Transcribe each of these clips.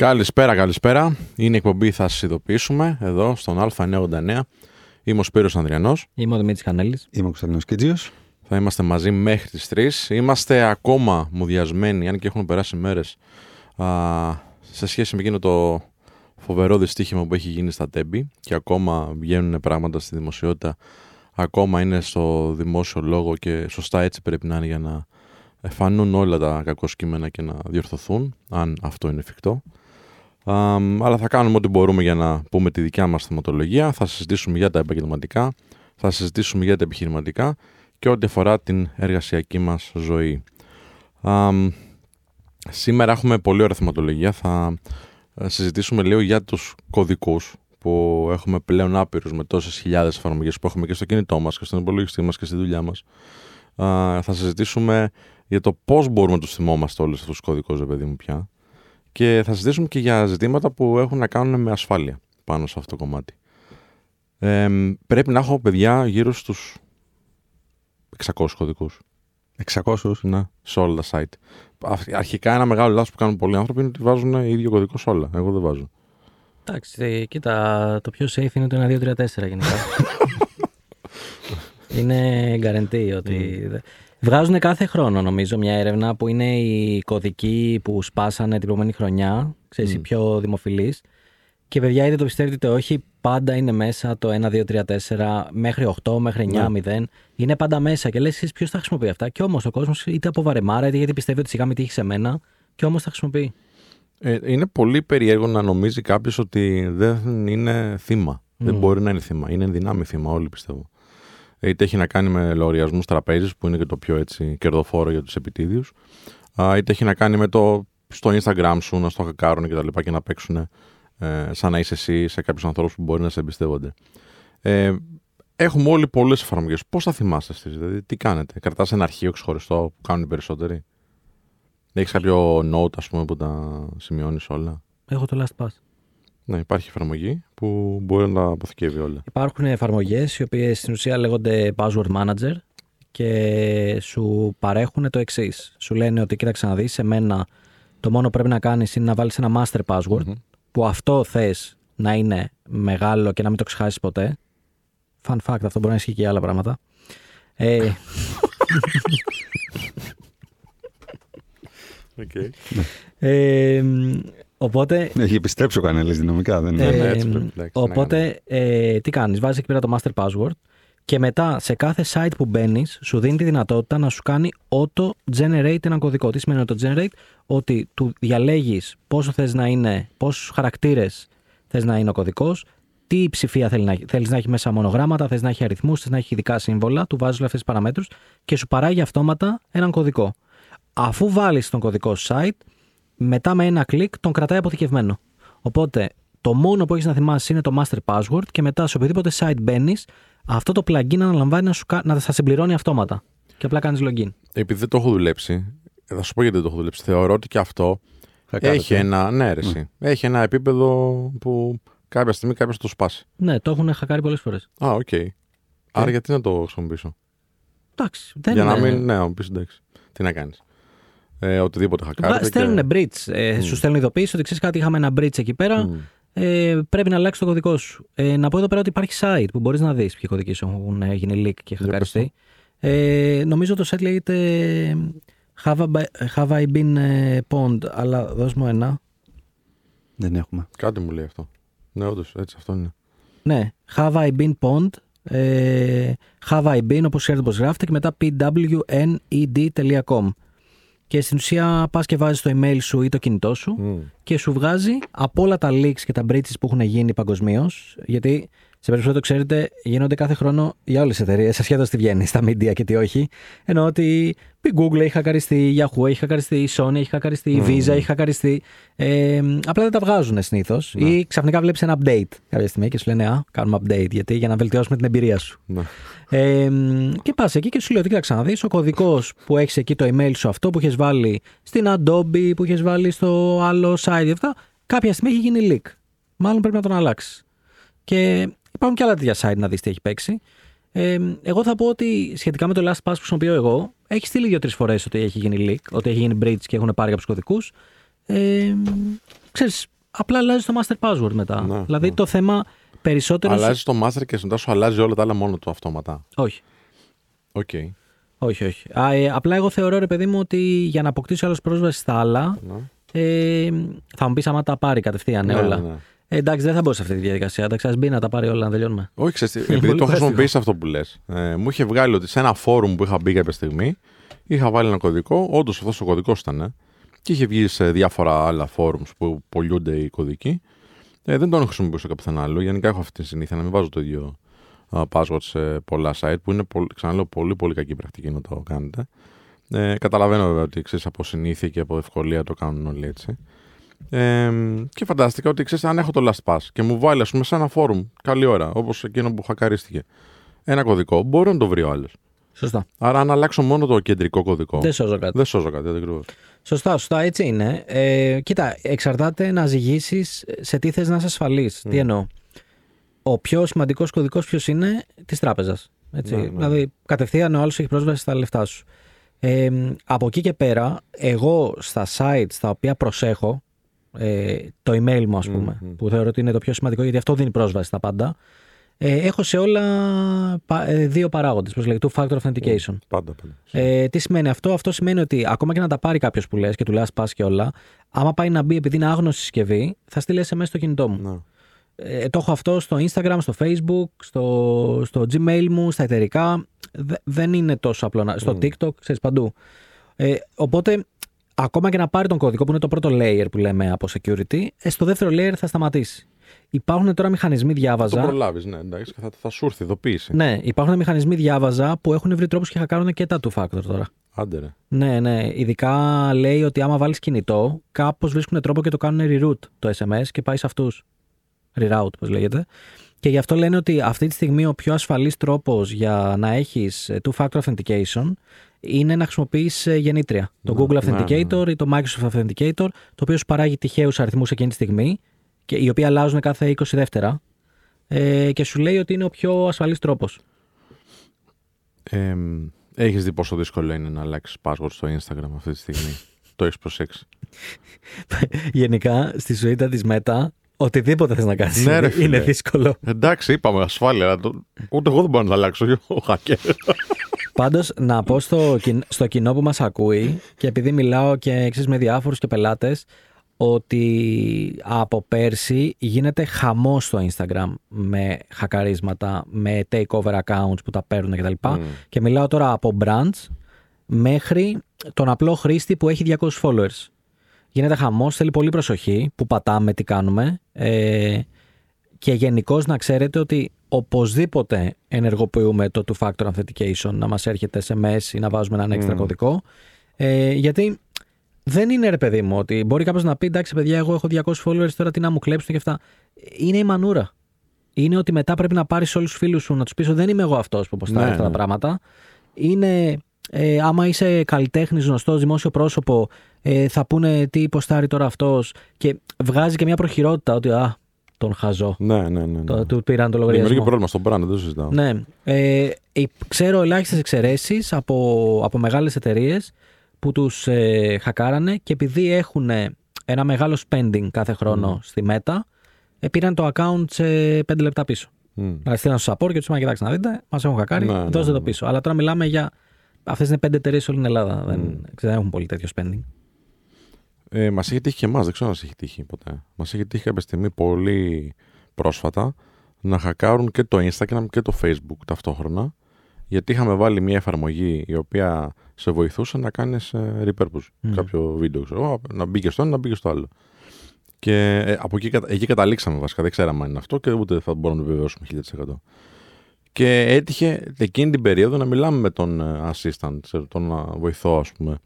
Καλησπέρα, καλησπέρα. Είναι η εκπομπή Θα σας ειδοποιήσουμε εδώ στον Α989. Είμαι ο Σπύρος Ανδριανός. Είμαι ο Δημήτρης Κανέλης. Είμαι ο Κωνσταντινός Κίτζιος. Θα είμαστε μαζί μέχρι τις 3. Είμαστε ακόμα μουδιασμένοι, αν και έχουν περάσει μέρες, α, σε σχέση με εκείνο το φοβερό δυστύχημα που έχει γίνει στα Τέμπη και ακόμα βγαίνουν πράγματα στη δημοσιότητα, ακόμα είναι στο δημόσιο λόγο και σωστά έτσι πρέπει να είναι για να φανούν όλα τα κακό κείμενα και να διορθωθούν, αν αυτό είναι εφικτό. Α, αλλά θα κάνουμε ό,τι μπορούμε για να πούμε τη δικιά μας θεματολογία. Θα συζητήσουμε για τα επαγγελματικά, θα συζητήσουμε για τα επιχειρηματικά και ό,τι αφορά την εργασιακή μας ζωή. Α, σήμερα έχουμε πολύ ωραία θεματολογία. Θα ε, συζητήσουμε λίγο για τους κωδικούς που έχουμε πλέον άπειρους με τόσες χιλιάδες εφαρμογές που έχουμε και στο κινητό μας και στον υπολογιστή μας και στη δουλειά μας. Α, θα συζητήσουμε για το πώς μπορούμε να τους θυμόμαστε όλους αυτούς τους κωδικούς, παιδί μου πια. Και θα συζητήσουμε και για ζητήματα που έχουν να κάνουν με ασφάλεια πάνω σε αυτό το κομμάτι. Ε, πρέπει να έχω παιδιά γύρω στους 600 κωδικούς. 600. Ναι, σε όλα τα site. Αρχικά ένα μεγάλο λάθος που κάνουν πολλοί άνθρωποι είναι ότι βάζουν ίδιο κωδικό σε όλα. Εγώ δεν βάζω. Εντάξει, ε, κοίτα, το πιο safe είναι το 1, 2, 3, 4 γενικά. είναι guarantee ότι... Βγάζουν κάθε χρόνο νομίζω μια έρευνα που είναι οι κωδικοί που σπάσανε την προηγούμενη χρονιά, ξέρεις, οι πιο δημοφιλείς. Και παιδιά, είτε το πιστεύετε είτε όχι, πάντα είναι μέσα το 1, 2, 3, 4, μέχρι 8, μέχρι 9, 0. Είναι πάντα μέσα. Και λες, ποιος θα χρησιμοποιεί αυτά. Και όμως ο κόσμος είτε από βαρεμάρα, είτε γιατί πιστεύει ότι σιγά μην τύχει σε μένα, και όμως θα χρησιμοποιεί. Ε, είναι πολύ περίεργο να νομίζει κάποιος ότι δεν είναι θύμα. Δεν μπορεί να είναι θύμα. Είναι δυνάμει θύμα, όλοι πιστεύω. Είτε έχει να κάνει με λογαριασμούς τραπέζι, που είναι και το πιο έτσι, κερδοφόρο για τους επιτίδιους, είτε έχει να κάνει με το στο Instagram σου να στο χακάρουν και τα λοιπά και να παίξουν ε, σαν να είσαι εσύ σε κάποιους ανθρώπους που μπορεί να σε εμπιστεύονται. Ε, έχουμε όλοι πολλές εφαρμογές. Πώς θα θυμάστε εσείς, δηλαδή, τι κάνετε, κρατάς ένα αρχείο ξεχωριστό που κάνουν οι περισσότεροι; Έχεις κάποιο note, ας πούμε, που τα σημειώνεις όλα; Έχω το Last Pass. Ναι, υπάρχει εφαρμογή που μπορεί να τα αποθηκεύει όλα. Υπάρχουν εφαρμογές οι οποίες στην ουσία λέγονται Password Manager και σου παρέχουν το εξής. Σου λένε ότι κοίταξε να δεις, σε μένα το μόνο που πρέπει να κάνεις είναι να βάλεις ένα master password Mm-hmm. που αυτό θες να είναι μεγάλο και να μην το ξεχάσεις ποτέ. Fun fact, αυτό μπορεί να ισχύει και για άλλα πράγματα. Ε, Okay. ε, οπότε Έχει επιστρέψει ο Κανέλης δυναμικά, δεν είναι; Ε, ναι, έτσι πρέπει, εντάξει, να οπότε, ε, τι κάνεις, βάζεις εκεί πέρα το master password και μετά σε κάθε site που μπαίνεις, σου δίνει τη δυνατότητα να σου κάνει auto-generate ένα κωδικό. Τι σημαίνει auto-generate, ότι του διαλέγεις πόσο θες να είναι, πόσους χαρακτήρες θες να είναι ο κωδικός, τι ψηφία θέλει να, θέλεις να έχει μέσα μονογράμματα, θες να έχει αριθμούς, θες να έχει ειδικά σύμβολα, του βάζεις όλες αυτές τις παραμέτρους και σου παράγει αυτόματα έναν κωδικό. Αφού βάλεις τον κωδικό στο site, μετά με ένα κλικ τον κρατάει αποθηκευμένο. Οπότε το μόνο που έχεις να θυμάσαι είναι το master password και μετά σε οποιοδήποτε site μπαίνεις, αυτό το plugin αναλαμβάνει να, σου, κα- να θα συμπληρώνει αυτόματα. Και απλά κάνεις login. Επειδή δεν το έχω δουλέψει, θα σου πω γιατί δεν το έχω δουλέψει. Θεωρώ ότι και αυτό Θα κάνετε. έχει ένα, ναι, ρε, εσύ. έχει ένα επίπεδο που κάποια στιγμή κάποιος θα το σπάσει. Ναι, το έχουν χακάρει πολλές φορές. Α, οκ. Άρα γιατί να το χρησιμοποιήσω; Εντάξει. Δεν Για να είναι- μην. Ναι, να μου πεις εντάξει. Τι να κάνεις. Ε, οτιδήποτε Βγα- χακάρεται. Στέλνουν και... bridge. Ε, Σου στέλνουν ειδοποίηση ότι ξέρεις κάτι, είχαμε ένα bridge εκεί πέρα. Μμ. Ε, πρέπει να αλλάξει το κωδικό σου. Ε, να πω εδώ πέρα ότι υπάρχει site που μπορείς να δεις ποιοι κωδικοί σου έχουν ε, γίνει leak και Για χακαριστεί. Ε, νομίζω το site λέγεται Have I, have I been ε, pwned, αλλά δώσ' μου ένα. Δεν έχουμε. Κάτι μου λέει αυτό. Ναι, όντως, έτσι αυτό είναι. Ναι, have I been pwned, ε, have I been όπως ξέρετε πως γράφεται και μετά pwned.com και στην ουσία πας και βάζεις το email σου ή το κινητό σου Μμ. και σου βγάζει από όλα τα leaks και τα breaches που έχουν γίνει παγκοσμίως. Γιατί σε περίπτωση που το ξέρετε, γίνονται κάθε χρόνο για όλε τι εταιρείε, ασχέτω τι βγαίνει στα media και τι όχι. Ενώ ότι η Google έχει χακαριστεί, η Yahoo έχει χακαριστεί, η Sony έχει χακαριστεί, η Visa έχει χακαριστεί. Ε, απλά δεν τα βγάζουν συνήθως. Ή ξαφνικά βλέπεις ένα update κάποια στιγμή και σου λένε Α, κάνουμε update. Γιατί για να βελτιώσουμε την εμπειρία σου. Ναι. Ε, και πας εκεί και σου λέει ότι κοίταξε να δει ο κωδικός που έχεις εκεί το email σου αυτό που έχεις βάλει στην Adobe, που έχεις βάλει στο άλλο site και αυτά, κάποια στιγμή έχει γίνει leak. Μάλλον πρέπει να τον αλλάξεις. Και υπάρχουν και άλλα τέτοια site να δεις τι έχει παίξει. Ε, εγώ θα πω ότι σχετικά με το LastPass που χρησιμοποιώ εγώ, έχει στείλει δύο-τρεις φορές ότι έχει γίνει leak, ότι έχει γίνει bridge και έχουν πάρει από του κωδικούς. Ε, ξέρεις, απλά αλλάζει το master password μετά. Ναι, δηλαδή ναι. το θέμα περισσότερο. Αλλάζει το master και μετά σου αλλάζει όλα τα άλλα μόνο του αυτόματα. Όχι. Οκ. Όχι, όχι. Α, ε, απλά εγώ θεωρώ, ρε παιδί μου, ότι για να αποκτήσει άλλος πρόσβαση στα άλλα, Ναι. ε, θα μου πεις άμα τα πάρει κατευθείαν Ναι, όλα. Ναι, ναι. Ε, εντάξει, δεν θα μπω σε αυτή τη διαδικασία. Εντάξει, ας μπει να τα πάρει όλα να τελειώνουμε. Όχι, ξέρεις, τι, Είναι επειδή πολύ το κουραστικό. χρησιμοποιήσει αυτό που λες. Ε, μου είχε βγάλει ότι σε ένα φόρουμ που είχα μπει κάποια στιγμή είχα βάλει ένα κωδικό. Όντως αυτός ο κωδικός ήταν. ε, Και είχε βγει σε διάφορα άλλα φόρουμς που πωλούνται οι κωδικοί. Ε, δεν τον χρησιμοποιούσα κάποιον άλλο. Γενικά έχω αυτή τη συνήθεια να μην βάζω το ίδιο α, password σε πολλά site που είναι, πολύ, ξαναλέω, πολύ πολύ κακή πρακτική να το κάνετε. Ε, καταλαβαίνω βέβαια ότι ξέρεις, από συνήθεια και από ευκολία το κάνουν όλοι έτσι. Ε, και φαντάστηκα ότι ξέρεις, αν έχω το LastPass και μου βάλει ας πούμε, σε ένα φόρουμ καλή ώρα, όπως εκείνο που χακαρίστηκε, ένα κωδικό, μπορεί να το βρει ο άλλος. Σωστά. Άρα, αν αλλάξω μόνο το κεντρικό κωδικό, Δεν σώζω κάτι. δεν σώζω κάτι ακριβώς. Σωστά, σωστά, έτσι είναι. Ε, κοίτα, εξαρτάται να ζυγίσεις σε τι θες να είσαι ασφαλή. Τι εννοώ. Ο πιο σημαντικός κωδικός ποιος είναι; Της τράπεζας. Ναι, ναι. Δηλαδή, κατευθείαν ο άλλος έχει πρόσβαση στα λεφτά σου. Ε, από εκεί και πέρα, εγώ στα sites τα οποία προσέχω, ε, το email μου, ας πούμε, Μμμ. που θεωρώ ότι είναι το πιο σημαντικό γιατί αυτό δίνει πρόσβαση στα πάντα. Ε, έχω σε όλα πα- ε, δύο παράγοντες, πώ λέγεται, two-factor authentication. Πάντα, πάντα. Ε, τι σημαίνει αυτό, αυτό σημαίνει ότι ακόμα και να τα πάρει κάποιος που λες και του λέει πας και όλα, άμα πάει να μπει επειδή είναι άγνωστη συσκευή, θα στείλει SMS στο κινητό μου. Ναι. Ε, το έχω αυτό στο Instagram, στο Facebook, στο, στο Gmail μου, στα εταιρικά. Δε- δεν είναι τόσο απλό. να- Στο TikTok, ξέρεις παντού. Ε, οπότε, ακόμα και να πάρει τον κωδικό που είναι το πρώτο layer που λέμε από security, ε, στο δεύτερο layer θα σταματήσει. Υπάρχουν τώρα μηχανισμοί, Θα το διάβαζα. προλάβεις, ναι, εντάξει, και θα, θα σου έρθει ειδοποίηση. Ναι, υπάρχουν μηχανισμοί, διάβαζα που έχουν βρει τρόπους και χακάρουν και τα two factor τώρα. Άντε, ρε. Ναι, ναι. Ειδικά λέει ότι άμα βάλεις κινητό, κάπως βρίσκουν τρόπο και το κάνουν reroute το SMS και πάει σε αυτούς. Reroute, πώ λέγεται. Και γι' αυτό λένε ότι αυτή τη στιγμή ο πιο ασφαλής τρόπος για να έχεις ε, two-factor authentication είναι να χρησιμοποιείς ε, γεννήτρια. Το Google ναι, ναι, Authenticator ή το Microsoft Authenticator, το οποίο σου παράγει τυχαίους αριθμούς εκείνη τη στιγμή, και οι οποίοι αλλάζουν κάθε 20 δεύτερα, ε, και σου λέει ότι είναι ο πιο ασφαλής τρόπος. Ε, έχεις δει πόσο δύσκολο είναι να αλλάξεις password στο Instagram αυτή τη στιγμή; το έχεις προσέξει; Γενικά, στη σουίτα της Meta, οτιδήποτε θες να κάνεις Ναι, ρε, είναι, φίλε. είναι δύσκολο. Εντάξει, είπαμε ασφάλεια. αλλά το- Ούτε εγώ δεν μπορώ να τα αλλάξω. Ο hacker. Πάντως, να πω στο, κοιν- στο κοινό που μας ακούει και επειδή μιλάω και εξής με διάφορους και πελάτες ότι από πέρσι γίνεται χαμός στο Instagram με χακαρίσματα, με takeover accounts που τα παίρνουν κτλ. Και μιλάω τώρα από brands μέχρι τον απλό χρήστη που έχει 200 followers. Γίνεται χαμός, θέλει πολύ προσοχή που πατάμε, τι κάνουμε. Ε, και γενικώς να ξέρετε ότι οπωσδήποτε ενεργοποιούμε το two-factor authentication να μας έρχεται SMS ή να βάζουμε έναν έξτρα κωδικό. Ε, γιατί δεν είναι ρε παιδί μου ότι μπορεί κάποιος να πει εντάξει παιδιά εγώ έχω 200 followers τώρα τι να μου κλέψουν και αυτά. Είναι η μανούρα. Είναι ότι μετά πρέπει να πάρεις όλους τους φίλους σου να τους πεις ότι δεν είμαι εγώ αυτός που ποστάρει Ναι, αυτά τα ναι. πράγματα. Είναι ε, άμα είσαι καλλιτέχνης, γνωστός, δημόσιο πρόσωπο ε, θα πούνε τι ποστάρει τώρα αυτός και βγάζει και μια προχειρότητα ότι α, τον χαζό. ναι, ναι, ναι. ναι. Το, του πήραν το Δημιουργεί λογαριασμό. πρόβλημα στον brand, δεν το συζητάω. Ναι. Ε, ε, ξέρω ελάχιστες εξαιρέσεις από, από μεγάλες εταιρείες που τους ε, χακάρανε και επειδή έχουν ένα μεγάλο spending κάθε χρόνο στη Meta, ε, πήραν το account σε 5 λεπτά πίσω. Μμ. Δηλαδή στείλαν στο support και τους είπαν: Κοιτάξτε να δείτε, μας έχουν χακάρει, Ναι, ναι, δώστε ναι, το ναι. πίσω. Αλλά τώρα μιλάμε για. Αυτές είναι πέντε εταιρείες σε όλη την Ελλάδα. Δεν, δεν έχουν πολύ τέτοιο spending. Ε, μας έχει τύχει και εμάς, δεν ξέρω αν σα έχει τύχει ποτέ. Μας έχει τύχει κάποια στιγμή πολύ πρόσφατα να χακάρουν και το Instagram και το Facebook ταυτόχρονα. Γιατί είχαμε βάλει μια εφαρμογή η οποία σε βοηθούσε να κάνεις repurpose Μμ. κάποιο βίντεο. Ξέρω, να μπει και στο ένα, να μπει και στο άλλο. Και ε, από εκεί, κατα- εκεί καταλήξαμε βασικά. Δεν ξέραμε αν είναι αυτό και ούτε θα μπορούμε να το επιβεβαιώσουμε 1000%. Και έτυχε εκείνη την περίοδο να μιλάμε με τον ε, assistant, ξέρω, τον ε, βοηθό, ας πούμε,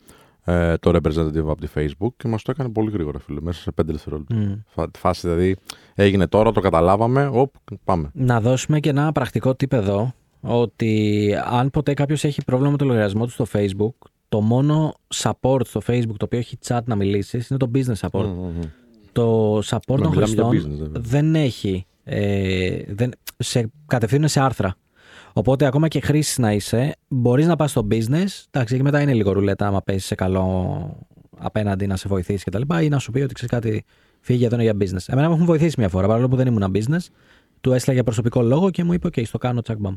ε, το representative από τη Facebook και μας το έκανε πολύ γρήγορα, φίλε, μέσα σε 5 δευτερόλεπτα. Μμ. Φα- τη φάση δηλαδή έγινε τώρα, το καταλάβαμε, οπ, πάμε. Να δώσουμε και ένα πρακτικό tip εδώ ότι αν ποτέ κάποιος έχει πρόβλημα με το λογαριασμό του στο Facebook το μόνο support στο Facebook το οποίο έχει chat να μιλήσεις είναι το business support. Μμ, μμ, μμ. Το support Να των μιλάμε για χρηστών business, βέβαια. δεν έχει ε, δεν, σε, κατευθύνουν σε άρθρα. Οπότε ακόμα και χρήσης να είσαι, μπορείς να πας στο business, εντάξει και μετά είναι λίγο ρουλέτα άμα πέσει σε καλό απέναντι να σε βοηθήσει κτλ. ή να σου πει ότι ξέρεις κάτι Φύγει εδώ είναι για business. Εμένα μου έχουν βοηθήσει μια φορά, παρόλο που δεν ήμουν business. Του έστειλα για προσωπικό λόγο και μου είπε: OK, στο κάνω τσακμπαμ.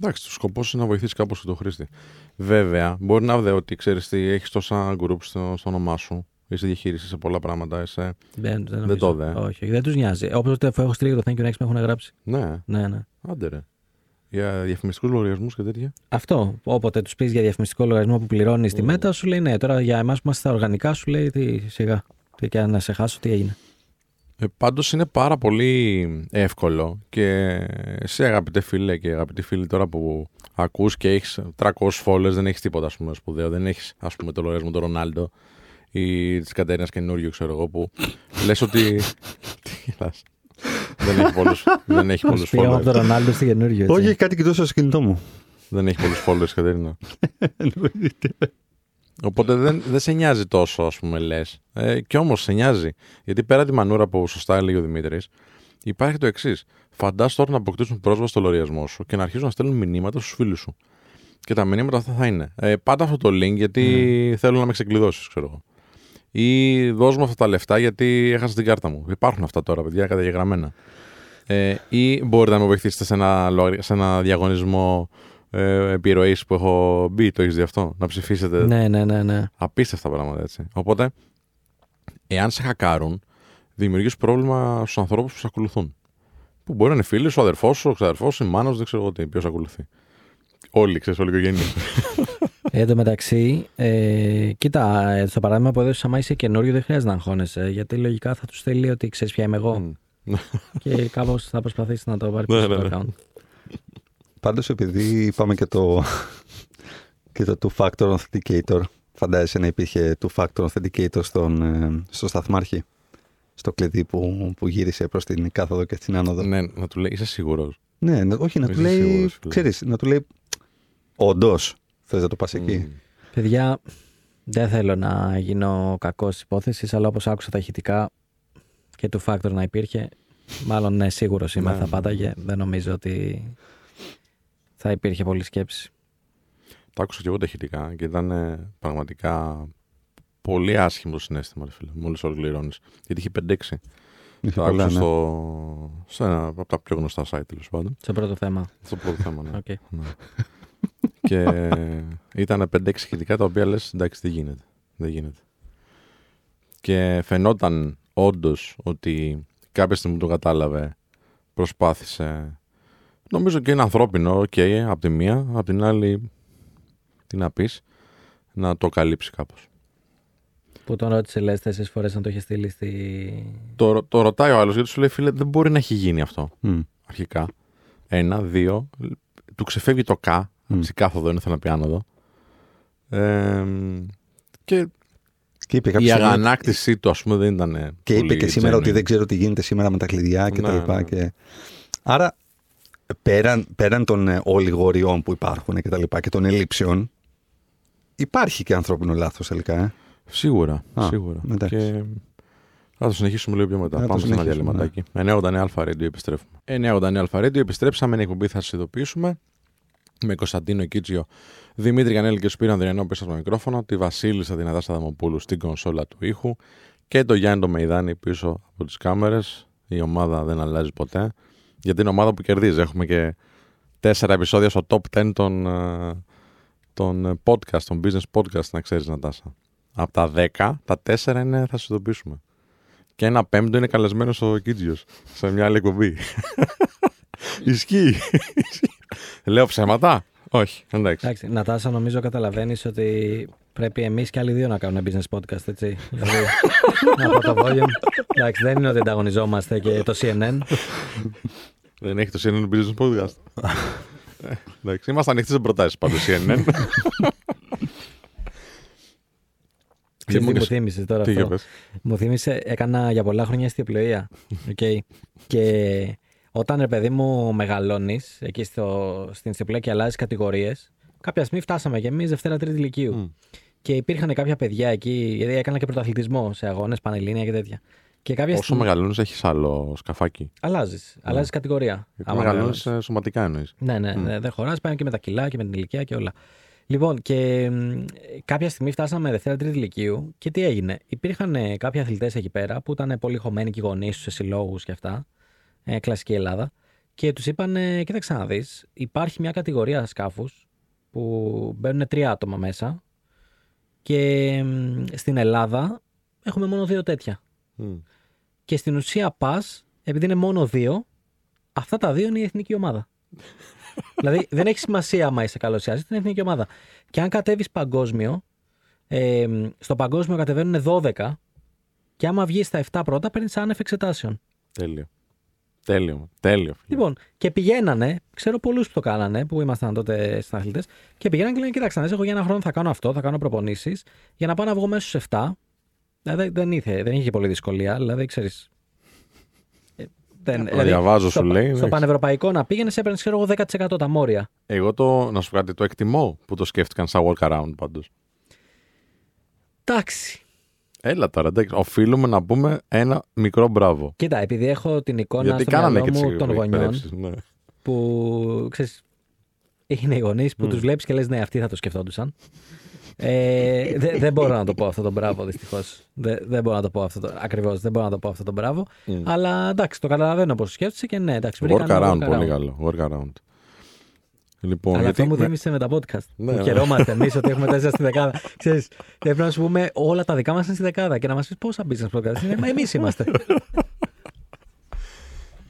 Εντάξει, το σκοπός είναι να βοηθήσει κάπως το χρήστη. Βέβαια, μπορεί να δει ότι ξέρεις τι, έχεις τόσα groups στο, στο όνομά σου. Είσαι διαχείριση σε πολλά πράγματα. Είσαι... Δεν, δεν, Δεν το δε. Όχι, όχι, δεν τους νοιάζει. Όπως αφού έχω στείλει το thank you next με έχουν γράψει. Ναι, Ναι, ναι. άντε ρε. Για διαφημιστικούς λογαριασμούς και τέτοια. Αυτό. Όποτε τους πεις για διαφημιστικό λογαριασμό που πληρώνεις τη μέτα, σου λέει ναι. Τώρα για εμάς που είμαστε στα οργανικά, σου λέει τι σιγά. Τι και να σε χάσω, τι έγινε. Ε, Πάντως είναι πάρα πολύ εύκολο και σε αγαπητέ φίλε και αγαπητοί φίλοι τώρα που ακούς και έχεις 300 followers, δεν έχεις τίποτα ας πούμε, σπουδαίο, δεν έχεις ας πούμε το λογαριασμό του Ρονάλντο ή της Κατέρινας καινούριο ξέρω εγώ που λες ότι... Τι γελάς. Δεν έχει πολλούς, δεν έχει πολλούς Πήγαμε από followers. τον Ρονάλντο στη καινούριο. έτσι. Όχι, έχει κάτι κοιτούσα στο κινητό μου. δεν έχει πολλούς followers Κατέρινα. Οπότε δεν, δεν σε νοιάζει τόσο, ας πούμε, λες. Ε, κι όμως σε νοιάζει. Γιατί πέρα τη μανούρα που σωστά έλεγε ο Δημήτρης, υπάρχει το εξής. Φαντάσου τώρα να αποκτήσουν πρόσβαση στο λογαριασμό σου και να αρχίσουν να στέλνουν μηνύματα στους φίλους σου. Και τα μηνύματα αυτά θα είναι. Ε, πάτα αυτό το link γιατί θέλω να με ξεκλειδώσεις, ξέρω εγώ. Ή δώσ' μου αυτά τα λεφτά γιατί έχασα την κάρτα μου. Υπάρχουν αυτά τώρα, παιδιά, καταγεγραμμένα. Ε, ή μπορείτε να με βοηθήσετε σε ένα, λογαρι- σε ένα διαγωνισμό ε, επιρροής που έχω μπει. Το έχεις δει αυτό; Να ψηφίσετε Ναι, ναι, ναι, ναι. Απίστευτα πράγματα έτσι. Οπότε, εάν σε χακάρουν, δημιουργείς πρόβλημα στους ανθρώπους που σε ακολουθούν. Που μπορεί να είναι φίλοι σου, ο αδερφός σου, ο ξαδερφός σου, η μάνας σου, δεν ξέρω εγώ τι, ποιος ακολουθεί. Όλοι, ξέρεις, όλη η οικογένεια. Εν τω μεταξύ, ε, κοίτα, ε, στο παράδειγμα που έδωσε, άμα είσαι καινούριο, δεν χρειάζεται να αγχώνεσαι. Γιατί λογικά θα τους στείλει ότι ξέρεις ποια είμαι εγώ. και κάπως θα προσπαθήσει να το πάρει Ναι, πίσω ναι, το ναι. account. Πάντως επειδή είπαμε και το, και το two-factor authenticator, φαντάζεσαι να υπήρχε two-factor authenticator στον, ε, στο σταθμάρχη, στο κλειδί που, που γύρισε προς την κάθοδο και την άνοδο. ναι, να του λέει, είσαι σίγουρος. Ναι, να- όχι, να του Είσαι λέει, σίγουρος, φίλε. ξέρεις, να του λέει, όντως, θες να το πας εκεί; Παιδιά, δεν θέλω να γίνω κακός τη υπόθεση, αλλά όπως άκουσα τα ηχητικά και του factor να υπήρχε, μάλλον ναι, σίγουρος είμαι Ναι, θα ναι. πάταγε. Δεν νομίζω ότι θα υπήρχε πολλή σκέψη. Τα άκουσα και εγώ τα ηχητικά και ήταν ε, πραγματικά πολύ άσχημο το συνέστημα, ρε φίλε, μόλις ολοκληρώνεις. Γιατί είχε 5-6. Είχε Τα πολλά, άκουσα ναι. στο, σε ένα από τα πιο γνωστά site τέλος πάντων. Στο πρώτο θέμα. Στο πρώτο θέμα, ναι. Okay. Ναι. Και ήταν 5-6 ηχητικά τα οποία λες εντάξει δεν γίνεται. Δεν γίνεται. Και φαινόταν όντως ότι κάποια στιγμή που το κατάλαβε προσπάθησε νομίζω και είναι ανθρώπινο οκ από τη μία από την άλλη τι να πεις να το καλύψει κάπως. Που τον ρώτησε, λες, τέσσερις φορές να το είχε στείλει στη. Το, το ρωτάει ο άλλος γιατί σου λέει φίλε δεν μπορεί να έχει γίνει αυτό Μμ. αρχικά. Ένα, δύο. Του ξεφεύγει το κα. Μμ. Mm. Κάθοδο είναι, θέλω να πει άνοδο. Ε, και Και είπε, η κάποια στιγμή- αγανάκτησή του, ας πούμε, δεν ήταν. και είπε πολύ και σήμερα genuine. ότι δεν ξέρω τι γίνεται σήμερα με τα κλειδιά και Ναι, τα λοιπά. ναι. Και... Άρα, πέραν, πέραν των ε, ολιγοριών που υπάρχουν και τα λοιπά και των ελλείψεων, υπάρχει και ανθρώπινο λάθος τελικά. Ε. Σίγουρα. Α, σίγουρα. εντάξει. Και θα το συνεχίσουμε λίγο πιο μετά. Θα το Πάμε σε ένα συνεχίσουμε, διαλυματάκι. 989 Radio επιστρέφουμε. 989 Radio επιστρέψαμε. Είναι εκπομπή, θα σας ειδοποιήσουμε. Με Κωνσταντίνο Κίτσιο, Δημήτρη Κανέλη και Σπύρο Ανδριανό πίσω στο μικρόφωνο, τη Βασίλισσα Δυνατά Σαδαμοπούλου στην κονσόλα του ήχου και το Γιάννη το Μεϊδάνη πίσω από τις κάμερες. Η ομάδα δεν αλλάζει ποτέ. Γιατί είναι ομάδα που κερδίζει. Έχουμε και τέσσερα επεισόδια στο top 10 των, ε, των ε, podcast, των business podcast, να ξέρεις, Νατάσα. Από τα 10, τα 4 είναι, θα σου ειδοποιήσουμε. Και ένα πέμπτο είναι καλεσμένος στο Κίτζιο, σε μια άλλη εκπομπή. Ισχύει. Λέω ψέματα; Όχι, εντάξει. Εντάξει, Νατάσα, νομίζω καταλαβαίνεις ότι πρέπει εμείς και άλλοι δύο να κάνουμε business podcast, έτσι. δηλαδή, να πω το volume. Εντάξει, δεν είναι ότι ανταγωνιζόμαστε και το CNN. Δεν έχει το CNN Business Podcast. Ε, εντάξει, είμαστε ανοιχτοί σε προτάσεις πάντως CNN. Ξέρεις τι μου μου θύμισε τώρα Τι αυτό; είπες; Μου θύμισε, έκανα για πολλά χρόνια αστιοπλοεία. Okay. και όταν ρε παιδί μου μεγαλώνεις εκεί στο, στην αστιοπλοεία και αλλάζεις κατηγορίες, κάποια στιγμή φτάσαμε κι εμείς Δευτέρα Τρίτη Λυκείου. Μμ. Και υπήρχαν κάποια παιδιά εκεί, γιατί έκανα και πρωταθλητισμό σε αγώνες, πανελλήνια και τέτοια. Και κάποια Όσο στιγμή. μεγαλώνεις, έχεις άλλο σκαφάκι. Αλλάζεις. Αλλάζεις κατηγορία. Γιατί άμα μεγαλώνεις μεγαλώνεις. σωματικά εννοείς. Ναι, ναι, ναι δεν χωράς. Πάει και με τα κιλά και με την ηλικία και όλα. Λοιπόν, και μ, κάποια στιγμή φτάσαμε Δευτέρα Τρίτη Λυκείου και τι έγινε. Υπήρχαν ε, κάποιοι αθλητές εκεί πέρα που ήταν πολύ χωμένοι και οι γονείς τους σε συλλόγους και αυτά. Ε, κλασική Ελλάδα. Και τους είπαν, ε, κοίταξε να δεις, υπάρχει μια κατηγορία σκάφους που μπαίνουν τρία άτομα μέσα και μ, στην Ελλάδα έχουμε μόνο δύο τέτοια. Μμ. Και στην ουσία πας, επειδή είναι μόνο δύο, αυτά τα δύο είναι η εθνική ομάδα. δηλαδή δεν έχει σημασία άμα είσαι καλωσιάζει, είναι η εθνική ομάδα. Και αν κατέβεις παγκόσμιο, ε, στο παγκόσμιο κατεβαίνουν 12 και άμα βγεις στα 7 πρώτα, παίρνεις άνευ εξετάσεων. Τέλειο. Τέλειο. Τέλειο. φίλε. Λοιπόν, και πηγαίνανε, ξέρω πολλούς που το κάνανε, που ήμασταν τότε συναθλητές, και πηγαίνανε και λένε: Κοίταξε, να δεις, εγώ για ένα χρόνο θα κάνω αυτό, θα κάνω προπονήσεις, για να πάω να βγω μέσα στου 7. Δηλαδή δεν, είχε, δεν είχε πολύ δυσκολία, δηλαδή ξέρεις. Δεν, Το διαβάζω, στο, σου λέει, Στο εντάξει. πανευρωπαϊκό να πήγαινες, έπαιρνες ξέρω εγώ 10% τα μόρια. Εγώ το, να σου πω κάτι, το εκτιμώ που το σκέφτηκαν σαν workaround πάντως. Εντάξει. Έλα τώρα, εντάξει. Οφείλουμε να πούμε ένα μικρό μπράβο. Κοίτα, επειδή έχω την εικόνα Γιατί στο κάνανε μυαλό και μου τις των γονιών εκπαιδεύσεις, ναι. που ξέρεις, είναι οι γονείς που Μμ. τους βλέπεις και λες ναι, αυτοί θα το σκεφτόντουσαν. Ε, δε- δεν μπορώ να το πω αυτό το μπράβο, δυστυχώς. δεν μπορώ να το πω αυτό το. Ακριβώς, δεν μπορώ να το πω αυτό το μπράβο. Μμ. Αλλά εντάξει, το καταλαβαίνω πώς σκέφτεσαι και ναι, εντάξει. βρήκα ένα Workaround, πολύ καλό. Workaround. Λοιπόν, Αλλά γιατί αυτό μου με- θύμισε με τα podcast. Ναι, που ναι. χαιρόμαστε εμείς ότι έχουμε τέσσερα στη δεκάδα. Ξέρεις, και πρέπει να σου πούμε όλα τα δικά μας είναι στη δεκάδα και να μας πεις πόσα business podcast είναι. Μα εμείς είμαστε.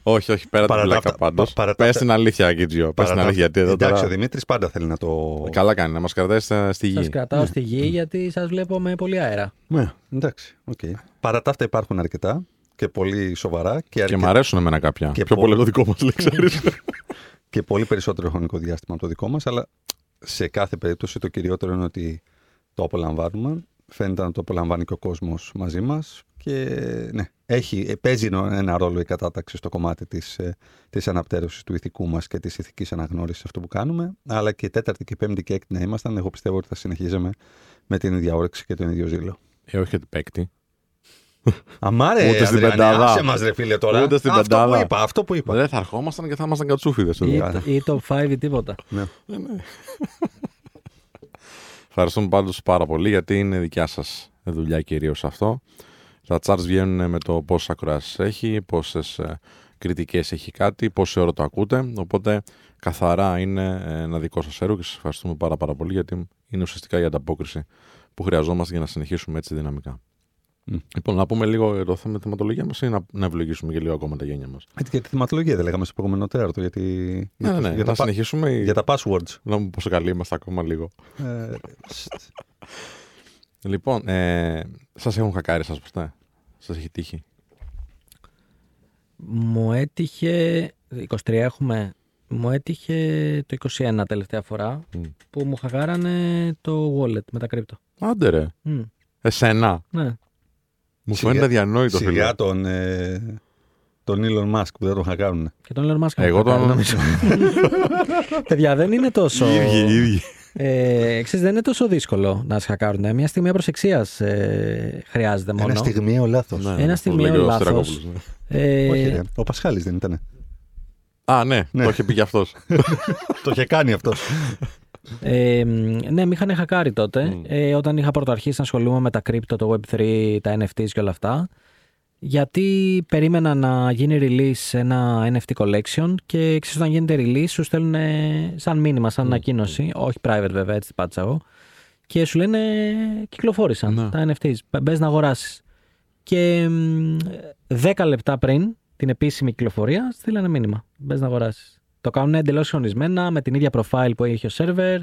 Όχι, όχι, πέρα την Παρά τα πλάκα αυτά- πάντως. πα- παρά τα Πες αυτά- την αλήθεια, Κιτζιο. Πες την Παρά τα- αλήθεια. Γιατί εδώ Εντάξει, ο τώρα... Δημήτρης πάντα θέλει να το. Καλά κάνει, να μας κρατάει στα- στη Σας γη. κρατάω στη γη γιατί σας βλέπω με πολύ αέρα. Ναι, εντάξει. οκ. Παρά τα αυτά υπάρχουν αρκετά και πολύ σοβαρά και, Και αρκε- μ' αρέσουν εμένα κάποια. Και Πιο πο- πολύ το δικό μας, λέει, ξέρεις. και πολύ περισσότερο χρονικό διάστημα από το δικό μας. Αλλά σε κάθε περίπτωση το κυριότερο είναι ότι το απολαμβάνουμε. Φαίνεται να το απολαμβάνει και ο κόσμος μαζί μας. Και ναι, έχει, ε, παίζει ένα ρόλο η κατάταξη στο κομμάτι της, ε, της αναπτέρωσης του ηθικού μας και της ηθικής αναγνώρισης αυτό που κάνουμε. Αλλά και τέταρτη και πέμπτη και έκτη να ήμασταν, εγώ πιστεύω ότι θα συνεχίζαμε με την ίδια όρεξη και τον ίδιο ζήλο. Ε, όχι ότι παίκτη. Αμάρε, Ούτε στην Ανδριάννη, πεντάδα. άσε μας ρε φίλε τώρα. Ούτε στην αυτό πεντάδα. που είπα, αυτό που είπα. Δεν θα ερχόμασταν και θα ήμασταν κατσούφιδες. Ή, ή top 5 ή τίποτα. Ναι. Ευχαριστούμε πάντως πάρα πολύ γιατί είναι δικιά σας δουλειά κυρίως αυτό. Τα charts βγαίνουν με το πόσε ακροάσεις έχει, πόσες κριτικές έχει κάτι, πόση ώρα το ακούτε. Οπότε καθαρά είναι ε, ένα δικό σας έργο και σας ευχαριστούμε πάρα, πάρα πολύ γιατί είναι ουσιαστικά η ανταπόκριση που χρειαζόμαστε για να συνεχίσουμε έτσι δυναμικά. Μμ. Λοιπόν, να πούμε λίγο για το θέμα τη θεματολογία μας ή να, να ευλογήσουμε και λίγο ακόμα τα γένια μας; Έτσι και τη θεματολογία δεν λέγαμε στο προηγούμενο τέταρτο, γιατί... Ναι, ναι, ναι. για, να τα, πα- συνεχίσουμε. ή- για τα passwords. Να μου πόσο καλοί είμαστε ακόμα λίγο. Ε, στ. Λοιπόν, ε, σας έχουν χακάρει σας ποτέ. Σας έχει τύχει; Μου έτυχε. 23 έχουμε. Μου έτυχε το 21 τελευταία φορά Μμ. που μου χαγάρανε το wallet με τα κρύπτο. Άντε ρε. Μμ, Εσένα; ναι. Μου Σιγά- φαίνεται διανόητο φίλε. Σιγά τον, ε, τον Elon Musk που δεν τον χακάρουν. Και τον Elon Musk Εγώ μου χακάρει, τον- νομίζω. Παιδιά, δεν είναι τόσο. Οι ίδιοι, οι ίδιοι. Ε, ξέρεις, δεν είναι τόσο δύσκολο να σε χακάρουν. Μια στιγμή προσεξία ε, χρειάζεται μόνο. Ένα στιγμιαίο λάθος. Ναι, Ένα πώς στιγμιαίο λέγει ο λάθος. Αστρακόπουλος, ναι. Ε, Όχι, ρε. Ο Πασχάλης δεν ήταν. Α, ναι, Ναι. το είχε πει κι αυτός. το είχε κάνει αυτός. Ε, ναι, με είχαν χακάρει τότε. Μμ. Ε, όταν είχα πρωτοαρχίσει να ασχολούμαι με τα crypto, το Web3, τα NFTs και όλα αυτά. Γιατί περίμενα να γίνει release ένα NFT collection και ξέρεις όταν γίνεται release σου στέλνουν ε, σαν μήνυμα, σαν ανακοίνωση, όχι private βέβαια, έτσι την πάτησα εγώ, και σου λένε κυκλοφόρησαν Ναι. τα NFTs, μπες να αγοράσεις. Και μ, 10 λεπτά πριν την επίσημη κυκλοφορία στείλανε μήνυμα, μπες να αγοράσεις. Το κάνουν εντελώς χρονισμένα, με την ίδια profile που έχει ο server,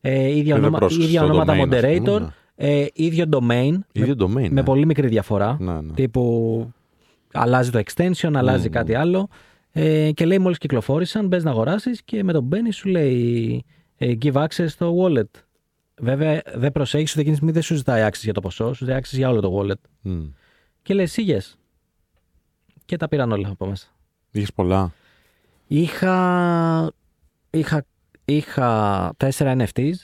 ε, ίδια, Και δεν ονόμα- πρόσεξες ίδια το ονόματα domain, ας πούμε, moderator, ναι. ε, ίδιο domain, Ίδιο domain. με ναι. πολύ μικρή διαφορά. Ναι, ναι. Τύπου αλλάζει το extension, αλλάζει Μμμ. κάτι άλλο. Ε, και λέει μόλις κυκλοφόρησαν, μπες να αγοράσεις και με τον μπαίνει σου λέει ε, give access στο wallet. Βέβαια δεν προσέχεις ότι εκείνης τη στιγμή δεν σου ζητάει access για το ποσό, σου ζητάει access για όλο το wallet. Μμ. Και λέει yes. Και τα πήραν όλα από μέσα. Είχες πολλά. Είχα, είχα, είχα 4 NFTs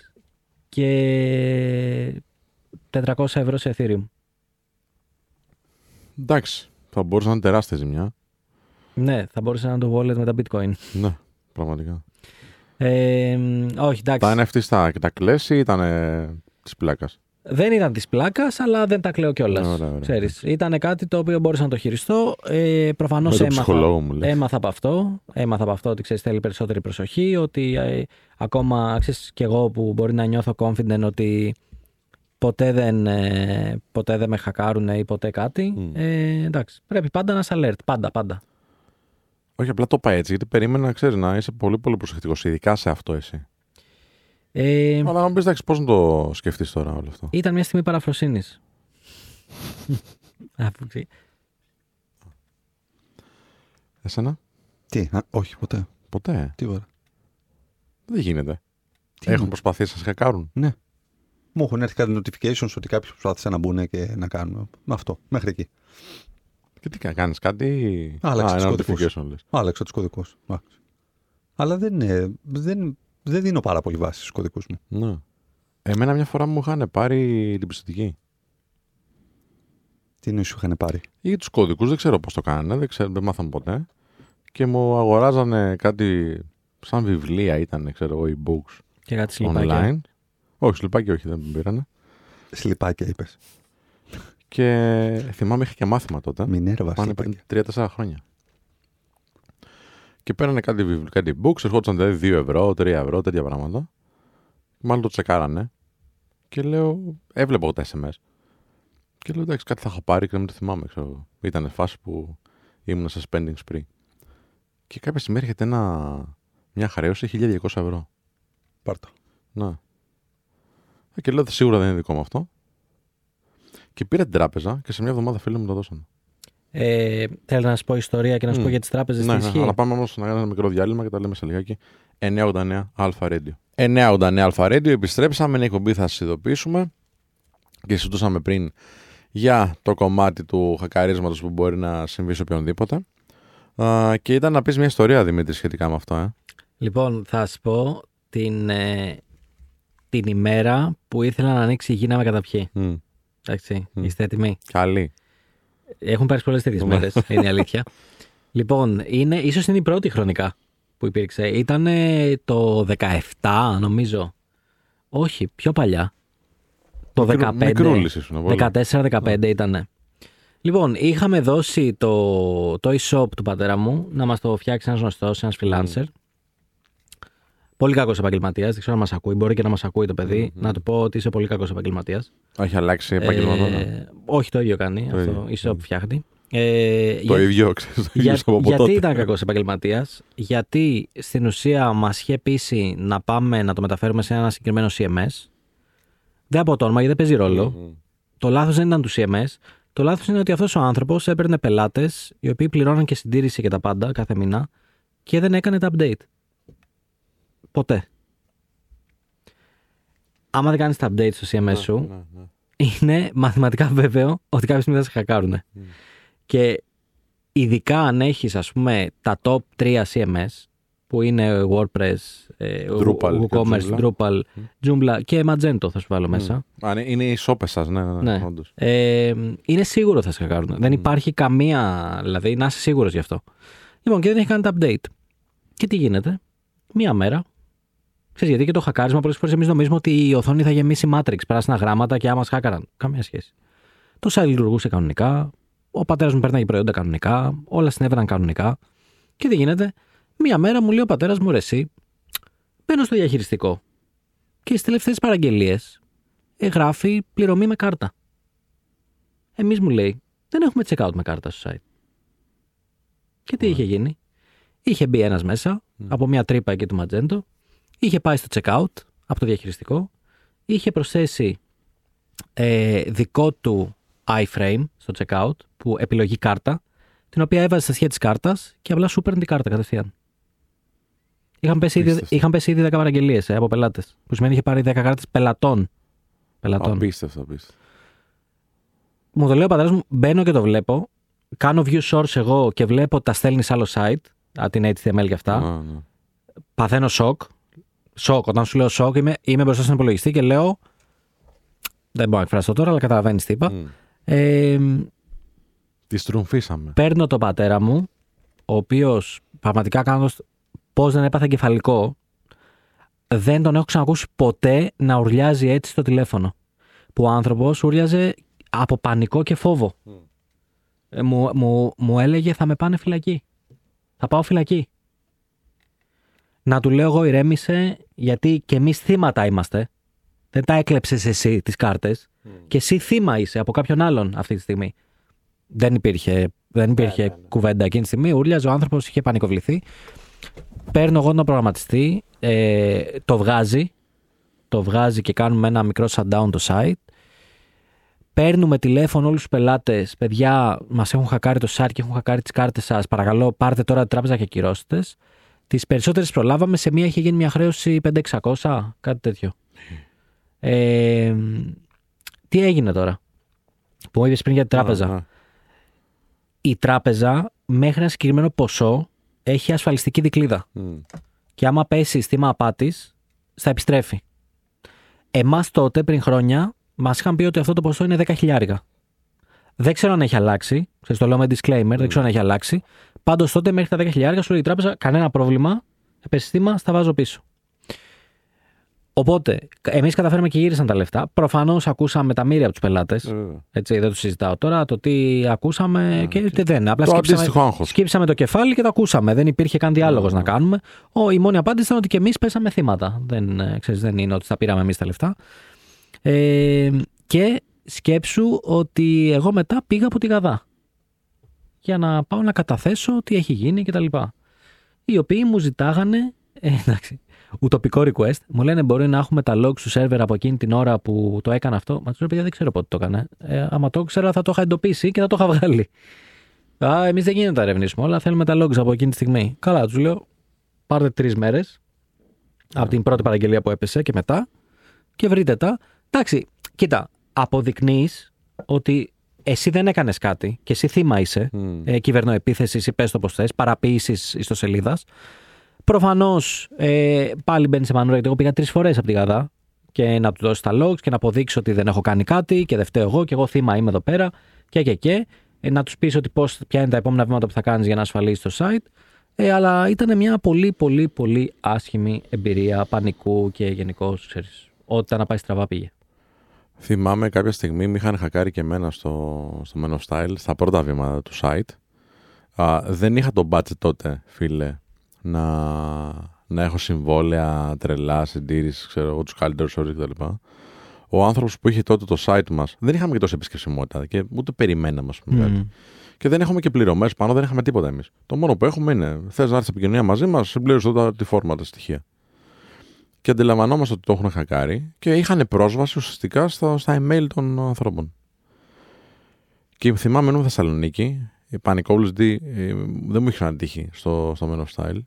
και 400 ευρώ σε Ethereum. Εντάξει. Θα μπορούσε να είναι τεράστια ζημιά. Ναι, θα μπορούσε να είναι το wallet με τα bitcoin. Ναι, πραγματικά. Ε, όχι, εντάξει. Τα NFT στα και τα κλέσει ή ήταν τη πλάκα. Δεν ήταν της πλάκας, αλλά δεν τα κλαίω κιόλας. Ωραία, ωραία. Ήταν κάτι το οποίο μπορούσα να το χειριστώ. Ε, Προφανώς Με τον έμαθα, ψυχολόγο μου λες. έμαθα από αυτό. Έμαθα από αυτό ότι ξέρεις, θέλει περισσότερη προσοχή. Ότι ε, ακόμα ξέρεις, κι εγώ που μπορεί να νιώθω confident ότι ποτέ δεν, ε, ποτέ δεν με χακάρουν ή ποτέ κάτι. Μμ. Ε, εντάξει, πρέπει πάντα να είσαι alert. Πάντα, πάντα. Όχι, απλά το είπα έτσι, γιατί περίμενα ξέρεις, να είσαι πολύ πολύ προσεκτικός, ειδικά σε αυτό εσύ. Ε, Αλλά να μου πεις, εντάξει, πώς να το σκεφτείς τώρα όλο αυτό; ήταν μια στιγμή παραφροσύνης. Αφού ξε- Εσένα, Τι, α, όχι ποτέ. ποτέ; Τίποτα. Δεν γίνεται. Τι Έχουν είναι; προσπαθήσει να σε χακάρουν. Ναι. Μου έχουν έρθει κάτι notifications ότι κάποιο προσπάθησε να μπουν και να κάνουν. Με αυτό. Μέχρι εκεί. Και τι κάνεις, κάτι; Άλλαξες Α, τους ένα κωδικούς. notification λες. Άλλαξα τους κωδικούς. Αλλά δεν, είναι- δεν, δεν δίνω πάρα πολύ βάση στους κωδικούς μου. Ναι. Εμένα μια φορά μου είχαν πάρει την πιστοτική. Τι νου σου είχαν πάρει; Ή τους κωδικούς, δεν ξέρω πώς το κάνανε, δεν, ξέρω, δεν μάθαμε ποτέ. Και μου αγοράζανε κάτι σαν βιβλία ήταν, ξέρω εγώ, e-books Και κάτι σλιπάκια. online. Όχι, σλιπάκι όχι, δεν μου πήρανε. Σλιπάκια είπες. Και θυμάμαι είχα και μάθημα τότε. Μινέρβα, Πάνε σλιπάκια. πριν 3-4 χρόνια. Και παίρνανε κάτι, βιβλ- κάτι books, ερχόντουσαν δηλαδή 2 ευρώ, 3 ευρώ, τέτοια πράγματα. Μάλλον το τσεκάρανε. Και λέω, έβλεπα εγώ τα SMS. Και λέω, εντάξει, κάτι θα έχω πάρει και να μην το θυμάμαι. Ξέρω. Ήταν φάση που ήμουν σε spending spree. Και κάποια στιγμή έρχεται ένα, μια χρέωση 1200 ευρώ. Πάρτο. Να. Ε, Και λέω, σίγουρα δεν είναι δικό μου αυτό. Και πήρα την τράπεζα και σε μια εβδομάδα φίλοι μου το δώσανε. Ε, θέλω να σου πω ιστορία και να σου Μμ. πω για τις τράπεζες Ναι, τι ναι, ισχύει; αλλά πάμε όμως να κάνουμε ένα μικρό διάλειμμα και τα λέμε σε λιγάκι. 989 Αλφα Radio. 989 Αλφα Radio, επιστρέψαμε, είναι εκπομπή, θα σας ειδοποιήσουμε. Και συζητούσαμε πριν για το κομμάτι του χακαρίσματος που μπορεί να συμβεί σε οποιονδήποτε. Α, και ήταν να πεις μια ιστορία, Δημήτρη, σχετικά με αυτό. Ε. Λοιπόν, θα σου πω την, ε, την ημέρα που ήθελα να ανοίξει η γη να με καταπιεί. Μμ. Εντάξει, Μμ. είστε έτοιμοι; Καλή. Έχουν πέρασει πολλές τέτοιες Ναι. μέρε, είναι η αλήθεια. λοιπόν, είναι, ίσως είναι η πρώτη χρονικά που υπήρξε. Ήταν το 17, νομίζω. Όχι, πιο παλιά. Το Μικρού- 15. μικρούλης ήσουν, πολύ. 14-15 ήταν. Λοιπόν, είχαμε δώσει το, το e-shop του πατέρα μου να μας το φτιάξει ένας γνωστός, ένας freelancer. Πολύ κακός επαγγελματίας, δεν ξέρω αν μας ακούει, μπορεί και να μας ακούει το παιδί. Να του πω ότι είσαι πολύ κακός επαγγελματίας. Έχει αλλάξει επάγγελμα τώρα. Ε, όχι, το ίδιο κάνει. Το αυτό, ίδιο. e-shop φτιάχνει. Ε, Το για- ίδιο, ξέρεις, το ίδιο για- από γιατί τότε. ήταν κακός επαγγελματίας, Γιατί στην ουσία μας είχε πείσει να πάμε να το μεταφέρουμε σε ένα συγκεκριμένο CMS. Δεν από το όνομα, γιατί δεν παίζει ρόλο. Μμ. Το λάθος δεν ήταν του CMS. Το λάθος είναι ότι αυτός ο άνθρωπος έπαιρνε πελάτες οι οποίοι πληρώναν και συντήρηση και τα πάντα κάθε μήνα και δεν έκανε τα update. Ποτέ. Άμα δεν κάνεις τα update στο CMS σου, Ναι, ναι. είναι μαθηματικά βέβαιο ότι κάποια στιγμή θα σε χακάρουν. Και ειδικά αν έχεις, ας πούμε, τα top 3 CMS, που είναι WordPress, ε, Drupal και WooCommerce, Joomla. Drupal, Joomla και Magento θα σου βάλω μέσα. Α, ναι, είναι οι σόπες σας, ναι, ναι, ναι, Ναι. όντως. Ε, είναι σίγουρο θα σε χακάρουν. Δεν υπάρχει καμία, δηλαδή να είσαι σίγουρος γι' αυτό. Λοιπόν, και δεν έχει κάνει τα update. Και τι γίνεται, μία μέρα. Ξέρεις, γιατί και το χακάρισμα πολλές φορές εμείς νομίζουμε ότι η οθόνη θα γεμίσει Matrix, πράσινα γράμματα και άμα μας χάκαραν. Καμία σχέση. Το site λειτουργούσε κανονικά, ο πατέρας μου παίρναγε προϊόντα κανονικά, όλα συνέβαιναν κανονικά. Και τι γίνεται, μία μέρα μου λέει ο πατέρας μου ρε εσύ, μπαίνω στο διαχειριστικό. Και στις τελευταίες παραγγελίες γράφει πληρωμή με κάρτα. Εμείς μου λέει, δεν έχουμε checkout με κάρτα στο site. Και τι είχε γίνει; Είχε μπει ένας μέσα από μια τρύπα εκεί του Magento, είχε πάει στο checkout από το διαχειριστικό, είχε προσθέσει ε, δικό του iframe στο checkout που επιλογή κάρτα, την οποία έβαζε στα σχέδια της κάρτας και απλά σου παίρνει την κάρτα κατευθείαν. Είχαν πέσει, ήδη, Απίστευτο. είχαν πέσει ήδη 10 παραγγελίες ε, από πελάτες. Που σημαίνει είχε πάρει 10 κάρτες πελατών. πελατών. Απίστευτο, απίστευτο. Μου το λέει ο πατέρας μου, μπαίνω και το βλέπω. Κάνω view source εγώ και βλέπω ότι τα στέλνεις σε άλλο site. Από την HTML και αυτά. Α, ναι. Παθαίνω σοκ. Σοκ. Όταν σου λέω σοκ, είμαι, είμαι μπροστά στον υπολογιστή και λέω. Δεν μπορώ να εκφραστώ τώρα, αλλά καταλαβαίνεις τι είπα. Μμ. Ε, Τη στρουμφίσαμε. παίρνω τον πατέρα μου, ο οποίος πραγματικά κάνω πώς δεν έπαθε κεφαλικό. δεν τον έχω ξανακούσει ποτέ να ουρλιάζει έτσι στο τηλέφωνο. Που ο άνθρωπος ούρλιαζε από πανικό και φόβο. Ε, μου, μου, μου έλεγε θα με πάνε φυλακή. Θα πάω φυλακή. Να του λέω εγώ ηρέμησε, γιατί και εμείς θύματα είμαστε. Δεν τα έκλεψες εσύ τις κάρτες. Και εσύ θύμα είσαι από κάποιον άλλον αυτή τη στιγμή. Δεν υπήρχε, δεν υπήρχε Ναι, ναι, ναι. κουβέντα εκείνη τη στιγμή. Ούρλιαζε ο άνθρωπος, είχε πανικοβληθεί. Παίρνω εγώ τον προγραμματιστή, ε, το βγάζει. Το βγάζει και κάνουμε ένα μικρό shutdown το site. Παίρνουμε τηλέφωνο όλους τους πελάτες. Παιδιά, μας έχουν χακάρει το site και έχουν χακάρει τις κάρτες σας. Παρακαλώ, πάρτε τώρα την τράπεζα και ακυρώστε. Τις περισσότερες προλάβαμε. Σε μία είχε γίνει μια χρέωση 5-600, κάτι τέτοιο. Ε, τι έγινε τώρα, που μου είπες πριν για την τράπεζα. Ναι, ναι. Η τράπεζα μέχρι ένα συγκεκριμένο ποσό έχει ασφαλιστική δικλίδα. Μμ. Και άμα πέσει θύμα απάτης, θα επιστρέφει. Εμάς τότε, πριν χρόνια, μας είχαν πει ότι αυτό το ποσό είναι 10 χιλιάρικα. Δεν ξέρω αν έχει αλλάξει. Ξέρεις, το λέω με disclaimer, δεν ξέρω αν έχει αλλάξει. Πάντως τότε μέχρι τα 10 χιλιάρικα σου λέει η τράπεζα, κανένα πρόβλημα. Επέσει θύμα, στα βάζω πίσω. Οπότε, εμείς καταφέραμε και γύρισαν τα λεφτά. Προφανώς ακούσαμε τα μοίρια από τους πελάτες. Ε, βέβαια. Έτσι, δεν το συζητάω τώρα. Το τι ακούσαμε και τι δεν. Απλά Το σκύψαμε, αντίστοιχο άγχος. σκύψαμε το κεφάλι και το ακούσαμε. Δεν υπήρχε καν διάλογος να κάνουμε. Ο, η μόνη απάντηση ήταν ότι και εμείς πέσαμε θύματα. Δεν, ε, ξέρεις, δεν είναι ότι τα πήραμε εμείς τα λεφτά. Ε, και σκέψου ότι εγώ μετά πήγα από τη Γαδά για να πάω να καταθέσω τι έχει γίνει κτλ. Οι οποίοι μου ζητάγανε. Ε, εντάξει, ουτοπικό request. Μου λένε μπορεί να έχουμε τα logs του server από εκείνη την ώρα που το έκανα αυτό. Μα τους λέω παιδιά δεν ξέρω πότε το έκανε. Ε, άμα το ήξερα θα το είχα εντοπίσει και θα το είχα βγάλει. Α, εμείς δεν γίνεται να τα ερευνήσουμε όλα. Θέλουμε τα logs από εκείνη τη στιγμή. Καλά, τους λέω πάρτε τρεις μέρες από την πρώτη παραγγελία που έπεσε και μετά και βρείτε τα. Εντάξει, κοίτα, αποδεικνύεις ότι εσύ δεν έκανες κάτι και εσύ θύμα είσαι Μμ. ε, κυβερνοεπίθεσης ή πες το πώ θες, παραποίησης ιστοσελίδας. Προφανώς ε, πάλι μπαίνεις σε μανούρα γιατί εγώ πήγα τρεις φορές από τη Γαδά και να του δώσει τα logs και να αποδείξω ότι δεν έχω κάνει κάτι και δεν φταίω εγώ και εγώ θύμα είμαι εδώ πέρα και και και. Ε, να τους πεις ότι πώς, ποια είναι τα επόμενα βήματα που θα κάνεις για να ασφαλίσεις το site. Ε, αλλά ήταν μια πολύ πολύ πολύ άσχημη εμπειρία πανικού και γενικώς, ξέρεις. Ό,τι ήταν να πάει στραβά πήγε. Θυμάμαι κάποια στιγμή με είχαν χακάρει και εμένα στο, στο Men of Style, στα πρώτα βήματα του site. Α, δεν είχα το budget τότε, φίλε, να, να έχω συμβόλαια τρελά, συντήρηση, ξέρω εγώ, τους καλύτερους όρους κτλ. Ο άνθρωπος που είχε τότε το site μας, δεν είχαμε και τόση επισκεψιμότητα και ούτε περιμέναμε, ας πούμε. κάτι. Και δεν έχουμε και πληρωμές πάνω, δεν είχαμε τίποτα εμείς. Το μόνο που έχουμε είναι θες να έρθεις επικοινωνία μαζί μας, συμπλήρωσε εδώ τη φόρμα, τα στοιχεία. Και αντιλαμβανόμαστε ότι το έχουν χακάρει και είχαν πρόσβαση ουσιαστικά στα, στα email των ανθρώπων. Και θυμάμαι ήμουν Θεσσαλονίκη, η Πανικόβλης D ε, δεν μου είχε ξανατύχει στο, στο Men of Style.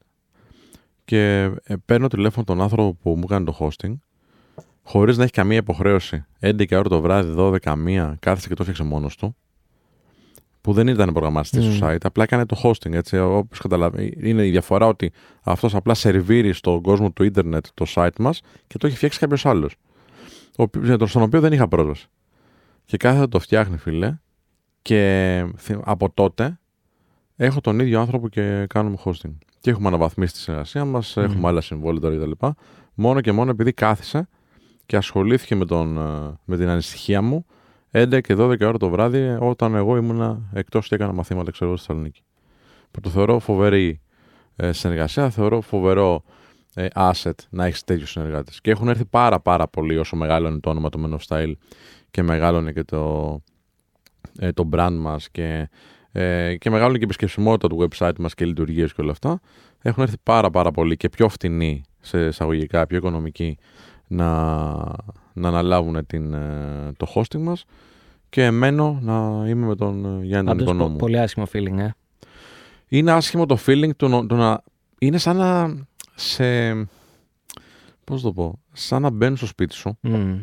Και ε, παίρνω τηλέφωνο τον άνθρωπο που μου έκανε το hosting, χωρίς να έχει καμία υποχρέωση. 11 ώρα το βράδυ, 12 μία, κάθεσε και το έφτιαξε μόνος του. Που δεν ήταν προγραμματιστής Μμμ. στο site, απλά έκανε το hosting. Έτσι, όπως καταλαβα- Είναι η διαφορά ότι αυτός απλά σερβίρει στον κόσμο του ίντερνετ το site μας και το έχει φτιάξει κάποιος άλλος. Στον οποίο δεν είχα πρόσβαση. Και κάθεται το φτιάχνει, φίλε. Και θυ- από τότε έχω τον ίδιο άνθρωπο και κάνουμε hosting. Και έχουμε αναβαθμίσει τη συνεργασία μας, έχουμε άλλα συμβόλαια τώρα κτλ. Μόνο και μόνο επειδή κάθισε και ασχολήθηκε με, τον, ε, με την ανησυχία μου 11 και 12 ώρα το βράδυ όταν εγώ ήμουνα εκτός και έκανα μαθήματα ξέρω, εγώ, στη Θεσσαλονίκη. Που το θεωρώ φοβερή ε, συνεργασία, θεωρώ φοβερό ε, asset να έχεις τέτοιους συνεργάτες. Και έχουν έρθει πάρα πάρα πολύ όσο μεγάλωνε το όνομα του Men of Style και μεγάλωνε και το, ε, το brand μας και, ε, και μεγάλωνε και η επισκεψιμότητα του website μας και λειτουργίες και όλα αυτά. Έχουν έρθει πάρα πάρα πολύ και πιο φτηνοί σε εισαγωγικά, πιο οικονομικοί να, να αναλάβουν την, ε, το hosting μας και εμένω να είμαι με τον ε, Γιάννη τον Πάντως, Νικονό πο- μου. πολύ άσχημο feeling, ε. Είναι άσχημο το feeling του, να- του να... Είναι σαν να σε... Πώς το πω... Σαν να μπαίνουν στο σπίτι σου Μμ.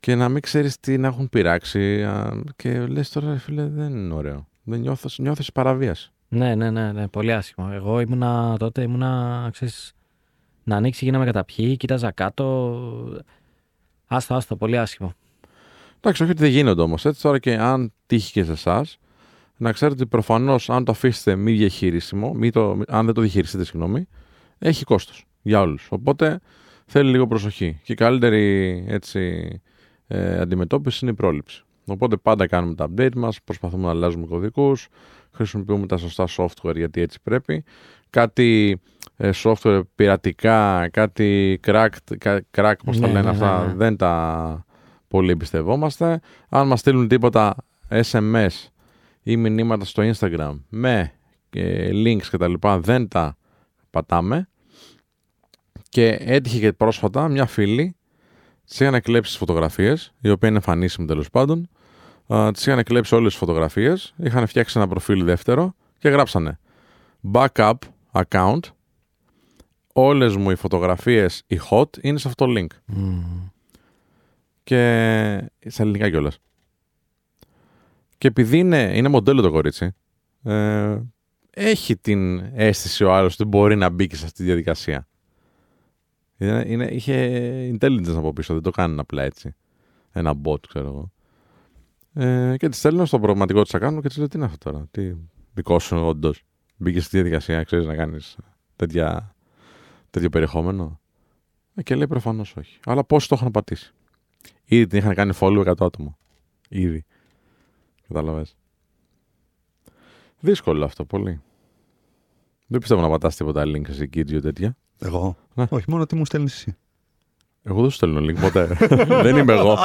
και να μην ξέρεις τι να έχουν πειράξει α, και λες τώρα ρε φίλε δεν είναι ωραίο. Δεν νιώθω, νιώθεις παραβίαση. Ναι, ναι, ναι, ναι, πολύ άσχημο. Εγώ ήμουνα τότε, ήμουνα, ξέρεις, να ανοίξει γίναμε καταπιεί, κοίταζα κάτω. Άστο, άστο, πολύ άσχημο. Εντάξει, όχι ότι δεν γίνονται όμως έτσι τώρα και αν τύχει και σε εσάς, να ξέρετε ότι προφανώς αν το αφήσετε μη διαχειρίσιμο, μη το, αν δεν το διαχειριστείτε, συγγνώμη, έχει κόστος για όλους. Οπότε θέλει λίγο προσοχή. Και η καλύτερη έτσι, ε, αντιμετώπιση είναι η πρόληψη. Οπότε πάντα κάνουμε τα update μας, προσπαθούμε να αλλάζουμε κωδικούς, χρησιμοποιούμε τα σωστά software γιατί έτσι πρέπει. Κάτι ε, software πειρατικά, κάτι crack, crack πώς τα Ναι, λένε ναι, αυτά, ναι, ναι. δεν τα πολύ εμπιστευόμαστε. Αν μας στείλουν τίποτα SMS ή μηνύματα στο Instagram με ε, links και τα λοιπά, δεν τα πατάμε. Και έτυχε και πρόσφατα μια φίλη τη είχαν κλέψει τι φωτογραφίες, η οποία είναι εμφανίσιμη τέλος πάντων. Τις είχαν κλέψει όλες τις φωτογραφίες, είχαν φτιάξει ένα προφίλ δεύτερο και γράψανε backup account. Όλες μου οι φωτογραφίες, οι hot, είναι σε αυτό το link. Μμμ. Και στα ελληνικά κιόλας. Και επειδή είναι, είναι μοντέλο το κορίτσι, ε, έχει την αίσθηση ο άλλος ότι μπορεί να μπει και σε αυτή τη διαδικασία. Είναι, είναι, είχε intelligence από πίσω, δεν το κάνει απλά έτσι. Ένα bot, ξέρω εγώ. Ε, και τη στέλνω στο προγραμματικό τη account και τη λέω: Τι είναι αυτό τώρα, τι δικό σου όντως. Μπήκες στη διαδικασία, ξέρεις να κάνεις τέτοιο περιεχόμενο. Ε, και λέει προφανώς όχι. Αλλά πόσοι το είχαν πατήσει. Ήδη την είχαν κάνει follow 100 άτομα. Ήδη. Καταλαβες. Δύσκολο αυτό πολύ. Δεν πιστεύω να πατάς τίποτα link σε Kidjo τέτοια. Εγώ. Ναι. Όχι, μόνο τι μου στέλνεις εσύ. Εγώ δεν σου στέλνω link ποτέ. δεν είμαι εγώ.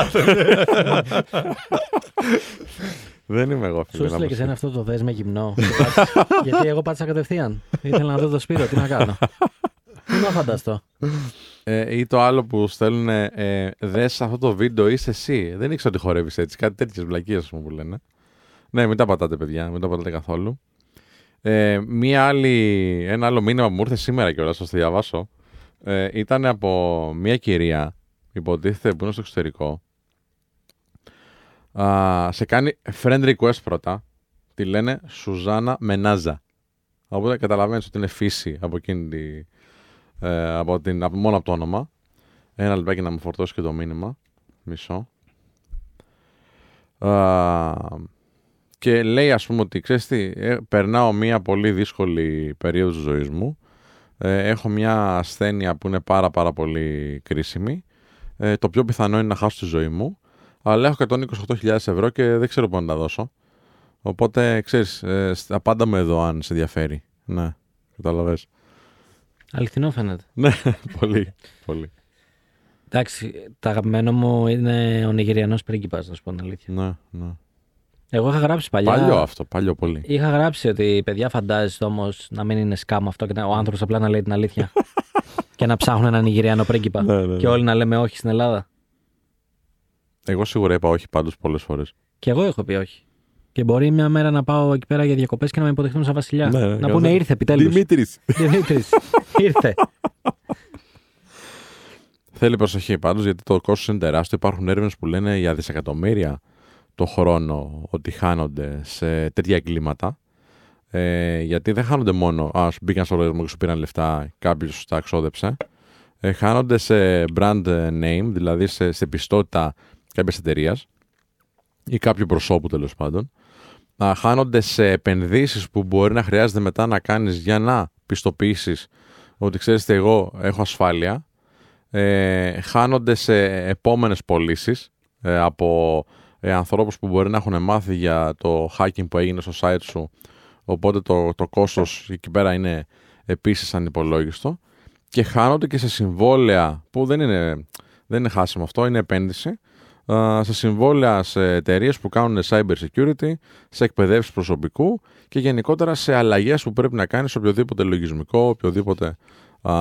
δεν είμαι εγώ. Σου φίλε, να έστειλε και πω εσένα αυτό το δες με γυμνό. Και πάτησες- Γιατί εγώ πάτησα κατευθείαν. Ήθελα να δω το Σπύρο, τι να κάνω. Τι να φανταστώ. Ε, ή το άλλο που στέλνουν ε, δες αυτό το βίντεο είσαι εσύ. Δεν ήξερα ότι χορεύεις έτσι. Κάτι τέτοιες βλακίες μου που λένε. Ναι, μην τα πατάτε παιδιά, μην τα πατάτε καθόλου. Ε, μία άλλη, ένα άλλο μήνυμα που μου ήρθε σήμερα κιόλας, θα το διαβάσω. Ε, ήταν από μία κυρία, υποτίθεται που είναι στο εξωτερικό. Α, σε κάνει friend request πρώτα. Τη λένε Σουζάνα Μενάζα. Οπότε καταλαβαίνεις ότι είναι φύση από εκείνη τη, ε, από την, από, μόνο από το όνομα. Ένα λεπτάκι να μου φορτώσει και το μήνυμα. Μισό. Α, και λέει ας πούμε ότι ξέρεις τι, ε, περνάω μια πολύ δύσκολη περίοδο της ζωής μου. Ε, έχω μια ασθένεια που είναι πάρα πάρα πολύ κρίσιμη. Ε, το πιο πιθανό είναι να χάσω τη ζωή μου. Αλλά έχω 128.000 ευρώ και δεν ξέρω πού να τα δώσω. Οπότε ξέρεις, ε, απάντα με εδώ αν σε ενδιαφέρει. Ναι, καταλαβες. Αληθινό φαίνεται. Ναι, πολύ, πολύ. Εντάξει, το αγαπημένο μου είναι ο Νιγηριανός πρίγκιπας, να σου πω την αλήθεια. Ναι, ναι. Εγώ είχα γράψει παλιά. Παλιό αυτό, παλιό πολύ. Είχα γράψει ότι παιδιά φαντάζεσαι όμως να μην είναι σκάμ αυτό και να- ο άνθρωπος απλά να λέει την αλήθεια. και να ψάχνουν έναν Νιγηριανό πρίγκιπα. Ναι, ναι, ναι. Και όλοι να λέμε όχι στην Ελλάδα. Εγώ σίγουρα είπα όχι πάντως πολλές φορές. Και εγώ έχω πει όχι. Και μπορεί μια μέρα να πάω εκεί πέρα για διακοπές και να με υποδεχτούν σαν βασιλιά. Ναι, ναι, να καλά. πούνε ήρθε επιτέλους. Δημήτρης. Δημήτρης. ήρθε. Θέλει προσοχή πάντως γιατί το κόστος είναι τεράστιο. Υπάρχουν έρευνες που λένε για δισεκατομμύρια το χρόνο ότι χάνονται σε τέτοια εγκλήματα. Ε, γιατί δεν χάνονται μόνο, ας, σου μπήκαν στο λογαριασμό και σου πήραν λεφτά, κάποιος τα εξόδεψε. Ε, χάνονται σε brand name, δηλαδή σε, σε πιστότητα κάποιας εταιρείας ή κάποιου προσώπου τέλος πάντων. Να χάνονται σε επενδύσεις που μπορεί να χρειάζεται μετά να κάνεις για να πιστοποιήσεις ότι ξέρεις τι, εγώ έχω ασφάλεια. Ε, χάνονται σε επόμενες πωλήσεις ε, από ε, ανθρώπους που μπορεί να έχουν μάθει για το hacking που έγινε στο site σου οπότε το, το κόστος εκεί πέρα είναι επίσης ανυπολόγιστο και χάνονται και σε συμβόλαια που δεν είναι, δεν είναι χάσιμο αυτό, είναι επένδυση α, σε συμβόλαια σε εταιρείες που κάνουν cyber security, σε εκπαιδεύσεις προσωπικού και γενικότερα σε αλλαγές που πρέπει να κάνεις σε οποιοδήποτε λογισμικό, οποιοδήποτε α,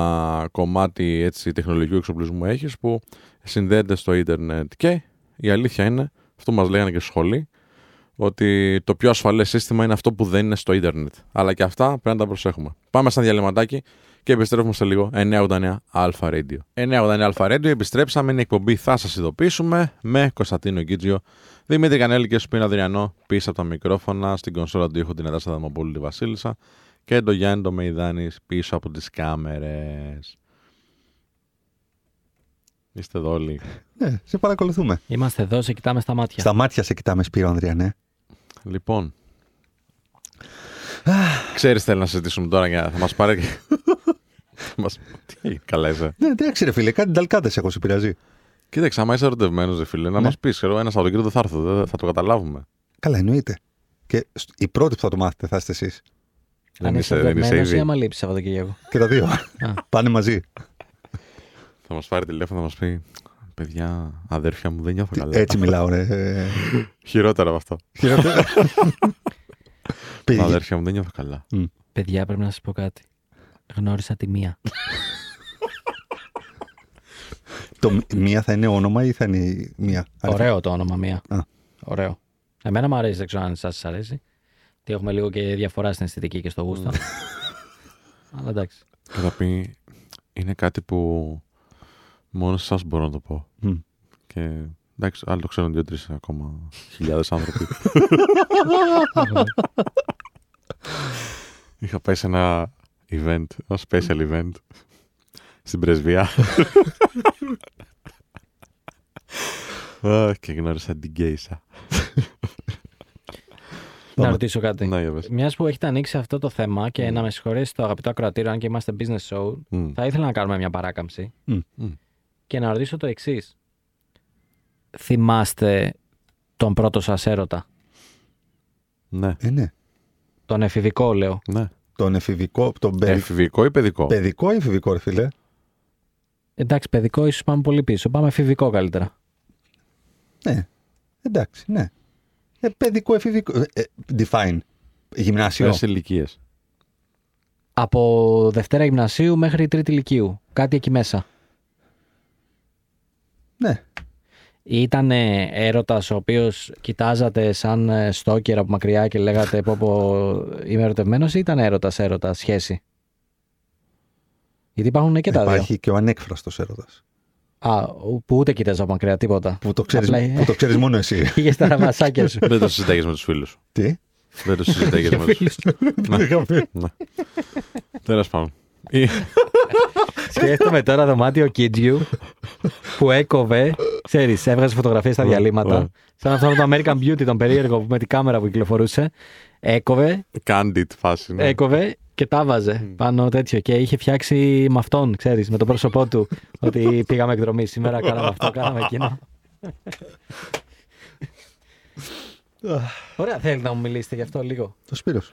κομμάτι έτσι, τεχνολογικού εξοπλισμού έχεις που συνδέεται στο ίντερνετ. Και η αλήθεια είναι, αυτό μας λέγανε και στη σχολή, ότι το πιο ασφαλές σύστημα είναι αυτό που δεν είναι στο ίντερνετ. Αλλά και αυτά πρέπει να τα προσέχουμε. Πάμε σαν διαλυματάκι και επιστρέφουμε σε λίγο 989 Alpha Radio. 989 Alpha Radio, επιστρέψαμε, είναι η εκπομπή Θα σας ειδοποιήσουμε με Κωνσταντίνο Γκίτζιο, Δημήτρη Κανέλη και Σπίνα Αδριανό πίσω από τα μικρόφωνα, στην κονσόλα του ήχου την Εδάσα Δαμοπούλου τη Βασίλισσα και το Γιάννη το Μεϊδάνης πίσω από τις κάμερες. Είστε εδώ όλοι. Ναι, σε παρακολουθούμε. Είμαστε εδώ, σε κοιτάμε στα μάτια. Στα μάτια σε κοιτάμε, Σπύρο Ανδριανέ. Λοιπόν. Ξέρεις θέλει να συζητήσουμε τώρα για θα μας πάρει, μας... Τι έγινε, καλά είσαι. Ναι, εντάξει, ρε φίλε, κάτι νταλκάτες έχω, σε πειράζει. Κοίταξε, άμα είσαι ερωτευμένος, ρε φίλε, να Ναι. μας πεις, ξέρω, ένα Σαββατοκύριακο δεν θα έρθω, δεν θα το καταλάβουμε. Καλά, εννοείται. Και σ- οι πρώτοι που θα το μάθετε θα είστε εσείς. Δεν Αν είσαι, είσαι δεν είσαι δεδομένος ή ήδη. άμα λείψεις Σαββατοκύριακο. Και τα δύο. Πάνε μαζί. Θα μας πάρει τηλέφωνο, θα μας πει, παιδιά, αδέρφια μου, δεν νιώθω Τι- καλά. Έτσι μιλάω, ρε. Ε, Χειρότερα από αυτό. χειρότερα. Πήγε- Αδέρφια μου, δεν νιώθω καλά. Παιδιά, πρέπει να σας πω κάτι. Γνώρισα τη μία. Το μ- μία θα είναι όνομα ή θα είναι η μία; αριθμό; Ωραίο το όνομα μία. Α. Ωραίο. Εμένα μου αρέσει, δεν ξέρω αν εσά σας αρέσει. Τι έχουμε λίγο και διαφορά στην αισθητική και στο γούστο. Αλλά εντάξει. Και θα πει, είναι κάτι που μόνο σε εσάς μπορώ να το πω. Μμ. Και εντάξει, άλλοι το ξέρουν δύο-τρεις ακόμα χιλιάδες άνθρωποι. Είχα πάει σε ένα event, ένα special event στην πρεσβεία. Α, και γνώρισα την Γκέισα. Να ρωτήσω κάτι. Να, για πες. Μιας που έχετε ανοίξει αυτό το θέμα και να με συγχωρέσει το αγαπητό ακροατήριο, αν και είμαστε business show, Μμ. θα ήθελα να κάνουμε μια παράκαμψη Μμ. Μμ. και να ρωτήσω το εξής. Θυμάστε τον πρώτο σας έρωτα, Ναι, Ε, ναι. τον εφηβικό λέω. ναι. Τον εφηβικό, τον παιδι- Εφηβικό ή παιδικό; παιδικό ή εφηβικό, ρε φίλε; Εντάξει, παιδικό ίσως πάμε πολύ πίσω. Πάμε εφηβικό καλύτερα. Ναι. Εντάξει, ναι. Ε, παιδικό, εφηβικό. Ε, ε, define. Γυμνάσιο. Ποιες ηλικίες. Από Δευτέρα Γυμνασίου μέχρι Τρίτη Λυκείου. Κάτι εκεί μέσα. Ναι. Ήταν έρωτας ο οποίος κοιτάζατε σαν ε, στόκερ από μακριά και λέγατε πω πω είμαι ερωτευμένος ή ήταν έρωτας έρωτας σχέση; Γιατί υπάρχουν και τα δύο. Υπάρχει και ο ανέκφραστος έρωτας. Α, που ούτε κοίταζα από μακριά τίποτα. Που το ξέρεις, Απλά- που το ξέρεις μόνο εσύ. Πήγε στα ραμασάκια σου. Δεν το συζητάγες με τους φίλους σου. Τι; Δεν το συζητάγες με τους φίλους σου. Ναι. Τέλος πάντων. Ή- Σκέφτομαι τώρα δωμάτιο Κίτζιου που έκοβε, ξέρεις, έβγαζε φωτογραφίες στα Ναι, διαλύματα. ναι. Σαν αυτό με το American Beauty, τον περίεργο που με την κάμερα που κυκλοφορούσε. Έκοβε, Candid φάση. ναι. έκοβε και τα βάζε πάνω τέτοιο. Και είχε φτιάξει με αυτόν, ξέρεις, με το πρόσωπό του. ότι πήγαμε εκδρομή σήμερα, κάναμε αυτό, κάναμε εκείνο. Ωραία, θέλετε να μου μιλήσετε γι' αυτό λίγο. Το Σπύρος.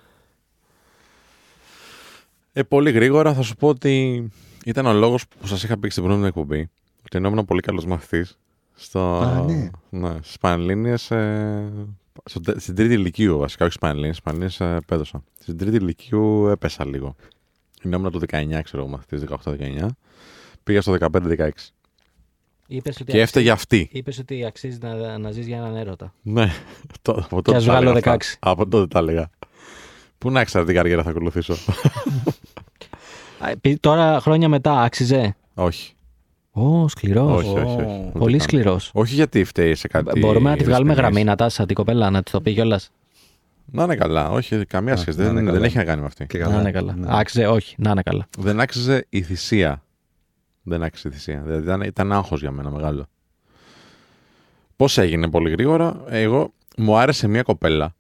Ε, πολύ γρήγορα θα σου πω ότι ήταν ο λόγος που σας είχα πει και στην προηγούμενη εκπομπή ότι ενώ ήμουν πολύ καλός μαθητής στο... Α, ναι. ναι, στις Πανελλήνιες ε, στο τε- στην τρίτη ηλικίου βασικά, όχι στις Πανελλήνιες, στις Πανελλήνιες ε, πέδωσα. Στην τρίτη ηλικίου έπεσα λίγο. Ενώ ήμουν το 19, ξέρω εγώ, μαθητής 18-19. Πήγα στο 15-16. Είπες ότι, Και έφταιγε αυτή. είπες ότι αξίζει να, να ζεις για έναν έρωτα. Ναι, το, από τότε ας τα βγάλω έλεγα αυτά. 16. Από τότε τα έλεγα. Πού να ξέρω τι καριέρα θα ακολουθήσω. Α, επει- Τώρα χρόνια μετά άξιζε. όχι. Ω, σκληρός. όχι, όχι, όχι. Ούτε Πολύ καν. σκληρός. Όχι γιατί φταίει σε κάτι. Μπορούμε να τη βγάλουμε δυσμενές. γραμμή, Νατάσα, την κοπέλα, να της το πει κιόλας. Να είναι καλά. Όχι, καμία Α, σχέση. να Δεν, είναι δεν καλά. έχει να κάνει με αυτή. Και Να είναι καλά. Ναι. Άξιζε, όχι, να είναι καλά. Δεν άξιζε η θυσία. Δεν άξιζε η θυσία. Δηλαδή ήταν, ήταν άγχος για μένα μεγάλο. Πώς έγινε πολύ γρήγορα. Εγώ μου άρεσε μια κοπέλα.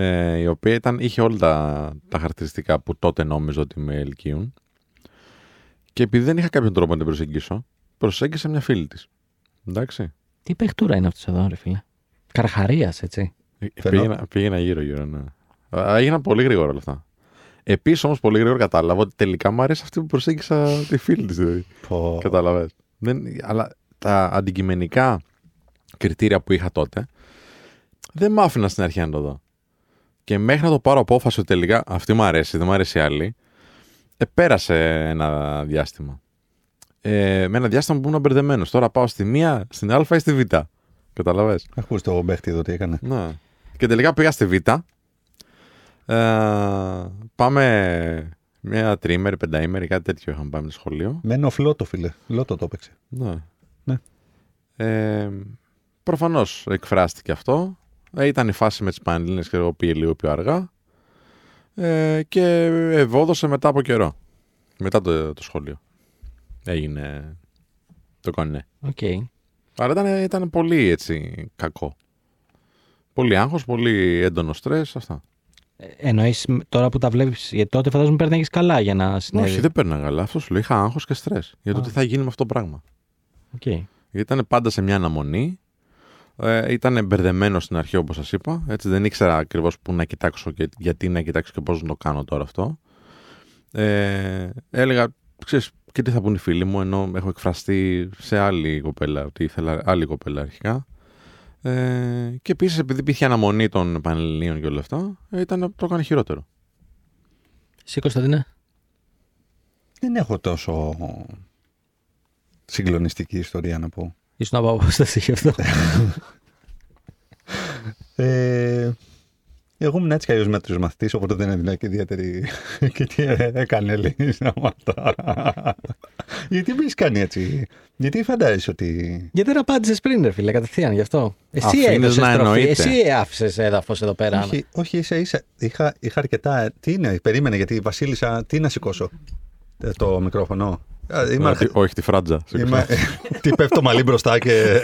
Ε, η οποία ήταν, είχε όλα τα, τα χαρακτηριστικά που τότε νόμιζα ότι με ελκύουν. Και επειδή δεν είχα κάποιον τρόπο να την προσεγγίσω, προσέγγισα μια φίλη της. Εντάξει. Τι παιχτούρα είναι αυτός εδώ, ρε φίλε; Καρχαρία, έτσι. Φαινό- Πήγαινα, πήγαινα γύρω-γύρω, ναι. Α, Έγιναν πολύ γρήγορα όλα αυτά. Επίσης όμως πολύ γρήγορα κατάλαβα ότι τελικά μου αρέσει αυτή που προσέγγισα τη φίλη της. Δηλαδή. Πω. Κατάλαβε. Αλλά τα αντικειμενικά κριτήρια που είχα τότε δεν μ' άφηνα στην αρχή να το δω. Και μέχρι να το πάρω απόφαση ότι τελικά αυτή μου αρέσει, δεν μου αρέσει η άλλη, ε, πέρασε ένα διάστημα. Ε, με ένα διάστημα που ήμουν μπερδεμένος. Τώρα πάω στη μία, στην Α ή στη Β. Καταλαβες; Ακούς το παίχτη εδώ τι έκανε. Ναι. Και τελικά πήγα στη Β. Ε, πάμε μια τριήμερη, πενταήμερη, κάτι τέτοιο είχαμε πάει με το σχολείο. Με ένα φλότο, φίλε. Λότο το έπαιξε. Ναι. Ναι. Ε, προφανώς εκφράστηκε αυτό. Ε, ήταν η φάση με τις Πανελλήνιες και εγώ πήγε λίγο πιο αργά. Ε, και ευόδωσε μετά από καιρό. Μετά το, το σχολείο. Έγινε το κονέ. Οκ. Αλλά ήταν, ήταν πολύ έτσι κακό. Πολύ άγχος, πολύ έντονο στρες, αυτά. Εννοείς τώρα που τα βλέπεις, γιατί τότε φαντάζομαι πέρναγες καλά για να συνέβη. Όχι, δεν πέρναγα καλά. Αυτό σου λέει. Είχα άγχος και στρες για το Α. τι θα γίνει με αυτό το πράγμα. Okay. Γιατί ήταν πάντα σε μια αναμονή. Ε, ήταν μπερδεμένο στην αρχή, όπως σας είπα. Έτσι, δεν ήξερα ακριβώς πού να κοιτάξω και γιατί να κοιτάξω και πώς να το κάνω τώρα αυτό. Ε, έλεγα, ξέρεις, και τι θα πούν οι φίλοι μου, ενώ έχω εκφραστεί σε άλλη κοπέλα, ότι ήθελα άλλη κοπέλα αρχικά. Ε, και επίσης, επειδή υπήρχε αναμονή των Πανελληνίων και όλα αυτά, ε, ήταν, το έκανε χειρότερο. Εσύ Κωνσταντίνε. Δεν έχω τόσο συγκλονιστική ιστορία να πω. Ήσουν από απόσταση γι' αυτό. Ε, εγώ ήμουν έτσι κι αλλιώς μέτριο μαθητή, οπότε δεν έδινα και ιδιαίτερη. και τι έκανε Ελένη αυτά. Γιατί με έχεις κάνει έτσι; Γιατί φαντάζεσαι ότι. Γιατί δεν απάντησες πριν, ρε φίλε, κατευθείαν γι' αυτό. Εσύ Αφήνεις έδωσες να τροφή, εννοείται. Εσύ άφησες έδαφος εδώ πέρα. όχι, όχι ίσα ίσα. Είχα, είχα αρκετά. Τι είναι, περίμενε, γιατί η Βασίλισσα. Τι να σηκώσω; Ε, Το μικρόφωνο. Α, Είμαι, Όχι, όχι, τη φράτζα. είμαι, τι πέφτει το μαλλί μπροστά και.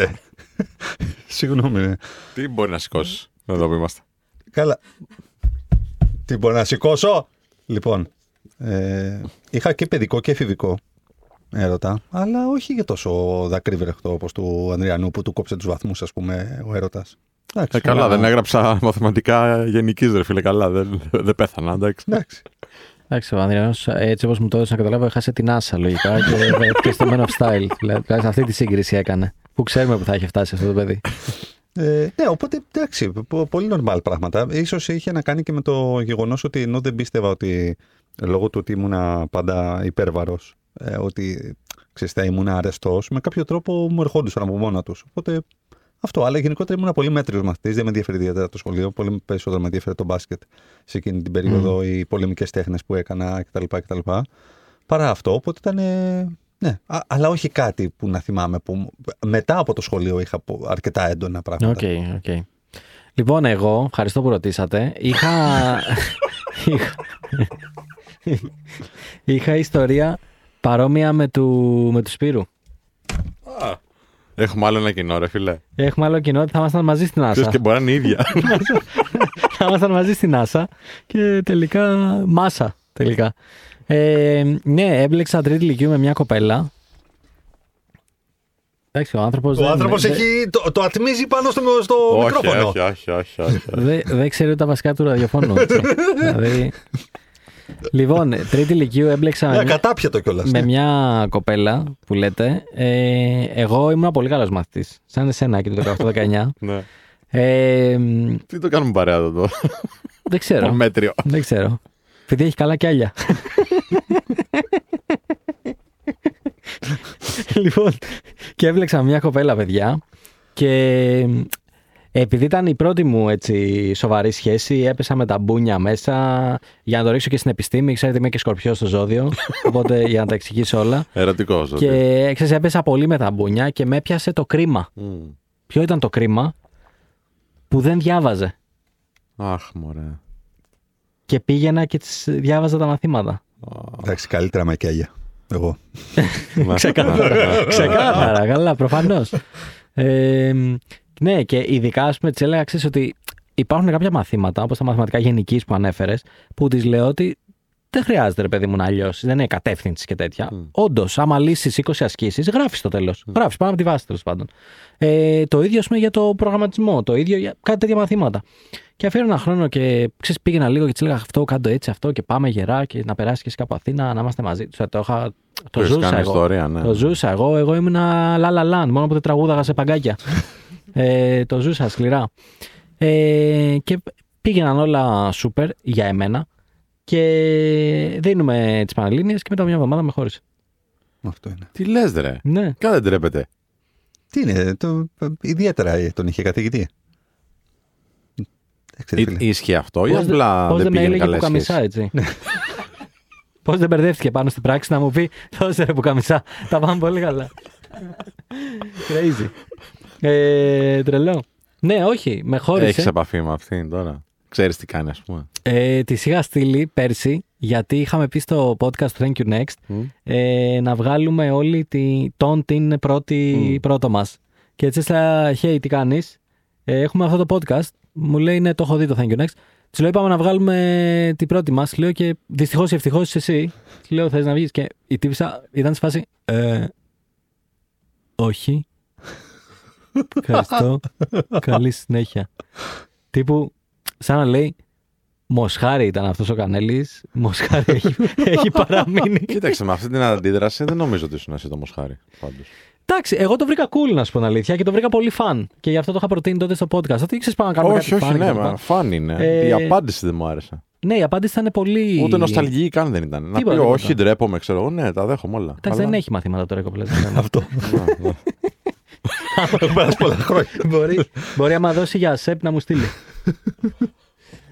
Συγγνώμη. ναι. Τι μπορεί να σηκώσεις. Εδώ που είμαστε; Καλά. Τι μπορώ να σηκώσω; Λοιπόν, ε, είχα και παιδικό και εφηβικό έρωτα, αλλά όχι για τόσο δακρύβρεχτο όπως του Ανδριανού που του κόψε τους βαθμούς, ας πούμε, ο έρωτας. Εντάξει, Ε, καλά, αλλά- δεν έγραψα μαθηματικά γενικής, ρε φίλε. Καλά, δεν, δεν πέθανα, εντάξει. Εντάξει. Εντάξει, ο Ανδριανός, έτσι όπως μου το έδωσε να καταλάβω, έχασε την άσα λογικά και βρέθηκε στο Men of Style. Δηλαδή, αυτή τη σύγκριση έκανε. Που ξέρουμε που θα έχει φτάσει αυτό το παιδί. Ε, ναι, οπότε εντάξει, πο- πολύ normal πράγματα. Ίσως είχε να κάνει και με το γεγονός ότι ενώ δεν πίστευα ότι λόγω του ότι ήμουνα πάντα υπέρβαρος, ε, ότι ξέρεις, θα ήμουν αρεστός, με κάποιο τρόπο μου ερχόντουσαν από μόνα τους. Οπότε αυτό, αλλά γενικότερα ήμουν πολύ μέτριος μαθητής, δεν με ενδιαφέρει ιδιαίτερα το σχολείο, πολύ περισσότερο με ενδιαφέρει το μπάσκετ σε εκείνη την περίοδο, οι πολεμικές τέχνες που έκανα κτλ. κτλ. Παρά αυτό, οπότε ήταν. ε, Ναι, Α- αλλά όχι κάτι που να θυμάμαι που μου- μετά από το σχολείο είχα πο- αρκετά έντονα πράγματα. OK, OK. Λοιπόν, εγώ, ευχαριστώ που ρωτήσατε. Είχα. είχα... είχα ιστορία παρόμοια με του, με του Σπύρου. Έχουμε άλλο ένα κοινό, ρε φίλε. Έχουμε άλλο κοινό ότι θα ήμασταν μαζί στην Ξέρεις NASA. και μπορεί να είναι η ίδια. θα ήμασταν μαζί στην NASA και τελικά μάσα τελικά. Ε, ναι, έμπλεξα τρίτη ηλικίου με μια κοπέλα. Εντάξει, ο άνθρωπος Ο δεν- άνθρωπος δεν- έχει. Το, το ατμίζει πάνω στο, στο όχι, μικρόφωνο. όχι, όχι, όχι, όχι. Δεν δεν ξέρει ούτε τα βασικά του ραδιοφώνου. έτσι. δηλαδή... Λοιπόν, τρίτη ηλικίου έμπλεξα με Ε, μια- κατάπιατο κιόλας. με μια κοπέλα που λέτε. Ε, εγώ ήμουν πολύ καλός μαθητής. Σαν εσένα και το 18-19. Ναι. Ε, μ, Τι το κάνουμε παρέα εδώ, το, δεν το ξέρω. μέτριο. δεν ξέρω. Επειδή έχει καλά κι άλλα. λοιπόν, και έβλεξα μια κοπέλα, παιδιά. Και μ, επειδή ήταν η πρώτη μου έτσι, σοβαρή σχέση, έπεσα με τα μπούνια μέσα για να το ρίξω και στην επιστήμη. Ξέρετε, είμαι και σκορπιός στο ζώδιο. οπότε για να τα εξηγήσω όλα. Ερωτικός. Και ξέρεις, έπεσα πολύ με τα μπούνια και με έπιασε το κρίμα. Ποιο ήταν το κρίμα που δεν διάβαζε. Αχ, μωρέ. Και πήγαινα και της διάβαζα τα μαθήματα. Εντάξει, καλύτερα με κέλια. Εγώ. Ξεκάθαρα. Ξεκάθαρα, καλά, προφανώς. Ε, ναι, και ειδικά, ας πούμε, της έλεγα ξέρεις, ότι υπάρχουν κάποια μαθήματα, όπως τα μαθηματικά γενικής που ανέφερες, που της λέω ότι δεν χρειάζεται, ρε παιδί μου, να αλλιώσεις. Δεν είναι κατεύθυνσης και τέτοια. Mm. Όντως, άμα λύσεις 20 ασκήσεις, γράφεις το τέλος. Mm. Γράφεις πάνω από τη βάση τέλος πάντων. Ε, το ίδιο, ας πούμε, για το προγραμματισμό. Το ίδιο για κάτι τέτοια μαθήματα. Και αφήνω ένα χρόνο και ξέρεις, πήγαινα λίγο και της έλεγα αυτό, κάτω έτσι, αυτό και πάμε γερά και να περάσει και εσύ κάπου Αθήνα, να είμαστε μαζί. Τους, Το, είχα, το Το έχεις ζούσα κάνει εγώ. ιστορία, ναι. Το ζούσα εγώ. Εγώ ήμουνα λα λα λαν, μόνο που δεν τραγούδαγα σε παγκάκια. ε, το ζούσα σκληρά. Ε, και πήγαιναν όλα σούπερ για εμένα. Και δίνουμε τις Πανελλήνιες και μετά μια εβδομάδα με χώρισε. Αυτό είναι. Τι λες ρε. Ναι. Καλά δεν τρέπεται. Τι είναι, το, ιδιαίτερα τον είχε καθηγητή. Εντάξει, ρε Ή- φίλε. Ίσχυε αυτό ή Πώς απλά Πώς δεν δεν με πήγαινε έλεγε καλά που καμισά, έτσι; Πώς δεν μπερδεύτηκε πάνω στην πράξη να μου πει δώσε ρε που καμισά. Τα πάμε πολύ καλά. Crazy. Ε, τρελό. Ναι, όχι, με χώρισε. Έχεις επαφή με αυτήν τώρα. Ξέρεις τι κάνει ας πούμε. Ε, τη είχα στείλει πέρσι γιατί είχαμε πει στο podcast του Thank You Next ε, να βγάλουμε όλη τη, τον την πρώτη, πρώτο μας. Και έτσι έστειλα, hey, τι κάνεις, ε, έχουμε αυτό το podcast. Μου λέει, ναι, το έχω δει το Thank You Next. Της λέω: Είπαμε να βγάλουμε την πρώτη μας. Λέω και δυστυχώς ή ευτυχώς εσύ. Της λέω: Θες να βγεις. Και η τύπησα ήταν στη φάση. Ε, όχι. Ευχαριστώ. Καλή συνέχεια. Τύπου, σαν να λέει, Μοσχάρη ήταν αυτός ο Κανέλης. Μοσχάρη έχει, έχει παραμείνει. Κοίταξε, με αυτή την αντίδραση δεν νομίζω ότι ήσουν εσύ το Μοσχάρη. Πάντως. Εντάξει, εγώ το βρήκα cool να σου πω την αλήθεια και το βρήκα πολύ φαν. Και γι' αυτό το είχα προτείνει τότε στο podcast. Ότι ήξερες πάνω να κάνουμε όχι, κάτι όχι, fun ναι, κτλ. μα, φαν είναι. Ε, Η απάντηση δεν μου άρεσε. Ναι, η απάντηση ήταν πολύ. Ούτε νοσταλγική καν δεν ήταν. Να πει, Τίποτα, όχι, τίποτα. ντρέπομαι, ξέρω εγώ. Ναι, τα δέχομαι όλα. Εντάξει, δεν έχει μαθήματα τώρα κοπλέ. Αυτό. Ναι, ναι. Έχουν περάσει πολλά χρόνια. μπορεί, μπορεί άμα δώσει για ΣΕΠ να μου στείλει.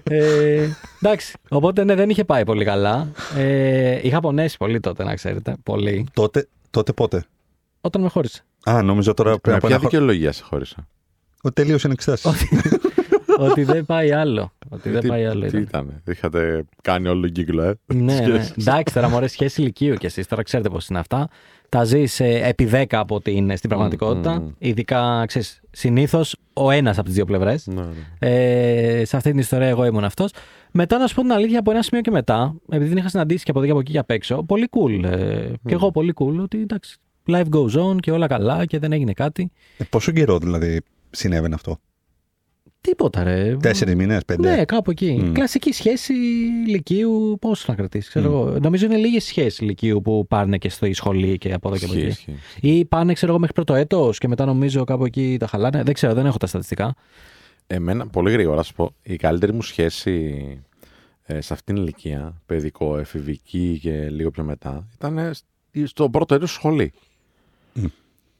ε, εντάξει, οπότε ναι, δεν είχε πάει πολύ καλά. Ε, είχα πονέσει πολύ τότε, να ξέρετε. Πολύ. τότε, τότε πότε; Όταν με χώρισε. Α, νομίζω τώρα πριν Με από ποια ένα χρόνο. δικαιολογία σε χώρισα; Ότι τελείωσε η εξετάσει. ότι δεν πάει άλλο. Ότι δεν Τι- πάει άλλο. Τι ήταν. ήταν. Είχατε κάνει όλο τον κύκλο, ε; ναι, ναι. Σχέσεις. Εντάξει, τώρα μωρέ σχέση ηλικίου κι εσείς. Τώρα ξέρετε πώς είναι αυτά. Τα ζεις επί 10 από ότι είναι στην πραγματικότητα. μ, μ. Ειδικά, ξέρεις, συνήθως ο ένας από τις δύο πλευρές. Ναι, ναι. Ε, σε αυτή την ιστορία εγώ ήμουν αυτός. Μετά να σου πω την αλήθεια από ένα σημείο και μετά, επειδή την είχα συναντήσει και από εδώ και από εκεί και απ' έξω, πολύ cool. Ε, Και εγώ πολύ cool ότι εντάξει, life goes on και όλα καλά και δεν έγινε κάτι. Ε, πόσο καιρό δηλαδή συνέβαινε αυτό; Τίποτα ρε. Τέσσερις μήνες, πέντε. Ναι, κάπου εκεί. Μμ. Κλασική σχέση ηλικίου, πόσο να κρατήσεις, ξέρω εγώ. Νομίζω είναι λίγες σχέσεις ηλικίου που πάνε και στη σχολή και από εδώ και από Ισχύει, εκεί. ισχύει. Ή πάνε, ξέρω εγώ, μέχρι πρώτο έτος και μετά νομίζω κάπου εκεί τα χαλάνε. Δεν ξέρω, δεν έχω τα στατιστικά. Εμένα, πολύ γρήγορα να σου πω, η καλύτερη μου σχέση ε, σε αυτήν την ηλικία, παιδικό, εφηβική και λίγο πιο μετά, ήταν ε, σ- στο πρώτο έτος σχολή. Μμ.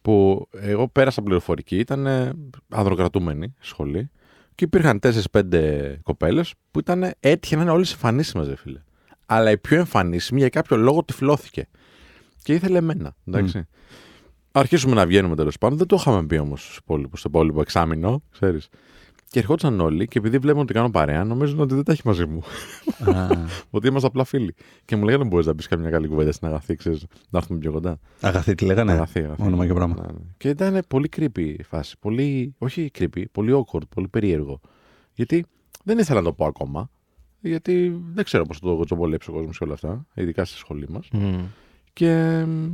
Που εγώ πέρασα πληροφορική, ήταν ε, ανδροκρατούμενη σχολή και υπήρχαν 4-5 κοπέλες που ήταν έτυχε να είναι όλες εμφανίσιμες, ρε φίλε. Αλλά η πιο εμφανίσιμη για κάποιο λόγο τυφλώθηκε. Και ήθελε εμένα. Εντάξει. Αρχίσουμε να βγαίνουμε τέλος πάντων. Δεν το είχαμε πει όμως στους υπόλοιπους, στο υπόλοιπο εξάμεινο, ξέρεις. Και ερχόντουσαν όλοι και επειδή βλέπουν ότι κάνω παρέα, νομίζουν ότι δεν τα έχει μαζί μου. Α, ότι είμαστε απλά φίλοι. Και μου λέγανε: Μπορείς να πεις καμιά καλή κουβέντα στην αγαθή, ξέρεις, να έρθουμε πιο κοντά. αγαθή τι λέγανε; Αγαθή, αγαθή. Όνομα και πράγμα. Ναι, ναι. Και ήταν πολύ creepy η φάση. Πολύ, όχι creepy, πολύ awkward, πολύ περίεργο. Γιατί δεν ήθελα να το πω ακόμα. Γιατί δεν ξέρω πώς το τσομπολέψει ο κόσμος και όλα αυτά, ειδικά στη σχολή μας. Μμ. Και μ,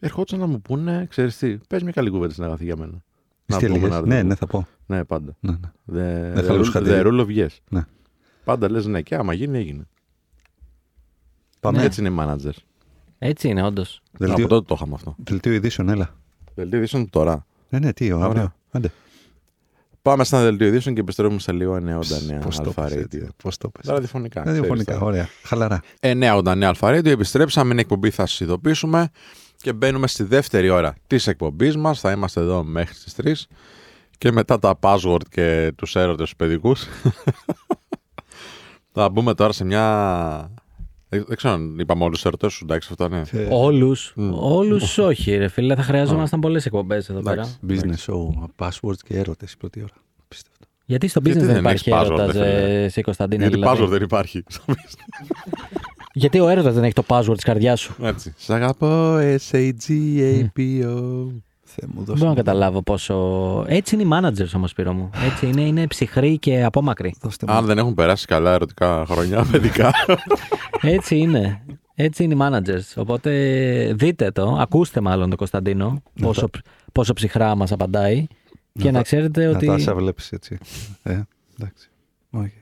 ερχόντουσαν να μου πούνε, ξέρεις τι, πες μια καλή κουβέντα στην αγαθή για μένα. Τι πούμε έλεγες; ένα Ναι, ραντεβού. ναι, θα πω. Ναι, πάντα. Ναι, ναι. The, Δεν the, θα rule, λούσχα the τι. rule of yes. Ναι. Πάντα λες ναι και άμα γίνει, έγινε. Πάμε. Έτσι είναι οι managers. Έτσι είναι, όντως. Δελτίο, Από τότε το είχαμε αυτό. δελτίο ειδήσεων, έλα. Δελτίο ειδήσεων τώρα. Ναι, ναι, τι, Ωραία. αύριο. Άντε. Πάμε στα δελτίο ειδήσεων και επιστρέφουμε σε λίγο 989 Πώς το Αλφα πες Radio. έτσι, πώς το πες. Ραδιοφωνικά. Ραδιοφωνικά, ξέρεις τώρα. ωραία. Χαλαρά. 989 Αλφα Radio, επιστρέψαμε, είναι εκπομπή, θα σας ειδοποιήσουμε και μπαίνουμε στη δεύτερη ώρα της εκπομπής μας. Θα είμαστε εδώ μέχρι τις 3 και μετά τα password και τους έρωτες του παιδικούς. θα μπούμε τώρα σε μια. Δεν δεν ξέρω αν είπαμε όλους τους ερωτές σου, εντάξει, αυτό ναι. Ε, Όλους. Μμ. Όλους όχι, ρε φίλε. Θα χρειαζόμασταν πολλές εκπομπές εδώ πέρα. Εντάξει. Business show, passwords και έρωτες η πρώτη ώρα. Πίστευτο. Γιατί στο business Γιατί δεν δεν υπάρχει έχεις password, έρωτας, ρε φίλε; εσύ Κωνσταντίνε. Γιατί δηλαδή; password δεν υπάρχει. Γιατί ο έρωτα δεν έχει το password της καρδιάς σου. Έτσι. Σ' αγαπώ, S-A-G-A-P-O. Θεέ μου, Δεν δώσε μπορώ να μου. καταλάβω πόσο. Έτσι είναι οι managers όμως, Σπύρο μου. Έτσι είναι, είναι ψυχροί και απόμακροι. Δώστε μου. Αν δεν έχουν περάσει καλά ερωτικά χρονιά, παιδικά. Έτσι είναι. Έτσι είναι οι managers. Οπότε δείτε το, ακούστε μάλλον τον Κωνσταντίνο πόσο, πόσο ψυχρά μας απαντάει. Και Να να τα- ξέρετε ότι. Νατάσα βλέπεις έτσι. Ε, εντάξει. Όχι.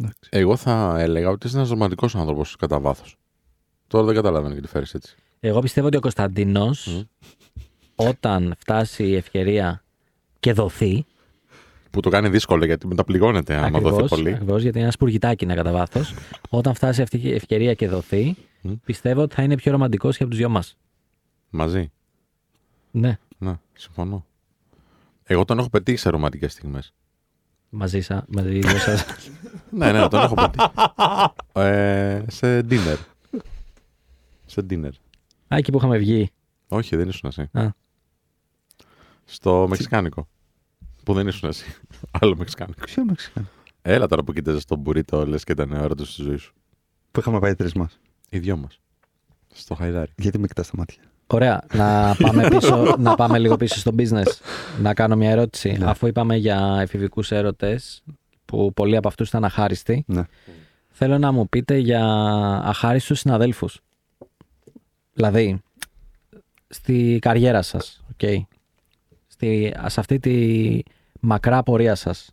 Εντάξει. Εγώ θα έλεγα ότι είσαι ένας ρομαντικός άνθρωπος κατά βάθος. Τώρα δεν καταλαβαίνω γιατί φέρεις έτσι. Εγώ πιστεύω ότι ο Κωνσταντίνο, Μμ. όταν φτάσει η ευκαιρία και δοθεί. Που το κάνει δύσκολο γιατί μεταπληγώνεται άμα δοθεί Ακριβώς, πολύ. ακριβώς, γιατί είναι ένας σπουργητάκι είναι κατά βάθος. όταν φτάσει αυτή η ευκαιρία και δοθεί, Μμ. πιστεύω ότι θα είναι πιο ρομαντικός και από τους δυο μας. Μαζί. Ναι, Ναι, συμφωνώ. Εγώ τον έχω πετύχει σε ρομαντικές στιγμές. Μαζί, σα, μαζί οι δυο σας. ναι, ναι, τον έχω πετύχει. ε, σε dinner. Σε dinner. Α, εκεί που είχαμε βγει. Όχι, δεν ήσουν εσύ. Α. Στο Μεξικάνικο. Που δεν ήσουν εσύ. Άλλο Μεξικάνικο. Ποιο Μεξικάνο. Έλα τώρα που κοίταζες τον μπουρίτο, λες και ήταν ώρα του στη ζωή σου. Που είχαμε πάει τρεις μας. Οι δυο μας. Στο Χαϊδάρι. Γιατί με κοιτάς στα μάτια; Ωραία. Να πάμε, πίσω, να πάμε λίγο πίσω στο business. Να κάνω μια ερώτηση. Ναι. Αφού είπαμε για εφηβικούς έρωτες, που που πολλοί από αυτούς ήταν αχάριστοι. Ναι. Θέλω να μου πείτε για αχάριστους συναδέλφους. Δηλαδή, στη καριέρα σας, okay. στη, σε αυτή τη μακρά πορεία σας.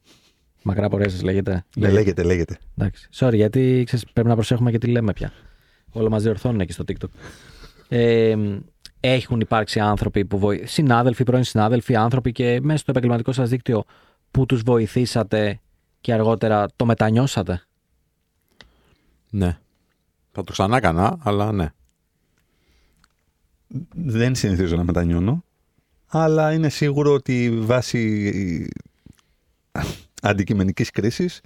Μακρά πορεία σας λέγεται. Ναι, λέγεται, λέγεται. Εντάξει. Sorry, γιατί ξέρεις, πρέπει να προσέχουμε και τι λέμε πια. Όλο μας διορθώνουν εκεί στο TikTok. Ε, έχουν υπάρξει άνθρωποι που βοη... συνάδελφοι, πρώην συνάδελφοι, άνθρωποι και μέσα στο επαγγελματικό σας δίκτυο που τους βοηθήσατε και αργότερα το μετανιώσατε; Ναι. Θα το ξανά έκανα, αλλά ναι. Δεν συνηθίζω να μετανιώνω, αλλά είναι σίγουρο ότι βάσει αντικειμενικής κρίσης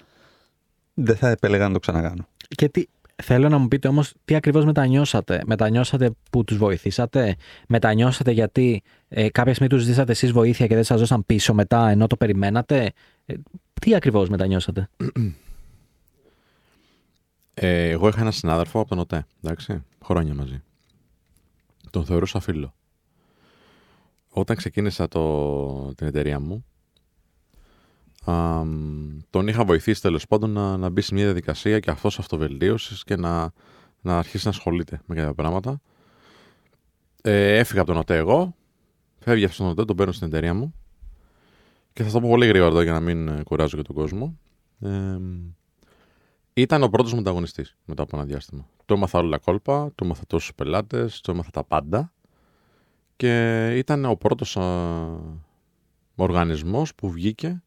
δεν θα επέλεγα να το ξανακάνω. Και τι, θέλω να μου πείτε όμως τι ακριβώς μετανιώσατε. Μετανιώσατε που τους βοηθήσατε, μετανιώσατε γιατί ε, κάποια στιγμή τους ζητήσατε εσείς βοήθεια και δεν σας δώσαν πίσω μετά ενώ το περιμένατε; Ε, τι ακριβώς μετανιώσατε; Ε, εγώ είχα ένα συνάδελφο από τον ΟΤΕ, εντάξει, χρόνια μαζί. Τον θεωρούσα φίλο. Όταν ξεκίνησα το, την εταιρεία μου, α, τον είχα βοηθήσει τέλος πάντων να, να μπει σε μια διαδικασία και αυτός αυτοβελτίωσης και να, να αρχίσει να ασχολείται με κάποια πράγματα. Ε, έφυγα από τον ΟΤΕ εγώ, φεύγει αυτός τον ΟΤΕ, τον παίρνω στην εταιρεία μου και θα το πω πολύ γρήγορα εδώ για να μην ε, κουράζω και τον κόσμο. Ε, ήταν ο πρώτος μου ανταγωνιστής μετά από ένα διάστημα. Το έμαθα όλα τα κόλπα, το έμαθα τόσους πελάτες, το έμαθα τα πάντα. Και ήταν ο πρώτος οργανισμός που βγήκε, ε,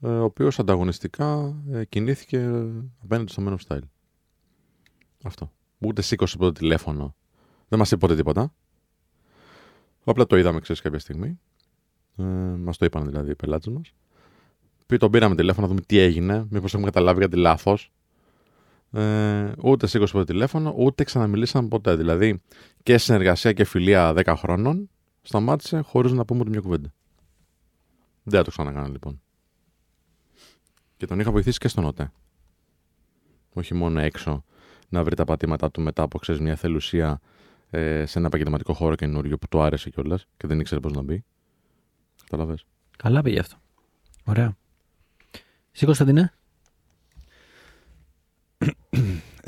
ο οποίος ανταγωνιστικά ε, κινήθηκε απέναντι στο Men of Style. Αυτό. Ούτε σήκωσε ποτέ τηλέφωνο. Δεν μας είπε ποτέ τίποτα. Απλά το είδαμε, ξέρεις, κάποια στιγμή. Ε, μας το είπαν δηλαδή οι πελάτες μας. Τον πήραμε τηλέφωνο να δούμε τι έγινε, μήπως έχουμε καταλάβει κάτι λάθος. Ε, ούτε σήκωσε ποτέ τηλέφωνο, ούτε ξαναμιλήσαμε ποτέ. Δηλαδή και συνεργασία και φιλία 10 χρόνων σταμάτησε χωρίς να πούμε ούτε μια κουβέντα. Δεν θα το ξανακάνω λοιπόν. Και τον είχα βοηθήσει και στον ΟΤΕ. Όχι μόνο έξω να βρει τα πατήματά του μετά από ξέρεις, μια θελουσία ε, σε ένα επαγγελματικό χώρο καινούριο που του άρεσε κιόλας και δεν ήξερε πώς να μπει. Καταλαβέ. Καλά πήγε αυτό. Ωραία. Εσύ Κωνσταντινέ.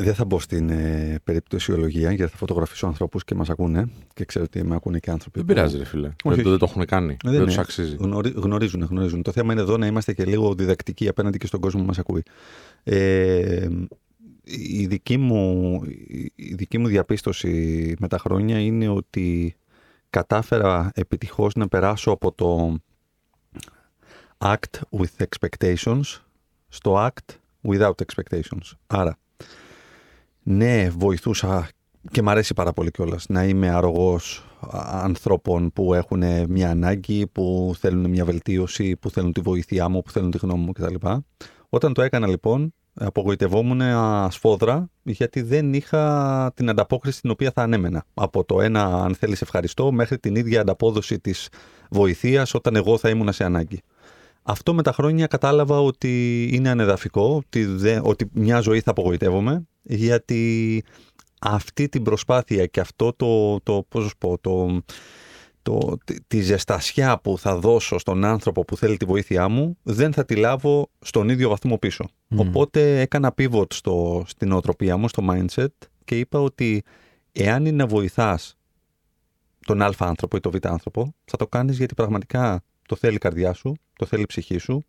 Δεν θα μπω στην ε, περιπτωσιολογία γιατί θα φωτογραφίσω ανθρώπους και μας ακούνε και ξέρω ότι με ακούνε και άνθρωποι. Δεν πειράζει, ρε φίλε. Όχι, δεν, δεν το έχουν κάνει. Δεν Δεν, είναι. του αξίζει. Γνωρι- γνωρίζουν, γνωρίζουν. Το θέμα είναι εδώ να είμαστε και λίγο διδακτικοί απέναντι και στον κόσμο που μας ακούει. Ε, η, δική μου, η δική μου διαπίστωση με τα χρόνια είναι ότι κατάφερα επιτυχώς να περάσω από το act with expectations στο act without expectations. Άρα, ναι, βοηθούσα και μ' αρέσει πάρα πολύ κιόλας να είμαι αρρωγός α, ανθρώπων που έχουν μια ανάγκη, που θέλουν μια βελτίωση, που θέλουν τη βοήθειά μου, που θέλουν τη γνώμη μου κτλ. Όταν το έκανα λοιπόν, απογοητευόμουν ασφόδρα γιατί δεν είχα την ανταπόκριση την οποία θα ανέμενα. Από το ένα αν θέλεις ευχαριστώ μέχρι την ίδια ανταπόδοση της βοηθείας όταν εγώ θα ήμουν σε ανάγκη. Αυτό με τα χρόνια κατάλαβα ότι είναι ανεδαφικό, ότι, δεν, ότι μια ζωή θα απογοητεύομαι, γιατί αυτή την προσπάθεια και αυτό το, το πώς να σου πω, το, το, τη- τη ζεστασιά που θα δώσω στον άνθρωπο που θέλει τη βοήθειά μου, δεν θα τη λάβω στον ίδιο βαθμό πίσω. Μμμ. Οπότε έκανα pivot στο, στην οτροπία μου, στο mindset και είπα ότι εάν είναι να βοηθάς τον α άνθρωπο ή τον β άνθρωπο, θα το κάνεις γιατί πραγματικά το θέλει η καρδιά σου, το θέλει η ψυχή σου,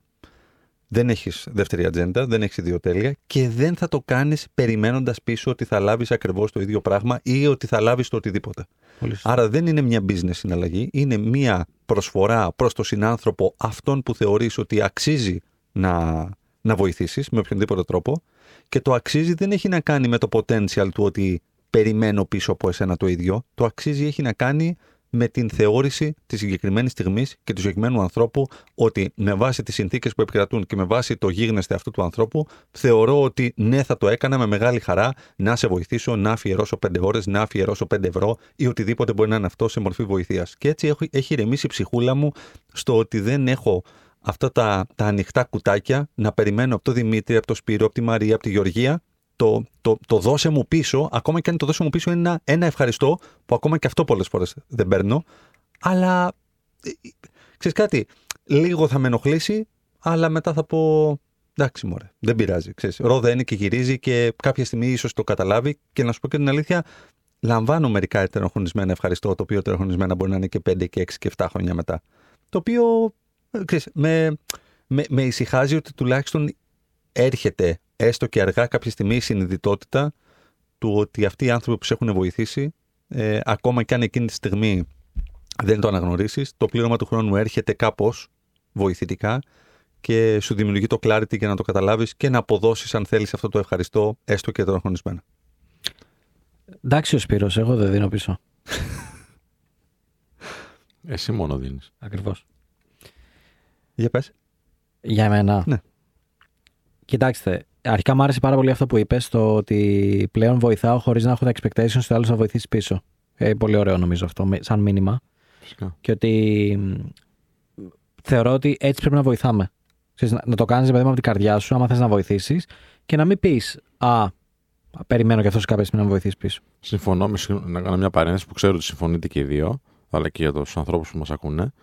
δεν έχεις δεύτερη ατζέντα, δεν έχεις ιδιοτέλεια και δεν θα το κάνεις περιμένοντας πίσω ότι θα λάβεις ακριβώς το ίδιο πράγμα ή ότι θα λάβεις το οτιδήποτε. Πολύ σωστά. Άρα δεν είναι μια business συναλλαγή, είναι μια προσφορά προς τον συνάνθρωπο αυτόν που θεωρείς ότι αξίζει να, να βοηθήσεις με οποιονδήποτε τρόπο και το αξίζει δεν έχει να κάνει με το potential του ότι περιμένω πίσω από εσένα το ίδιο. Το αξίζει έχει να κάνει με την θεώρηση της συγκεκριμένης στιγμής και του συγκεκριμένου ανθρώπου ότι με βάση τις συνθήκες που επικρατούν και με βάση το γίγνεσθε αυτού του ανθρώπου, θεωρώ ότι ναι, θα το έκανα με μεγάλη χαρά να σε βοηθήσω, να αφιερώσω 5 ώρες, να αφιερώσω 5 ευρώ ή οτιδήποτε μπορεί να είναι αυτό σε μορφή βοηθείας. Και έτσι έχω, έχει ηρεμήσει η ψυχούλα μου στο ότι δεν έχω αυτά τα, τα ανοιχτά κουτάκια να περιμένω από τον Δημήτρη, από τον Σπύρο, από τη Μαρία, από τη Γεωργία το, το, το δώσε μου πίσω, ακόμα και αν το δώσε μου πίσω είναι ένα, ένα ευχαριστώ, που ακόμα και αυτό πολλές φορές δεν παίρνω, αλλά ε, ξέρεις κάτι, λίγο θα με ενοχλήσει, αλλά μετά θα πω Εντάξει, μωρέ. Δεν πειράζει. Ξέρεις. Ρόδα είναι και γυρίζει και κάποια στιγμή ίσως το καταλάβει. Και να σου πω και την αλήθεια, λαμβάνω μερικά ετεροχρονισμένα ευχαριστώ, το οποίο ετεροχρονισμένα μπορεί να είναι και 5 και 6 και 7 χρόνια μετά. Το οποίο ε, ξέρεις, με, με, με ησυχάζει ότι τουλάχιστον έρχεται έστω και αργά κάποια στιγμή η συνειδητότητα του ότι αυτοί οι άνθρωποι που σε έχουν βοηθήσει, ε, ακόμα και αν εκείνη τη στιγμή δεν το αναγνωρίσεις, το πλήρωμα του χρόνου έρχεται κάπως βοηθητικά και σου δημιουργεί το clarity για να το καταλάβεις και να αποδώσεις, αν θέλεις, αυτό το ευχαριστώ, έστω και ετεροχρονισμένα. Εντάξει ο Σπύρος, εγώ δεν δίνω πίσω. Εσύ μόνο δίνεις. Ακριβώς. Για πες. Για μένα. Ναι. Κοιτάξτε, αρχικά μου άρεσε πάρα πολύ αυτό που είπες, το ότι πλέον βοηθάω χωρίς να έχω τα expectations ότι άλλος θα βοηθήσει πίσω. Ε, πολύ ωραίο νομίζω αυτό, με- σαν μήνυμα. Φυσικά. Και ότι μ, θεωρώ ότι έτσι πρέπει να βοηθάμε. Ξέρεις, να, να το κάνεις παιδί μου, από την καρδιά σου, άμα θες να βοηθήσεις και να μην πεις «Α, περιμένω και αυτός κάποια στιγμή να με βοηθήσει πίσω». Συμφωνώ, με συγχω- να κάνω μια παρένθεση που ξέρω ότι συμφωνείτε και οι δύο, αλλά και για τους ανθρώπους που μας ακούνε.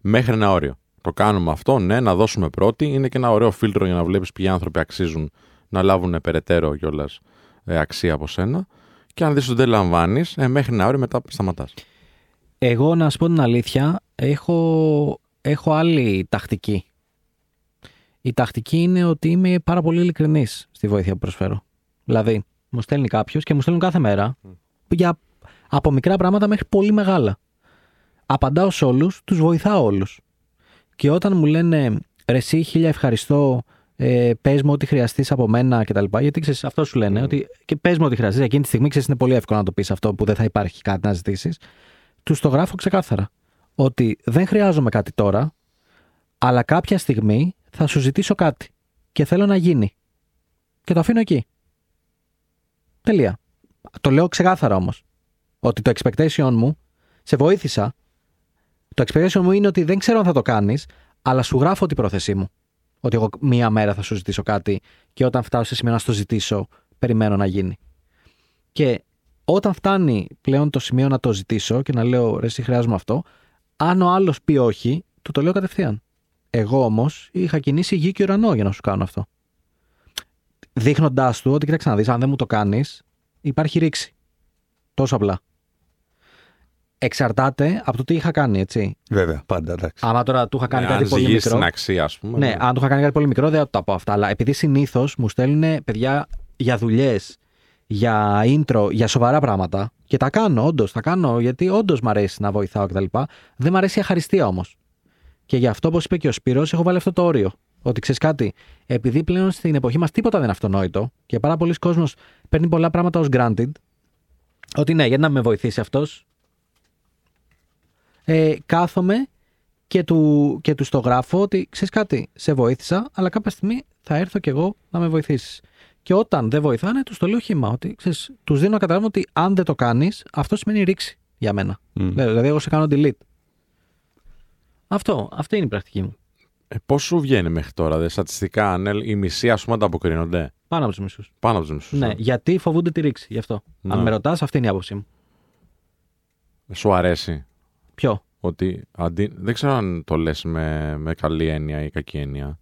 Μέχρι ένα όριο. Το κάνουμε αυτό, ναι, να δώσουμε πρώτη. Είναι και ένα ωραίο φίλτρο για να βλέπεις ποιοι άνθρωποι αξίζουν να λάβουν περαιτέρω κιόλας ε, αξία από σένα. Και αν δεις ότι δεν λαμβάνεις, ε, μέχρι ένα όριο μετά σταματάς. Εγώ να σου πω την αλήθεια, έχω, έχω άλλη τακτική. Η τακτική είναι ότι είμαι πάρα πολύ ειλικρινής στη βοήθεια που προσφέρω. Δηλαδή, μου στέλνει κάποιος και μου στέλνουν κάθε μέρα για, από μικρά πράγματα μέχρι πολύ μεγάλα. Απαντάω σε όλους, τους βοηθάω όλους. Και όταν μου λένε ρε, εσύ χίλια ευχαριστώ, ε, πες μου ό,τι χρειαστείς από μένα κτλ. Γιατί ξέρεις, αυτό σου λένε, ότι και πες μου ό,τι χρειαστείς. Εκείνη τη στιγμή ξέρεις, είναι πολύ εύκολο να το πεις αυτό που δεν θα υπάρχει κάτι να ζητήσεις τους το γράφω ξεκάθαρα. Ότι δεν χρειάζομαι κάτι τώρα, αλλά κάποια στιγμή θα σου ζητήσω κάτι και θέλω να γίνει. Και το αφήνω εκεί. Τελεία. Το λέω ξεκάθαρα όμως. Ότι το expectation μου, σε βοήθησα. Το expectation μου είναι ότι δεν ξέρω αν θα το κάνεις, αλλά σου γράφω την πρόθεσή μου. Ότι εγώ μία μέρα θα σου ζητήσω κάτι και όταν φτάσω σε σημείο να στο ζητήσω, περιμένω να γίνει. Και όταν φτάνει πλέον το σημείο να το ζητήσω και να λέω ρε, εσύ χρειάζομαι αυτό, αν ο άλλος πει όχι, του το λέω κατευθείαν. Εγώ όμως είχα κινήσει γη και ουρανό για να σου κάνω αυτό. Δείχνοντάς του ότι κοίταξε να δεις, αν δεν μου το κάνεις, υπάρχει ρήξη. Τόσο απλά. Εξαρτάται από το τι είχα κάνει, έτσι. Βέβαια, πάντα εντάξει. Άμα τώρα του είχα κάνει Ναι, αν κάτι πολύ ζυγίσει μικρό. την αξία, ας πούμε. Ναι, αν του είχα κάνει κάτι πολύ μικρό, δεν θα το πω αυτά. Αλλά επειδή συνήθως μου στέλνουν παιδιά για δουλειές, για intro, για σοβαρά πράγματα. Και τα κάνω, όντως. Τα κάνω γιατί όντως μ' αρέσει να βοηθάω κτλ. Δεν μ' αρέσει η αχαριστία όμως. Και γι' αυτό, όπως είπε και ο Σπύρος, έχω βάλει αυτό το όριο. Ότι ξέρεις κάτι, επειδή πλέον στην εποχή μας τίποτα δεν είναι αυτονόητο και πάρα πολλοί κόσμος παίρνει πολλά πράγματα ως granted, ότι ναι, γιατί να με βοηθήσει αυτός; Ε, κάθομαι και του, και του το γράφω ότι ξέρεις κάτι, σε βοήθησα, αλλά κάποια στιγμή θα έρθω κι εγώ να με βοηθήσεις. Και όταν δεν βοηθάνε, τους το λέω χήμα. Ότι ξέρεις, τους δίνω να καταλάβουν ότι αν δεν το κάνεις, αυτό σημαίνει ρήξη για μένα. Μμ. Δηλαδή, εγώ σε κάνω delete. Αυτό, αυτή είναι η πρακτική μου. Ε, Πώς σου βγαίνει μέχρι τώρα, δε, στατιστικά, Ανέλ, οι μισοί ας πούμε ανταποκρίνονται; Πάνω από τους μισούς. Πάνω από τους μισούς. Ναι, γιατί φοβούνται τη ρήξη. Γι' αυτό. Ναι. Αν με ρωτάς, αυτή είναι η άποψή μου. Σου αρέσει; Ποιο; ότι αντί, δεν ξέρω αν το λες με, με καλή έννοια ή κακή έννοια.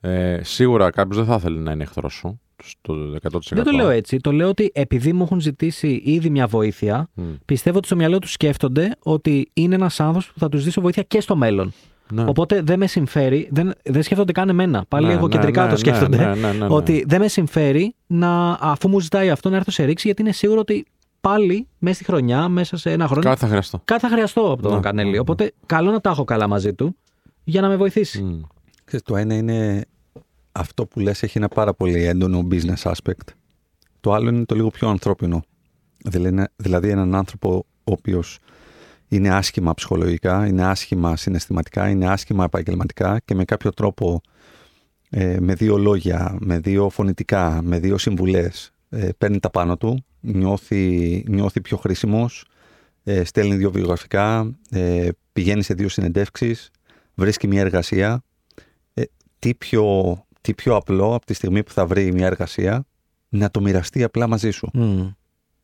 Ε, σίγουρα κάποιος δεν θα ήθελε να είναι εχθρός σου. Στο 100%. Δεν το λέω έτσι. Το λέω ότι επειδή μου έχουν ζητήσει ήδη μια βοήθεια, Μμ. πιστεύω ότι στο μυαλό τους σκέφτονται ότι είναι ένας άνθρωπος που θα τους ζητήσω βοήθεια και στο μέλλον. Ναι. Οπότε δεν με συμφέρει, δεν, δεν σκέφτονται καν εμένα. Πάλι Ναι, εγωκεντρικά ναι, το ναι, σκέφτονται. ναι, ναι, ναι, ναι. Ότι δεν με συμφέρει να, αφού μου ζητάει αυτό να έρθω σε ρήξη, γιατί είναι σίγουρο ότι πάλι μέσα στη χρονιά, μέσα σε ένα χρόνο, Κάτι θα χρειαστώ. κάτι θα χρειαστώ από τον Ναι, Κανέλη. ναι, ναι. Οπότε καλό να τα έχω καλά μαζί του για να με βοηθήσει. Μμ. Ξέρεις, το ένα είναι αυτό που λες έχει ένα πάρα πολύ έντονο business aspect. Το άλλο είναι το λίγο πιο ανθρώπινο. Δηλαδή, δηλαδή έναν άνθρωπο ο οποίος είναι άσχημα ψυχολογικά, είναι άσχημα συναισθηματικά, είναι άσχημα επαγγελματικά και με κάποιο τρόπο ε, με δύο λόγια, με δύο φωνητικά, με δύο συμβουλές ε, παίρνει τα πάνω του, νιώθει, νιώθει πιο χρήσιμος, ε, στέλνει δύο βιογραφικά, ε, πηγαίνει σε δύο συνεντεύξεις, βρίσκει μια εργασία. Ε, τι, πιο, τι πιο απλό από τη στιγμή που θα βρει μια εργασία να το μοιραστεί απλά μαζί σου. Μμ.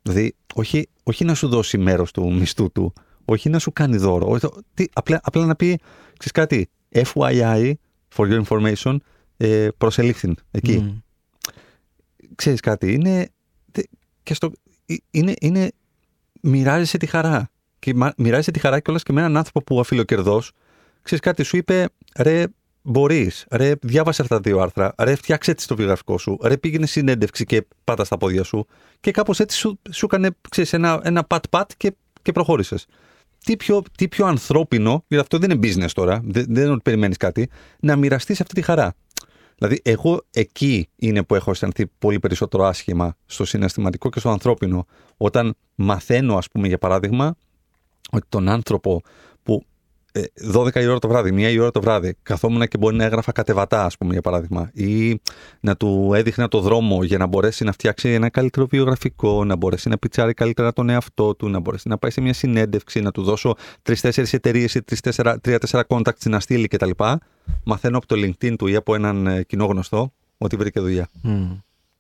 Δηλαδή, όχι, όχι να σου δώσει μέρος του μισθού του, όχι να σου κάνει δώρο, όχι, το- τι, απλά, απλά να πει, ξέρεις κάτι, FYI, for your information, ε, προσελήφθην εκεί. Μμ. Ξέρεις κάτι, είναι, τε- και στο, ε, είναι, είναι μοιράζεσαι τη χαρά. Και μα- μοιράζεσαι τη χαρά κιόλας και με έναν άνθρωπο που αφιλοκερδός, ξέρεις κάτι, σου είπε, ρε, μπορείς, ρε, διάβασε αυτά τα δύο άρθρα, ρε, φτιάξε έτσι το βιογραφικό σου, ρε, πήγαινε συνέντευξη και πάτα στα πόδια σου. Και κάπως έτσι σου, σου έκανε, ξέρεις, ένα, ένα πατ-πατ και, και προχώρησες. Τι πιο, τι πιο ανθρώπινο, γιατί αυτό δεν είναι business τώρα, δεν, δεν είναι ότι περιμένεις κάτι, να μοιραστείς αυτή τη χαρά. Δηλαδή, εγώ εκεί είναι που έχω αισθανθεί πολύ περισσότερο άσχημα στο συναισθηματικό και στο ανθρώπινο. Όταν μαθαίνω, ας πούμε, για παράδειγμα, ότι τον άνθρωπο που ε, 12 η ώρα το βράδυ, 1 η ώρα το βράδυ, καθόμουν και μπορεί να έγραφα κατεβατά, ας πούμε, για παράδειγμα, ή να του έδειχνα το δρόμο για να μπορέσει να φτιάξει ένα καλύτερο βιογραφικό, να μπορέσει να πιτσάρει καλύτερα τον εαυτό του, να μπορέσει να πάει σε μια συνέντευξη, να του δώσω τρει-τέσσερι εταιρείες ή τρία-τέσσερα contacts να στείλει κτλ. Μαθαίνω από το LinkedIn του ή από έναν ε, κοινό γνωστό ότι βρήκε δουλειά. Μμ.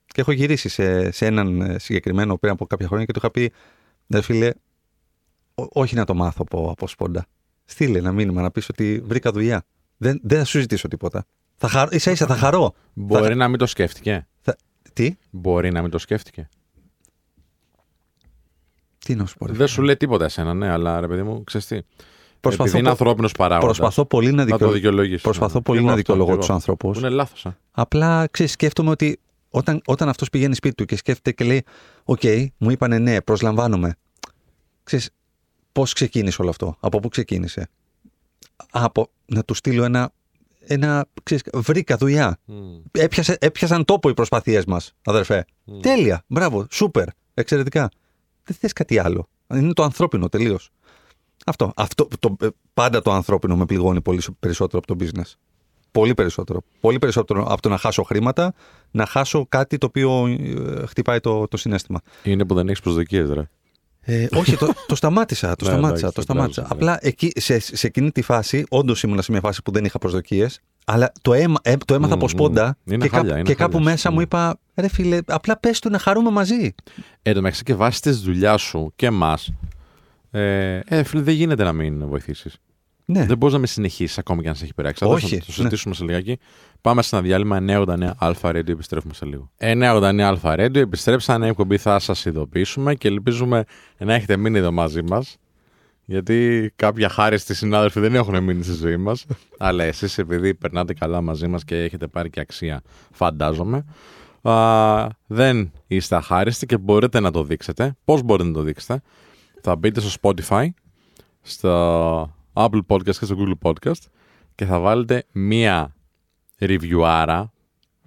Και έχω γυρίσει σε, σε έναν ε, συγκεκριμένο πριν από κάποια χρόνια και του είχα πει, ρε φίλε, ό- όχι να το μάθω από, από σπόντα. Στείλε ένα μήνυμα να πεις ότι βρήκα δουλειά. Δεν, δεν θα σου ζητήσω τίποτα. Θα χαρώ, ίσα ίσα θα χαρώ. Μπορεί Θα- να μην το σκέφτηκε. θα- τι, Μπορεί να μην το σκέφτηκε. τι να σου πω. ρε Δεν φίλε. σου λέει τίποτα εσένα, ναι, αλλά ρε παιδί μου, ξέρεις τι. Προσπαθώ Επειδή είναι προ- ανθρώπινος παράγοντας. Προσπαθώ πολύ να, να δικαιω... το δικαιολογήσει. προσπαθώ πολύ να δικαιολογώ τους ανθρώπους. Είναι λάθος. Απλά ξέρεις, σκέφτομαι ότι όταν, όταν αυτός πηγαίνει σπίτι του και σκέφτεται και λέει: Οκ, μου είπανε ναι, προσλαμβάνομαι. Ξέρεις, πώς ξεκίνησε όλο αυτό, από πού ξεκίνησε; Από να του στείλω ένα. ένα ξέρεις, βρήκα δουλειά. Έπιασε, έπιασαν τόπο οι προσπαθίες μας, αδερφέ. Τέλεια. Μπράβο. Σούπερ. Εξαιρετικά. Δεν θες κάτι άλλο. Είναι το ανθρώπινο τελείως. Αυτό. αυτό το, ε, πάντα το ανθρώπινο με πληγώνει πολύ σο- περισσότερο από το business. Πολύ περισσότερο. Πολύ περισσότερο από το να χάσω χρήματα, να χάσω κάτι το οποίο ε, χτυπάει το, το συνέστημα. Είναι που δεν έχεις προσδοκίες, ρε. Ε, όχι, το, το σταμάτησα. Το Ναι, σταμάτησα. εντάξει, το σταμάτησα. μπράβο, Απλά εκεί, σε, σε εκείνη τη φάση, όντως ήμουν σε μια φάση που δεν είχα προσδοκίες, αλλά το, αίμα, ε, το έμαθα Μμμ, από σπόντα είναι και, χάλια, κάπου, είναι και κάπου χάλια. μέσα Μμ. μου είπα, ρε φίλε, απλά πες του να χαρούμε μαζί. Ε, το μεταξύ και βάσει της δουλειάς σου και εμάς. Ε, ε, φίλε, δεν γίνεται να μην βοηθήσεις. Ναι. Δεν μπορείς να με συνεχίσεις ακόμη και αν σε έχει πειράξει. Θα Όχι, το- το ναι. συζητήσουμε σε λιγάκι. Πάμε σε ένα διάλειμμα 989 Αλφα Radio. Επιστρέφουμε σε λίγο. 989 Αλφα Radio. Επιστρέψανε εκπομπή. Θα σας ειδοποιήσουμε και ελπίζουμε να έχετε μείνει εδώ μαζί μας. Γιατί κάποια χάριστοι συνάδελφοι δεν έχουν μείνει στη ζωή μας. αλλά εσείς, επειδή περνάτε καλά μαζί μας και έχετε πάρει και αξία, φαντάζομαι, α, δεν είστε αχάριστοι και μπορείτε να το δείξετε. Πώς μπορείτε να το δείξετε, θα μπείτε στο Spotify, στο Apple Podcast και στο Google Podcast και θα βάλετε μία reviewάρα,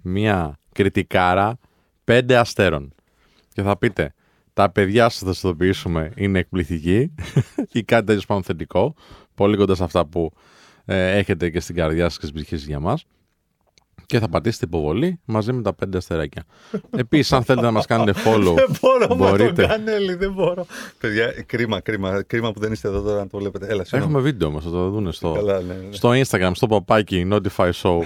μία κριτικάρα πέντε αστέρων. Και θα πείτε, τα παιδιά σας θα σας ειδοποιήσουμε είναι εκπληκτικοί ή κάτι τέτοιο πάνω θετικό, πολύ κοντά σε αυτά που ε, έχετε και στην καρδιά σας και στις ψυχές για μας. Και θα πατήσετε υποβολή μαζί με τα πέντε αστεράκια. Επίσης, αν θέλετε να μας κάνετε follow, Δεν μπορώ μπορείτε. με τον Κανέλη, δεν μπορώ. Παιδιά, κρίμα, κρίμα, κρίμα που δεν είστε εδώ τώρα να το βλέπετε. Έλα, συγγνώμη. Έχουμε βίντεο μας, θα το δουν στο, Καλά, ναι, ναι. στο Instagram, στο παπάκι Notify Show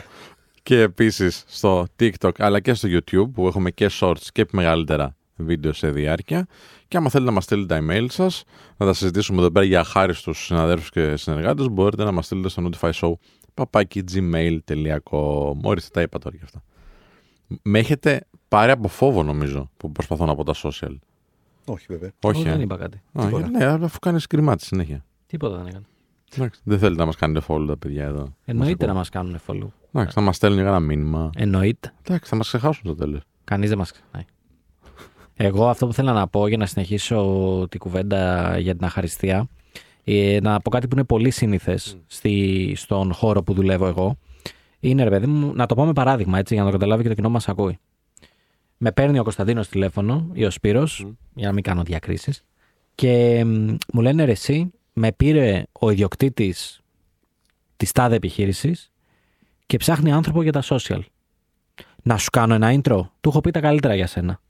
και επίσης στο TikTok αλλά και στο YouTube που έχουμε και shorts και μεγαλύτερα βίντεο σε διάρκεια και άμα θέλετε να μας στείλετε τα email σας να τα συζητήσουμε εδώ πέρα για αχάριστους συναδέλφους και συνεργάτες μπορείτε να μας στείλετε στο Notify Show παπάκι gmail.com Ορίστε τα είπα τώρα και αυτά Με έχετε πάρει από φόβο νομίζω που προσπαθώ να πω τα social Όχι, βέβαια. Όχι, Όχι, ε. δεν είπα κάτι. Α, Τίποτα. ναι, αφού κάνεις κρυμάτι συνέχεια Τίποτα δεν έκανα. Εντάξει, δεν θέλετε να μας κάνετε follow τα παιδιά εδώ Εννοείται να μας κάνουν follow. Εντάξει, θα μας στέλνουν για ένα μήνυμα Εννοείται. Εντάξει, θα μας ξεχάσουν στο τέλος. Κανείς δεν μας ξεχνάει. Εγώ αυτό που θέλω να πω για να συνεχίσω τη κουβέντα για την αχαριστία, ε, να πω κάτι που είναι πολύ σύνηθες στον χώρο που δουλεύω εγώ. Είναι ρε παιδί μου, να το πω με παράδειγμα έτσι, για να το καταλάβει και το κοινό μας ακούει. Με παίρνει ο Κωνσταντίνος τηλέφωνο ή ο Σπύρος, για να μην κάνω διακρίσεις, και μ, μου λένε ρε εσύ, με πήρε ο ιδιοκτήτης της τάδε επιχείρησης και ψάχνει άνθρωπο για τα social. Να σου κάνω ένα intro. Του έχω πει τα καλύτερα για σένα.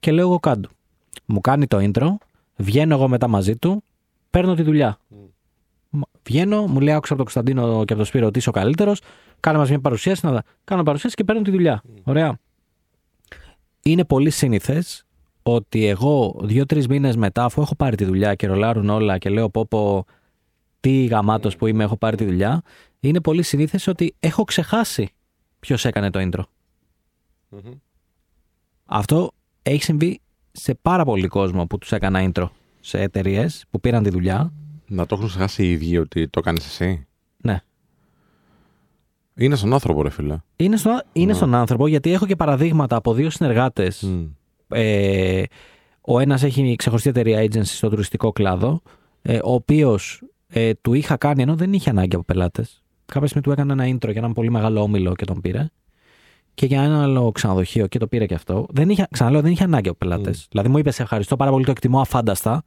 Και λέω εγώ κάντου. Μου κάνει το intro, βγαίνω εγώ μετά μαζί του, παίρνω τη δουλειά. Μ- Βγαίνω, μου λέει άκουσα από τον Κωνσταντίνο και από τον Σπύρο ότι είσαι ο καλύτερος. Κάνε μας μια παρουσίαση, να κάνω παρουσίαση και παίρνω τη δουλειά. Ωραία. Είναι πολύ σύνηθες ότι εγώ δύο-τρεις μήνες μετά, αφού έχω πάρει τη δουλειά και ρολάρουν όλα και λέω πω πω τι γαμάτος που είμαι, έχω πάρει τη δουλειά, είναι πολύ συνήθε ότι έχω ξεχάσει ποιος έκανε το intro. Αυτό έχει συμβεί σε πάρα πολύ κόσμο που τους έκανα intro σε εταιρείες που πήραν τη δουλειά. Να το έχουν ξεχάσει οι ίδιοι ότι το κάνεις εσύ; Ναι. Είναι στον άνθρωπο, ρε φίλε. Είναι, στο, είναι Ναι. στον άνθρωπο γιατί έχω και παραδείγματα από δύο συνεργάτες. Μμ. Ε, ο ένας έχει ξεχωριστή εταιρεία agency στο τουριστικό κλάδο, ε, ο οποίος ε, του είχα κάνει ενώ δεν είχε ανάγκη από πελάτες. Κάποια στιγμή του έκανα ένα intro για έναν πολύ μεγάλο όμιλο και τον πήρε. Και για ένα άλλο ξενοδοχείο και το πήρε και αυτό. Δεν είχε, ξαναλέω, δεν είχε ανάγκη από πελάτες. Mm. Δηλαδή μου είπες: Σε ευχαριστώ πάρα πολύ, το εκτιμώ αφάνταστα.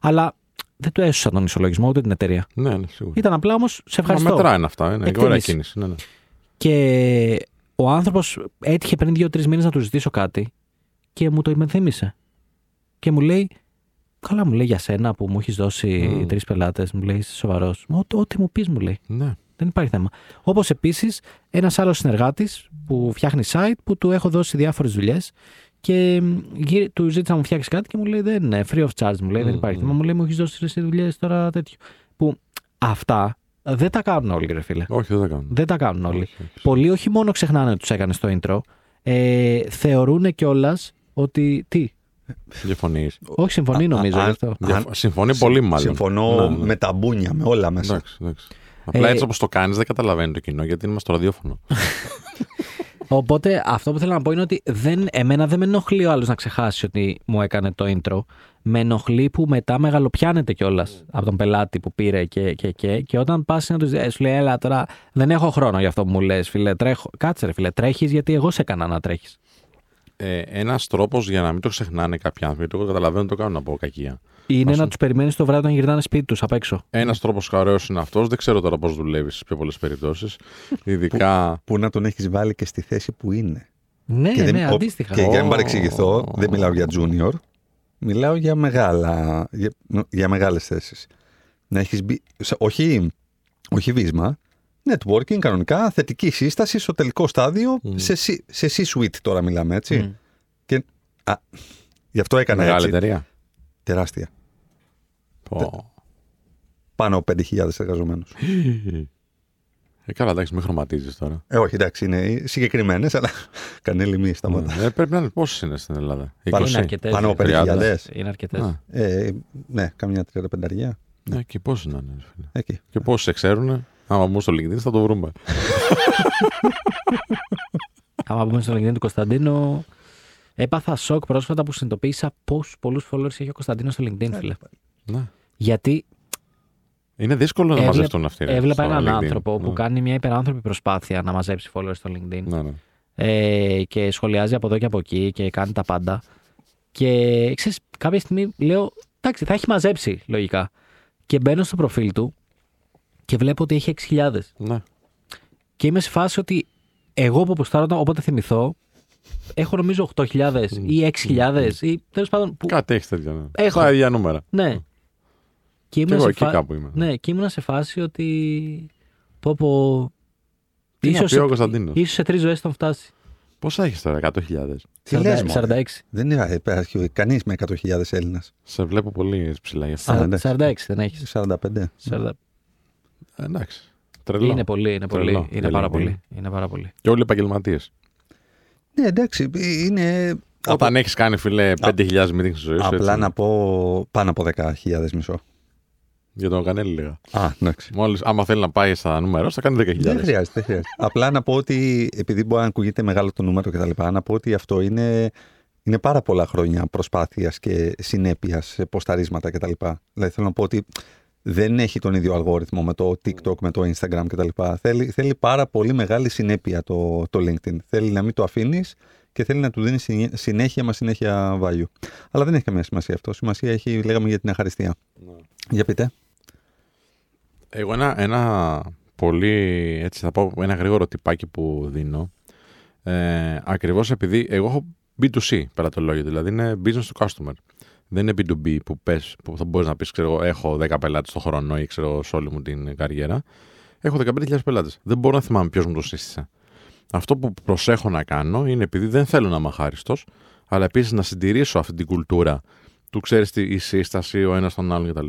Αλλά δεν του έσωσα τον ισολογισμό ούτε την εταιρεία. Ναι, ναι, σίγουρα. Ήταν απλά όμως σε Μα ευχαριστώ. μετράνε αυτά. Είναι Εκτίμηση. ωραία κίνηση. Ναι, ναι. Και ο άνθρωπος έτυχε πριν δύο-τρεις μήνες να του ζητήσω κάτι και μου το υπενθύμησε. Και μου λέει, Καλά, μου λέει για σένα που μου έχεις δώσει Μμ. τρεις πελάτες, μου λέει είσαι σοβαρός. Ό,τι μου πεις, μου λέει. ναι. Δεν υπάρχει θέμα. Όπως επίσης ένας άλλος συνεργάτης που φτιάχνει site που του έχω δώσει διάφορες δουλειές και μ, γύρι- του ζήτησα να μου φτιάξει κάτι και μου λέει δεν είναι free of charge. Μου λέει δεν Μμ, υπάρχει μμ. θέμα. Μου λέει μου έχεις δώσει εσύ δουλειές τώρα τέτοιο. Που αυτά δεν τα κάνουν όλοι, ρε φίλε. Όχι, δεν τα κάνουν. Δεν τα κάνουν όλοι. Όχι, όχι. Πολλοί όχι μόνο ξεχνάνε ότι τους έκανε το intro, ε, θεωρούν κιόλας ότι. Τι, Διαφωνείς. όχι συμφωνεί Α, νομίζω α, γι' α, αυτό. Διαφ- Συμφωνεί πολύ μάλλον. Συμφωνώ Ναι, ναι. με τα μπούνια, με όλα μέσα. Εντάξει, εντάξει. Απλά Ε, έτσι όπως το κάνεις δεν καταλαβαίνει το κοινό γιατί είμαστε στο ραδιόφωνο. Οπότε αυτό που θέλω να πω είναι ότι δεν, εμένα δεν με ενοχλεί ο άλλος να ξεχάσει ότι μου έκανε το intro. Με ενοχλεί που μετά μεγαλοπιάνεται κιόλας από τον πελάτη που πήρε και, και, και, και όταν πας να τους δεις, σου λέει, Έλα τώρα, δεν έχω χρόνο για αυτό που μου λες, φίλε. Τρέχω. Κάτσε, ρε φίλε, τρέχεις γιατί εγώ σε έκανα να τρέχεις. Ε, Ένας τρόπος για να μην το ξεχνάνε κάποιοι άνθρωποι, γιατί εγώ καταλαβαίνω ότι το κάνουν από κακία. Είναι Ας να πούμε. τους περιμένεις το βράδυ όταν γυρνάνε σπίτι τους απ' έξω. Ένας τρόπος χαρέο είναι αυτός. Δεν ξέρω τώρα πώς δουλεύεις σε πιο πολλές περιπτώσεις. Ειδικά. Που να τον έχεις βάλει και στη θέση που είναι. Ναι, και ναι, αντίστοιχα. Και για να μην Ω. παρεξηγηθώ, δεν μιλάω για junior, μιλάω για, μεγάλα, για, για μεγάλες θέσεις. Να έχεις μπει, σε- όχι, όχι βίσμα, networking κανονικά, θετική σύσταση στο τελικό στάδιο, Μμ. σε, C- σε C-suite τώρα μιλάμε, έτσι. Μμ. Και, α, γι' αυτό έκανα Μεγάλη έτσι. εταιρεία. Τεράστια. Πω. Πάνω από 5.000 εργαζομένους. Ε, καλά, εντάξει, μην χρωματίζεις τώρα. Ε, όχι, εντάξει, είναι συγκεκριμένες, αλλά κανένα μη σταματά. Ε, πρέπει να είναι πόσες είναι στην Ελλάδα; Πάνω 20. Είναι αρκετές. Πάνω από 30. 5.000. Είναι αρκετές. Α, Ε, ναι, καμιά 35 ναι, και πόσε να είναι. ρε φίλε. Εκεί. Και πόσε σε ξέρουν. Άμα μπουν στο LinkedIn θα το βρούμε. Άμα πούμε στο LinkedIn του Κωνσταντίνου, έπαθα σοκ πρόσφατα που συνειδητοποίησα πόσους πολλούς followers έχει ο Κωνσταντίνος στο LinkedIn, φίλε. Ναι. Γιατί Είναι δύσκολο να Έβλεπ- μαζευτούν αυτοί. ρε, έβλεπα στο έναν LinkedIn. άνθρωπο που Ναι. κάνει μια υπεράνθρωπη προσπάθεια να μαζέψει followers στο LinkedIn Ναι, ναι. ε, και σχολιάζει από εδώ και από εκεί και κάνει τα πάντα. Και ξέρεις, κάποια στιγμή λέω, εντάξει, θα έχει μαζέψει λογικά. Και μπαίνω στο προφίλ του και βλέπω ότι έχει 6.000. ναι. Και είμαι σε φάση ότι εγώ που αποστάρω όταν- όποτε θυμηθώ, έχω νομίζω 8.000 ή 6.000 ή τέλος πάντων. Που... Κάτι έχεις τέτοια. Ναι. Έχω. Στα ίδια νούμερα. Ναι. Και Και ήμουν εγώ σε, εκεί φα... κάπου είμαι. ναι, και ήμουν σε φάση ότι. Πω πω. Τι να ίσως πει ο σε- Κωνσταντίνος; ίσως σε τρεις ζωές θα φτάσει. Πόσα έχεις τώρα, 100.000. Τι λες, 46. μωρέ. 46. Δεν είναι- υπάρχει κανείς με 100.000 Έλληνας. Σε βλέπω πολύ ψηλά γι' αυτό. Α, Σα- εντάξει. 46 δεν έχεις. 45. Ε, Εντάξει. Τρελό. Είναι πολύ, είναι πολύ. Τρελό. Είναι πάρα LinkedIn. πολύ. Είναι πάρα πολύ. Και όλοι επαγγελματίες. Ναι, εντάξει, είναι. Όταν έχεις κάνει, φίλε, 5.000 meetings στη ζωή σου. Απλά έτσι, να πω πάνω από 10.000 μισό. Για τον Κανέλη λέγα. Α, εντάξει. Μόλις, άμα θέλει να πάει στα νούμερα, θα κάνει 10.000. Δεν χρειάζεται, δεν χρειάζεται. Απλά να πω ότι, επειδή μπορεί να ακούγεται μεγάλο το νούμερο κτλ., να πω ότι αυτό είναι, είναι πάρα πολλά χρόνια προσπάθειας και συνέπειας σε ποσταρίσματα κτλ. Δηλαδή θέλω να πω ότι δεν έχει τον ίδιο αλγόριθμο με το TikTok, με το Instagram κτλ. Θέλει, θέλει πάρα πολύ μεγάλη συνέπεια το, το LinkedIn. Θέλει να μην το αφήνεις και θέλει να του δίνεις συνέ- συνέχεια μα συνέχεια value. Αλλά δεν έχει καμία σημασία αυτό. Σημασία έχει, λέγαμε, για την αχαριστία. Για πείτε. Εγώ ένα, ένα πολύ, έτσι θα πω, ένα γρήγορο τυπάκι που δίνω. Ε, ακριβώς επειδή εγώ έχω B2C πέρα το λόγιο, δηλαδή είναι business to customer. Δεν είναι B2B που, πες, που θα μπορείς να πεις, ξέρω, εγώ, έχω 10 πελάτες το χρόνο ή ξέρω σε όλη μου την καριέρα. Έχω 15.000 πελάτες. Δεν μπορώ να θυμάμαι ποιος μου το σύστησε. Αυτό που προσέχω να κάνω είναι επειδή δεν θέλω να είμαι αχάριστος, αλλά επίσης να συντηρήσω αυτή την κουλτούρα του ξέρεις τι, η σύσταση, ο ένας τον άλλον κτλ.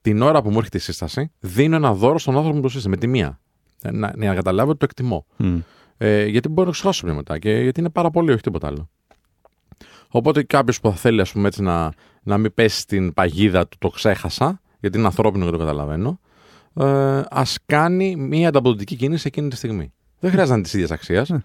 Την ώρα που μου έρχεται η σύσταση, δίνω ένα δώρο στον άνθρωπο που μου το σύστησε με τη μία. Ε, Να, να καταλάβω ότι το εκτιμώ. Μμ. Ε, γιατί μπορεί να το ξεχάσω μετά και γιατί είναι πάρα πολύ, όχι τίποτα άλλο. Οπότε κάποιος που θα θέλει, ας πούμε, έτσι, να, να μην πέσει στην παγίδα του το ξέχασα, γιατί είναι ανθρώπινο και το καταλαβαίνω, ε, ας κάνει μια ανταποδοτική κίνηση εκείνη τη στιγμή. Δεν χρειάζεται να είναι της ίδιας αξίας, Ναι.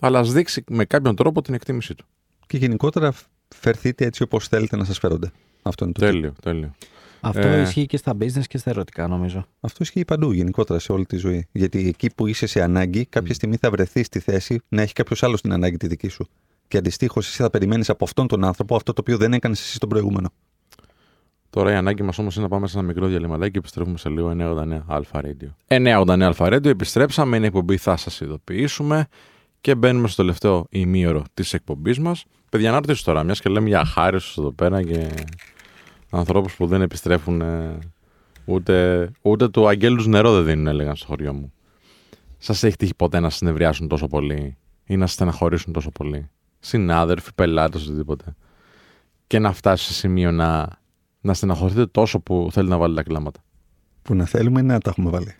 αλλά ας δείξει με κάποιον τρόπο την εκτίμησή του. Και γενικότερα φερθείτε έτσι όπως θέλετε να σας φέρονται. Αυτό είναι το Τέλειο, τέλειο. Αυτό Ε. ισχύει και στα business και στα ερωτικά, νομίζω. Αυτό ισχύει παντού γενικότερα σε όλη τη ζωή. Γιατί εκεί που είσαι σε ανάγκη, κάποια στιγμή θα βρεθείς στη θέση να έχει κάποιος άλλος την ανάγκη τη δική σου. Και αντιστοίχως, εσύ θα περιμένεις από αυτόν τον άνθρωπο αυτό το οποίο δεν έκανες εσύ τον προηγούμενο. Τώρα η ανάγκη μας όμως είναι να πάμε σε ένα μικρό διαλυματάκι και επιστρέφουμε σε λίγο 989 Αλφα Radio. 989 Αλφα Radio, επιστρέψαμε, είναι εκπομπή, θα σας ειδοποιήσουμε και μπαίνουμε στο τελευταίο ημίωρο της εκπομπής μας. Παιδιά, να ρωτήσω τώρα, μιας και λέμε για χάριστου εδώ πέρα και ανθρώπους που δεν επιστρέφουν ε, ούτε, ούτε του αγγέλου νερό δεν δίνουν, έλεγαν στο χωριό μου. Σας έχει τύχει ποτέ να συνευριάσουν τόσο πολύ ή να στεναχωρήσουν τόσο πολύ; Συνάδελφοι, πελάτες, οτιδήποτε. Και να φτάσει σε σημείο να, να στεναχωρηθείτε τόσο που θέλει να βάλει τα κλάματα. Που να θέλουμε είναι να τα έχουμε βάλει;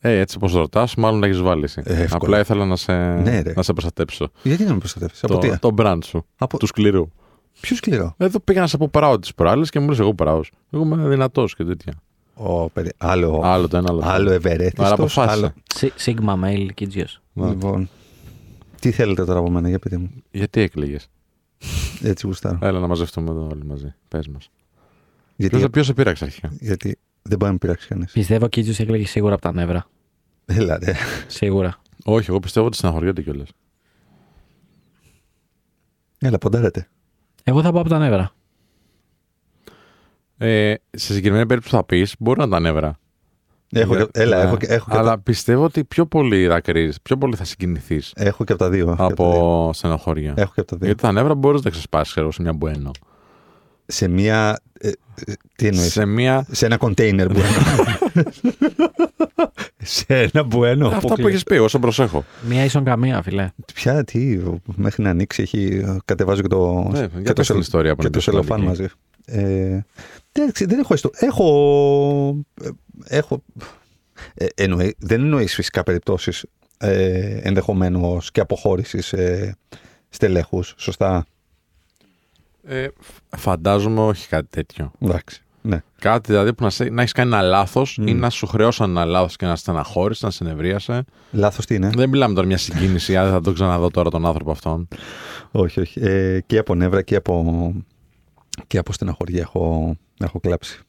Ε, έτσι όπω ρωτάς, μάλλον να έχεις βάλει. εσύ. Ε, εύκολα. Απλά ήθελα να σε, Ναι, ρε. να σε προστατέψω. Γιατί να με προστατεύει, από το, τι; το brand σου. Από... Του σκληρού. Πιο σκληρό; Εδώ πήγα να σε πω πράω τις προάλλες και μου λες: Εγώ πράω. Εγώ είμαι δυνατός και τέτοια. Ο, περι... Άλλο, Άλλο το ένα, άλλο το άλλο άλλο. ευερέθιστος, Άρα αποφάσισε. άλλο... Σι- Sigma Mail Kidzios. Ναι. Λοιπόν, τι θέλετε τώρα από μένα, για πείτε μου. Γιατί έκλαιγες; Έτσι γουστάρω. Έλα να μαζευτούμε εδώ όλοι μαζί. Πες μας. γιατί, Ποιο σε πείραξε αρχικά; γιατί δεν πάει να με πειράξει κανένα. Πιστεύω ο Kidzios έκλαιγε σίγουρα από τα νεύρα. Έλα, ρε. Σίγουρα. Όχι, εγώ πιστεύω ότι στεναχωριέται κιόλας. Έλα, ποντάρετε. Εγώ θα πω από τα νεύρα. Ε, σε συγκεκριμένη περίπτωση που θα πεις, μπορεί να ήταν νεύρα. Έχω, Για- και- έλα, ναι. έχω, και- έχω, και Αλλά τα, πιστεύω ότι πιο πολύ δακρύζεις, πιο πολύ θα συγκινηθείς έχω και από τα δύο. έχω και από τα δύο. από στενοχώρια. Έχω και από τα δύο. Γιατί τα νεύρα μπορείς να τα ξεσπάσεις, ξέρω, σε μια μπουένο. Σε μία. ε, ε, τι εννοείς, Σε μια. Σε ένα κοντέινερ μπουένο. σε ένα μπουένο. Αυτά που αποκλείεται. έχεις πει, όσο προσέχω. Μία ίσον καμία, φιλέ. Πια τι, μέχρι να ανοίξει έχει, κατεβάζω και το, Ναι, και για το, πες την σελ- ιστορία που και είναι το πιο σελοφάν σημαντική. μαζί. Ε, δεν, ξε- δεν έχω ιστο- Έχω... ε, έχω ε, εννοεί, δεν εννοείς φυσικά περιπτώσεις ε, ενδεχομένως και αποχώρησης ε, στελέχους, σωστά; Ε, φ- φαντάζομαι όχι κάτι τέτοιο. Εντάξει. Ναι. Κάτι δηλαδή που να, σε- να έχεις κάνει ένα λάθος Μμ. ή να σου χρεώσαν ένα λάθος και να στεναχώρησες, να συνευρίασε. Λάθος τι είναι; Δεν μιλάμε τώρα μια συγκίνηση, αν δεν θα τον ξαναδώ τώρα τον άνθρωπο αυτόν. όχι, όχι. Ε, και από νεύρα και από, και από στεναχωρία έχω, έχω κλάψει.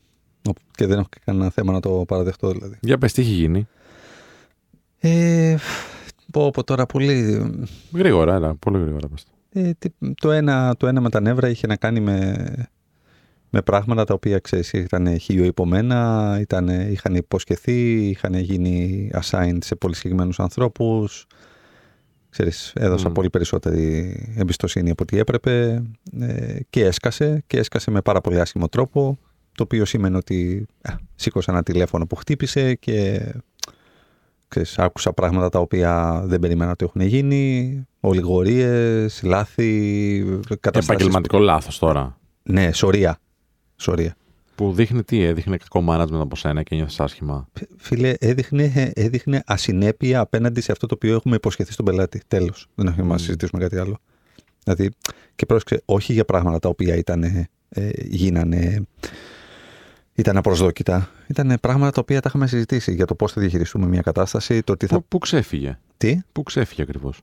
Ο- Και δεν έχω κανένα θέμα να το παραδεχτώ δηλαδή. Για πες τι έχει γίνει; Ε, πω, πω τώρα πολύ Γρήγορα, έλα, πολύ γρήγορα πες. Το. Ε, τι- το, ένα, το ένα με τα νεύρα είχε να κάνει με, με πράγματα τα οποία ξέρεις, ήταν χιλιοϊπωμένα, ήταν, είχαν υποσχεθεί, είχαν γίνει assigned σε πολύ συγκεκριμένους ανθρώπους. Ξέρεις, έδωσα Μμ. πολύ περισσότερη εμπιστοσύνη από ό,τι έπρεπε ε, και έσκασε και έσκασε με πάρα πολύ άσχημο τρόπο το οποίο σήμαινε ότι α, σήκωσα ένα τηλέφωνο που χτύπησε και ξέρεις, άκουσα πράγματα τα οποία δεν περίμενα ότι έχουν γίνει, ολιγορίες, λάθη, καταστάσεις. Επαγγελματικό λάθος τώρα. Ναι, σωρία. Σωρία. Που δείχνει τι, έδειχνε κακό management από σένα και νιώθεις άσχημα. Φίλε, έδειχνε, έδειχνε ασυνέπεια απέναντι σε αυτό το οποίο έχουμε υποσχεθεί στον πελάτη. Τέλος. Δεν έχουμε να Μμ. συζητήσουμε κάτι άλλο. Δηλαδή, και πρόσεξε, όχι για πράγματα τα οποία ήταν, ε, γίνανε, ήταν απροσδόκητα. Ήταν πράγματα τα οποία τα είχαμε συζητήσει για το πώς θα διαχειριστούμε μια κατάσταση, το τι θα. Πού, πού ξέφυγε; Τι; Πού ξέφυγε ακριβώς;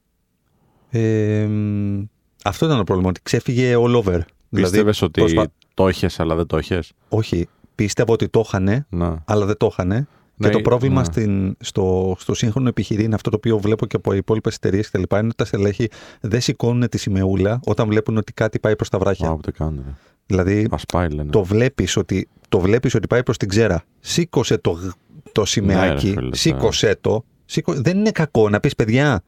Ε, μ, αυτό ήταν το πρόβλημα, ότι ξέφυγε all over. Πίστευες ότι προσπα- το είχες, αλλά δεν το είχες; Όχι, πίστευα ότι το είχανε, Να. αλλά δεν το είχανε. Ναι, και το πρόβλημα ναι. στην, στο, στο σύγχρονο επιχειρήν, αυτό το οποίο βλέπω και από οι υπόλοιπες εταιρείες κτλ., είναι ότι τα στελέχη δεν σηκώνουν τη σημεούλα όταν βλέπουν ότι κάτι πάει προς τα βράχια. Α, ούτε καν. Ρε. Δηλαδή, Ας πάει, λένε. το βλέπεις ότι, το βλέπεις ότι πάει προς την ξέρα. Σήκωσε το, γ- το σημαίακι, Ναι, ρε φίλε, σήκωσε το. Σήκω, δεν είναι κακό να πεις παιδιά,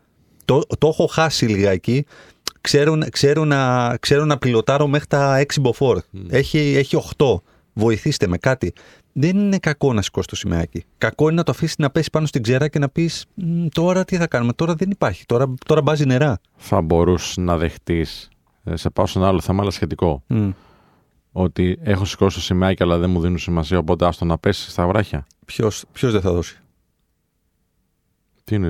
το, το έχω χάσει λιγάκι. Ξέρω, να- ξέρω, να, ξέρω να πιλωτάρω μέχρι τα 6 μποφόρ. Έχει, έχει 8. Βοηθήστε με κάτι. Δεν είναι κακό να σηκώσει το σημαίακι. Κακό είναι να το αφήσεις να πέσει πάνω στην ξέρα και να πεις τώρα τι θα κάνουμε. Τώρα δεν υπάρχει. Τώρα, τώρα μπάζει νερά. Θα μπορούσες να δεχτείς. Σε πάω σε ένα άλλο θέμα, αλλά σχετικό. Μμ. Ότι έχω σηκώσει το σημαίακι, αλλά δεν μου δίνουν σημασία, οπότε άστο να πέσει στα βράχια. Ποιος, ποιος δεν θα δώσει; Τι είναι,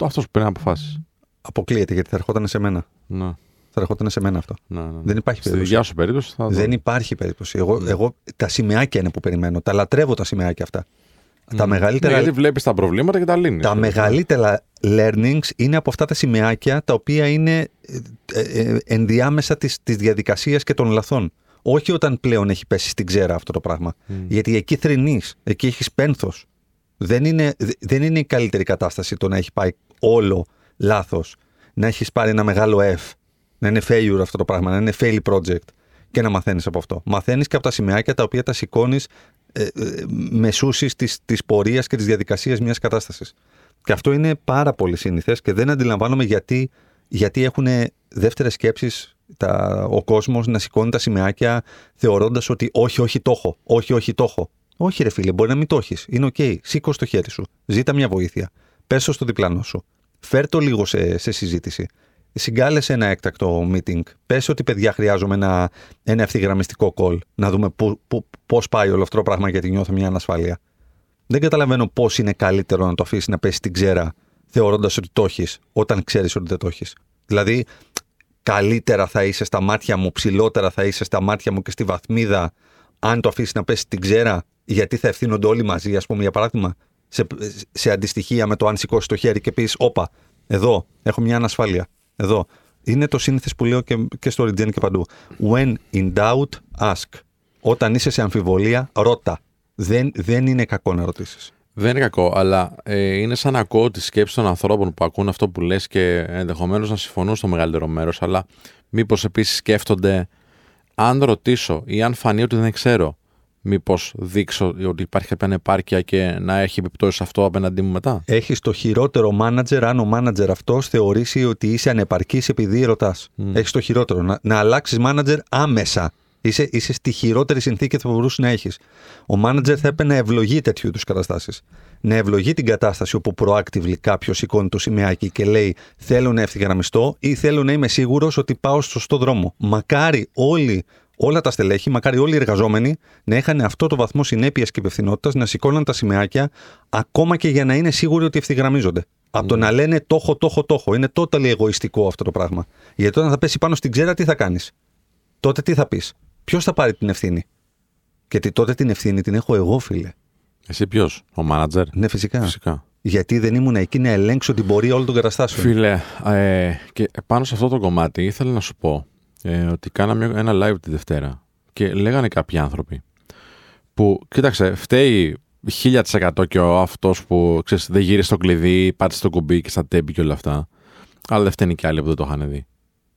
αυτός που παίρνει αποφάσεις. Αποκλείεται γιατί θα ερχόταν σε μένα. Ναι. Θα ερχόταν σε μένα αυτό. Ναι, ναι, ναι. Δεν υπάρχει Στη περίπτωση. δικιά σου περίπτωση θα δω. Δεν υπάρχει περίπτωση. Εγώ, Ναι. εγώ τα σημαίακια είναι που περιμένω. Τα λατρεύω τα σημαίακια αυτά. Τα Ναι, μεγαλύτερα, γιατί βλέπεις τα προβλήματα και τα λύνεις. τα μεγαλύτερα learnings είναι από αυτά τα σημαίακια τα οποία είναι ε, ε, ενδιάμεσα της, της διαδικασίας και των λαθών. Όχι όταν πλέον έχει πέσει στην ξέρα αυτό το πράγμα. Γιατί εκεί θρυνείς, εκεί έχεις πένθος. Δεν είναι, δε- δεν είναι η καλύτερη κατάσταση το να έχει πάει όλο λάθος. Να έχεις πάρει ένα μεγάλο F. Να είναι failure αυτό το πράγμα, να είναι fail project και να μαθαίνεις από αυτό. Μαθαίνεις και από τα σημαιάκια τα οποία τα σηκώνεις ε, ε, μεσούσης της, της πορείας και της διαδικασίας μιας κατάστασης. Και αυτό είναι πάρα πολύ σύνηθες και δεν αντιλαμβάνομαι γιατί, γιατί έχουν δεύτερες σκέψεις τα, ο κόσμος να σηκώνει τα σημαιάκια θεωρώντας ότι όχι, όχι το έχω, όχι, όχι το έχω. Όχι ρε φίλε, μπορεί να μην το έχεις. Είναι οκ. Σήκω στο χέρι σου. Ζήτα μια βοήθεια. Πέσω στο διπλανό σου. Φέρ το λίγο σε, σε συζήτηση. Συγκάλεσε ένα έκτακτο meeting. Πες ότι παιδιά χρειάζομαι ένα, ένα ευθυγραμμιστικό call. Να δούμε πού- πού- πώς πάει όλο αυτό το πράγμα γιατί νιώθω μια ανασφάλεια. Δεν καταλαβαίνω πώς είναι καλύτερο να το αφήσεις να πέσει στην ξέρα θεωρώντας ότι το έχεις, όταν ξέρεις ότι δεν το έχεις. Δηλαδή, καλύτερα θα είσαι στα μάτια μου, ψηλότερα θα είσαι στα μάτια μου και στη βαθμίδα, αν το αφήσεις να πέσει στην ξέρα, γιατί θα ευθύνονται όλοι μαζί, ας πούμε, για παράδειγμα, σε, σε αντιστοιχεία με το αν σηκώσεις το χέρι και πεις: Όπα, εδώ έχω μια ανασφάλεια. Εδώ. Είναι το σύνηθες που λέω και, και στο Regen και παντού. When in doubt, ask. Όταν είσαι σε αμφιβολία, ρώτα. Δεν, δεν είναι κακό να ρωτήσεις. Δεν είναι κακό, αλλά ε, είναι σαν να ακούω τη σκέψη των ανθρώπων που ακούν αυτό που λες και ενδεχομένως να συμφωνούν στο μεγαλύτερο μέρος, αλλά μήπως επίσης σκέφτονται αν ρωτήσω ή αν φανεί ότι δεν ξέρω, μήπως δείξω ότι υπάρχει κάποια ανεπάρκεια και να έχει επιπτώσεις αυτό απέναντί μου μετά; Έχεις το χειρότερο μάνατζερ αν ο μάνατζερ αυτός θεωρήσει ότι είσαι ανεπαρκής επειδή ρωτάς. Έχεις το χειρότερο. Να, να αλλάξεις μάνατζερ άμεσα. Είσαι, είσαι στη χειρότερη συνθήκη που θα μπορούσες να έχεις. Ο μάνατζερ θα έπρεπε να ευλογεί τέτοιου είδους καταστάσεις. Να ευλογεί την κατάσταση όπου proactively κάποιο σηκώνει το σημαίακι και λέει Θέλω να ευθυγραμμιστώ ή θέλω να είμαι σίγουρος ότι πάω στο σωστό δρόμο. Μακάρι όλοι, όλα τα στελέχη, μακάρι όλοι οι εργαζόμενοι να είχαν αυτό το βαθμό συνέπειας και υπευθυνότητας να σηκώναν τα σημαίακια ακόμα και για να είναι σίγουροι ότι ευθυγραμμίζονται. Από το να λένε το έχω, το έχω, το έχω. Είναι totally εγωιστικό αυτό το πράγμα. Γιατί όταν θα πέσει πάνω στην ξέρα, τι θα κάνεις; Τότε τι θα πεις; Ποιος θα πάρει την ευθύνη; Γιατί τότε την ευθύνη την έχω εγώ, φίλε. Εσύ ποιος, ο μάνατζερ; Ναι, φυσικά. Φυσικά. Γιατί δεν ήμουν εκεί να ελέγξω την πορεία όλων των καταστάσεων. Φίλε, ε, και πάνω σε αυτό το κομμάτι ήθελα να σου πω ε, ότι κάναμε ένα live τη Δευτέρα και λέγανε κάποιοι άνθρωποι που, κοίταξε, φταίει 1000% και ο αυτός που ξέρεις, δεν γύρισε το κλειδί, πάτησε το κουμπί και στα τέμπη και όλα αυτά. Αλλά δεν φταίνει και άλλοι που δεν το είχαν δει.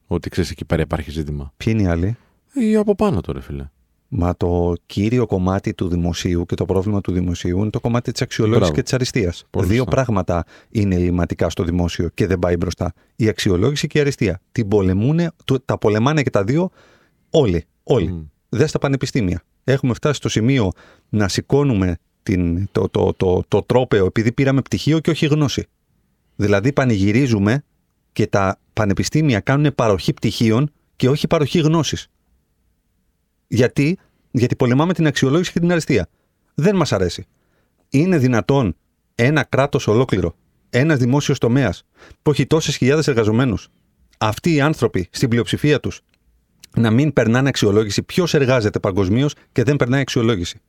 Ότι ξέρεις εκεί πέρα υπάρχει ζήτημα. Ποιοι είναι οι άλλοι; Ή από πάνω τώρα, φίλε. Μα το κύριο κομμάτι του δημοσίου και το πρόβλημα του δημοσίου είναι το κομμάτι της αξιολόγησης Μπράβο. και της αριστείας. Πολύ Δύο σωστά. πράγματα είναι ελληματικά στο δημόσιο και δεν πάει μπροστά. Η αξιολόγηση και η αριστεία. Την πολεμούν, το- τα πολεμάνε και τα δύο όλοι. Όλοι. Μμ. Δεν στα πανεπιστήμια. Έχουμε φτάσει στο σημείο να σηκώνουμε την, το, το, το, το τρόπεο επειδή πήραμε πτυχίο και όχι γνώση. Δηλαδή πανηγυρίζουμε και τα πανεπιστήμια κάνουν παροχή πτυχίων και όχι παροχή γνώσης. Γιατί, γιατί πολεμάμε την αξιολόγηση και την αριστεία. Δεν μας αρέσει. Είναι δυνατόν ένα κράτος ολόκληρο, ένας δημόσιος τομέας που έχει τόσες χιλιάδες εργαζομένους, αυτοί οι άνθρωποι στην πλειοψηφία τους να μην περνάνε αξιολόγηση. Ποιος εργάζεται παγκοσμίως και δεν περνάει αξιολόγηση.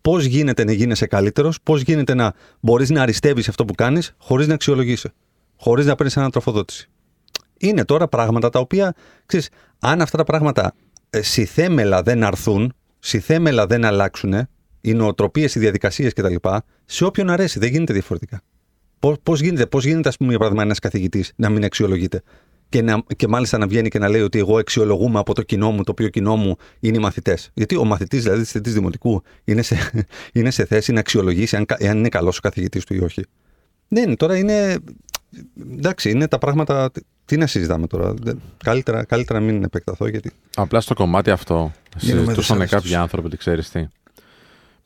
Πώς γίνεται να γίνεσαι καλύτερος, πώς γίνεται να μπορείς να αριστεύεις αυτό που κάνεις χωρίς να αξιολογήσει, χωρίς να παίρνεις ανατροφοδότηση. Είναι τώρα πράγματα τα οποία, ξέρεις, αν αυτά τα πράγματα ε, συθέμελα δεν αρθούν, συθέμελα δεν αλλάξουν, οι νοοτροπίες, οι διαδικασίες κτλ., σε όποιον αρέσει, δεν γίνεται διαφορετικά. Πώς γίνεται, πώς γίνεται, ας πούμε, για παράδειγμα, ένας καθηγητής να μην αξιολογείται και, να, και μάλιστα να βγαίνει και να λέει ότι εγώ αξιολογούμαι από το κοινό μου, το οποίο κοινό μου είναι οι μαθητές. Γιατί ο μαθητής, δηλαδή της θετής δημοτικού, είναι σε, είναι σε θέση να αξιολογήσει αν, κα- αν είναι καλός ο καθηγητής του ή όχι. Ναι, τώρα είναι. Εντάξει, είναι τα πράγματα. Τι να συζητάμε τώρα; Δεν- Καλύτερα, καλύτερα να μην επεκταθώ γιατί. Απλά στο κομμάτι αυτό Γίνομαι συζητούσαν δυσάρεστος. κάποιοι άνθρωποι, ότι ξέρεις τι,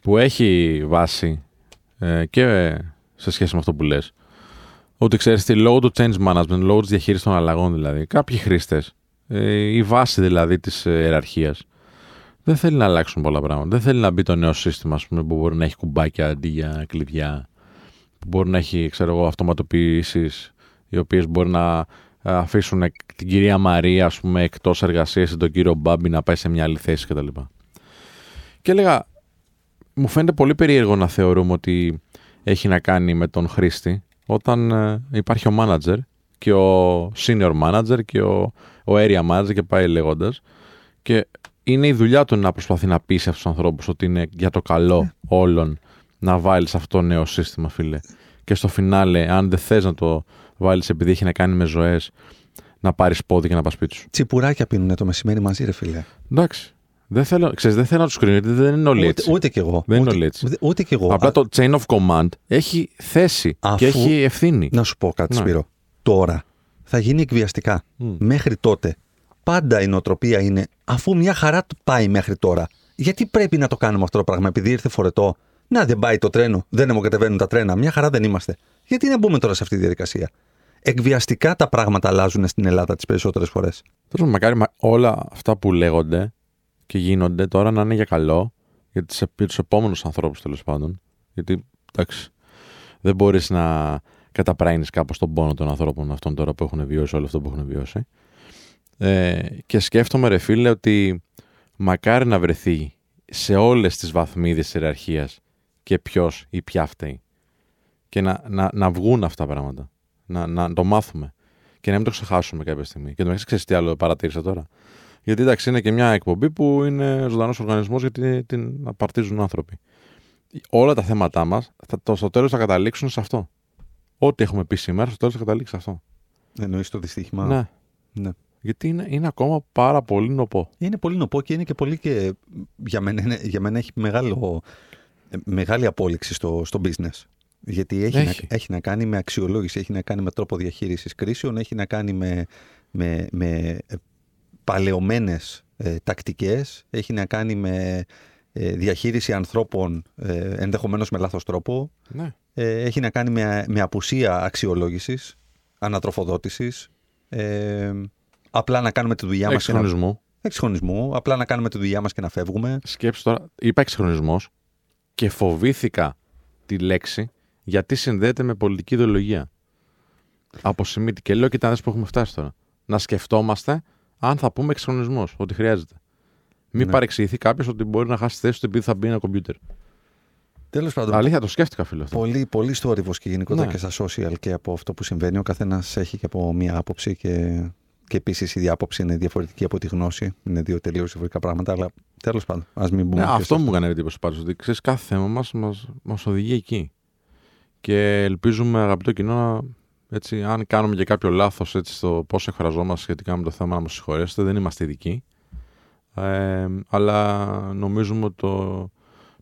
που έχει βάση ε, και σε σχέση με αυτό που λες ότι ξέρεις τι, λόγω του change management, λόγω της διαχείρισης των αλλαγών δηλαδή, κάποιοι χρήστες, ε, η βάση δηλαδή της ιεραρχίας, δεν θέλει να αλλάξουν πολλά πράγματα. Δεν θέλει να μπει το νέο σύστημα ας πούμε, που μπορεί να έχει κουμπάκια αντί για κλειδιά, που μπορεί να έχει ξέρω εγώ, αυτοματοποιήσεις οι οποίες μπορεί να αφήσουν την κυρία Μαρία ας πούμε, εκτός εργασίας ή τον κύριο Μπάμπη να πάει σε μια άλλη θέση κτλ. Και έλεγα, μου φαίνεται πολύ περίεργο να θεωρούμε ότι έχει να κάνει με τον χρήστη όταν ε, υπάρχει ο manager και ο senior manager και ο, ο area manager και πάει λέγοντας. Και είναι η δουλειά του να προσπαθεί να πείσει αυτούς τους ανθρώπους ότι είναι για το καλό ναι. όλων να βάλεις αυτό το νέο σύστημα, φίλε. Και στο φινάλε, αν δεν θες να το βάλεις επειδή έχει να κάνει με ζωές, να πάρεις πόδι και να πας σπίτι σου. Τσιπουράκια πίνουν το μεσημέρι μαζί, ρε φίλε. Εντάξει. Δεν θέλω, ξέρεις, δεν θέλω να τους κρίνω, γιατί δεν είναι όλοι έτσι. Ούτε, ούτε κι εγώ. Δεν ούτε, είναι όλοι έτσι. Ούτε, ούτε κι εγώ. Απλά το chain of command έχει θέση Αφού- και έχει ευθύνη. Να σου πω κάτι, Ναι. Σπύρο. Τώρα θα γίνει εκβιαστικά. Μέχρι τότε πάντα η νοοτροπία είναι αφού μια χαρά του πάει μέχρι τώρα. Γιατί πρέπει να το κάνουμε αυτό το πράγμα, επειδή ήρθε φορετό. Να δεν πάει το τρένο, δεν αιμοκατεβαίνουν τα τρένα, μια χαρά δεν είμαστε. Γιατί να μπούμε τώρα σε αυτή τη διαδικασία; Εκβιαστικά τα πράγματα αλλάζουν στην Ελλάδα τις περισσότερες φορές. Τέλο πάντων, μακάρι μα- όλα αυτά που λέγονται και γίνονται τώρα να είναι για καλό για, τις, για τους επόμενους ανθρώπους τέλος πάντων. Γιατί εντάξει, δεν μπορείς να καταπραίνεις κάπως τον πόνο των ανθρώπων αυτών τώρα που έχουν βιώσει όλο αυτό που έχουν βιώσει. Ε, και σκέφτομαι, ρε φίλε, ότι μακάρι να βρεθεί σε όλες τις βαθμίδες της ιεραρχίας και ποιος ή ποια φταίει. Και να, να, να βγουν αυτά τα πράγματα. Να, να το μάθουμε. Και να μην το ξεχάσουμε κάποια στιγμή. Και το μεταξύ, ξέρεις τι άλλο παρατήρησα τώρα. Γιατί εντάξει, είναι και μια εκπομπή που είναι ζωντανός οργανισμός γιατί την απαρτίζουν άνθρωποι. Όλα τα θέματά μας στο τέλος θα καταλήξουν σε αυτό. Ό,τι έχουμε πει σήμερα, στο τέλος θα καταλήξει σε αυτό. Εννοείς το δυστύχημα; Ναι. ναι. Γιατί είναι, είναι ακόμα πάρα πολύ νοπό. Είναι πολύ νοπό και είναι και πολύ και για μένα, είναι- για μένα έχει μεγάλο, ε, μεγάλη απόλυξη στο, στο business. Γιατί έχει, Έχει. Να, έχει να κάνει με αξιολόγηση, έχει να κάνει με τρόπο διαχείρισης κρίσεων, έχει να κάνει με, με, με ε, παλαιωμένες ε, τακτικές, έχει να κάνει με ε, διαχείριση ανθρώπων ε, ενδεχομένως με λάθος τρόπο, Ναι. ε, έχει να κάνει με, με απουσία αξιολόγησης, ανατροφοδότησης, ε, απλά να κάνουμε τη δουλειά μας και να, Εξυγχρονισμού. εξυγχρονισμού, απλά να κάνουμε τη δουλειά μας και να φεύγουμε. Σκέψου τώρα, είπα εξυγχρονισμός και φοβήθηκα τη λέξη γιατί συνδέεται με πολιτική ιδεολογία. Αποσημείτη. Και λέω, κοιτά, δες που έχουμε φτάσει τώρα. Να σκεφτόμαστε αν θα πούμε εξυγχρονισμός, ότι χρειάζεται. Μην Ναι. παρεξηγηθεί κάποιος ότι μπορεί να χάσει τη θέση του επειδή θα μπει ένα κομπιούτερ. Τέλος πάντων, Αλήθεια, το σκέφτηκα, φίλο. αυτό. πολύ, πολύ στόρυβος και γενικότερα Ναι. και στα social και από αυτό που συμβαίνει. Ο καθένας έχει και από μία άποψη και, και επίσης η διάποψη είναι διαφορετική από τη γνώση. Είναι δύο τελείως διαφορετικά πράγματα, αλλά τέλος πάντων, ας μην μπούμε Ναι, και αυτό σε μου έκανε εντύπωση πάντως. Ότι ξέρεις, κάθε θέμα μας μας, μας οδηγεί εκεί. Και ελπίζουμε, αγαπητό κοινό, να, έτσι, αν κάνουμε και κάποιο λάθος στο πώς εκφραζόμαστε σχετικά με το θέμα, να μας συγχωρέσετε. Δεν είμαστε ειδικοί. Ε, αλλά νομίζουμε ότι το,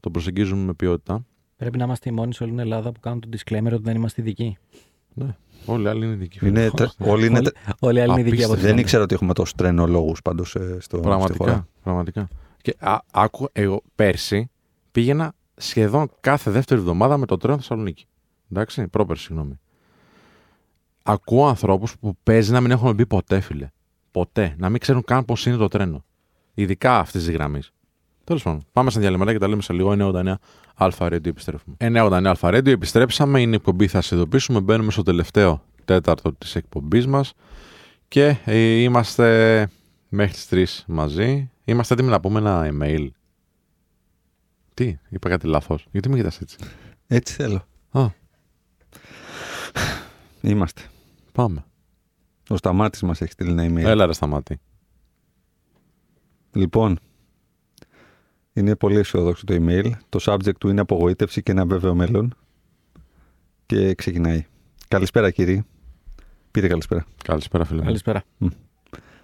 το προσεγγίζουμε με ποιότητα. Πρέπει να είμαστε οι μόνοι σε όλη την Ελλάδα που κάνουν το disclaimer ότι δεν είμαστε ειδικοί. Ναι, όλοι οι άλλοι είναι ειδικοί. Είναι, τε- όλοι είναι, Όλοι, όλοι οι άλλοι είναι ειδικοί από Απίστευτο. ό,τι δεν ήξερα ότι έχουμε τόσο τρενολόγους πάντως ε, στο, στη χώρα. Πραγματικά. πραγματικά. Και α, άκου, εγώ πέρσι πήγαινα σχεδόν κάθε δεύτερη εβδομάδα με το τρένο Θεσσαλονίκη. Εντάξει, πρόπερση, συγγνώμη. Ακούω ανθρώπους που παίζει να μην έχουν μπει ποτέ, φίλε. Ποτέ. Να μην ξέρουν καν πώς είναι το τρένο. Ειδικά αυτής της γραμμής. Τέλος πάντων, πάμε στα διαλυματά και τα λέμε σε λίγο. 989 Αλφα Radio επιστρέφουμε. 989 Αλφα Radio επιστρέψαμε. Είναι η εκπομπή, θα σε ειδοποιήσουμε. Μπαίνουμε στο τελευταίο τέταρτο της εκπομπής μας. Και ε, είμαστε μέχρι τις 3 μαζί. Είμαστε έτοιμοι να πούμε ένα email. Τι, είπα κάτι λάθος. Γιατί με κοιτάς έτσι; Έτσι θέλω. Α, Είμαστε. πάμε. Ο Σταμάτης μας έχει στείλει ένα email. Έλα ρε σταμάτη. Λοιπόν, είναι πολύ αισιοδόξο το email. Το subject του είναι απογοήτευση και ένα βέβαιο μέλλον. Και ξεκινάει. Καλησπέρα κύριε. Πείτε καλησπέρα. Καλησπέρα φίλε. μου. Καλησπέρα.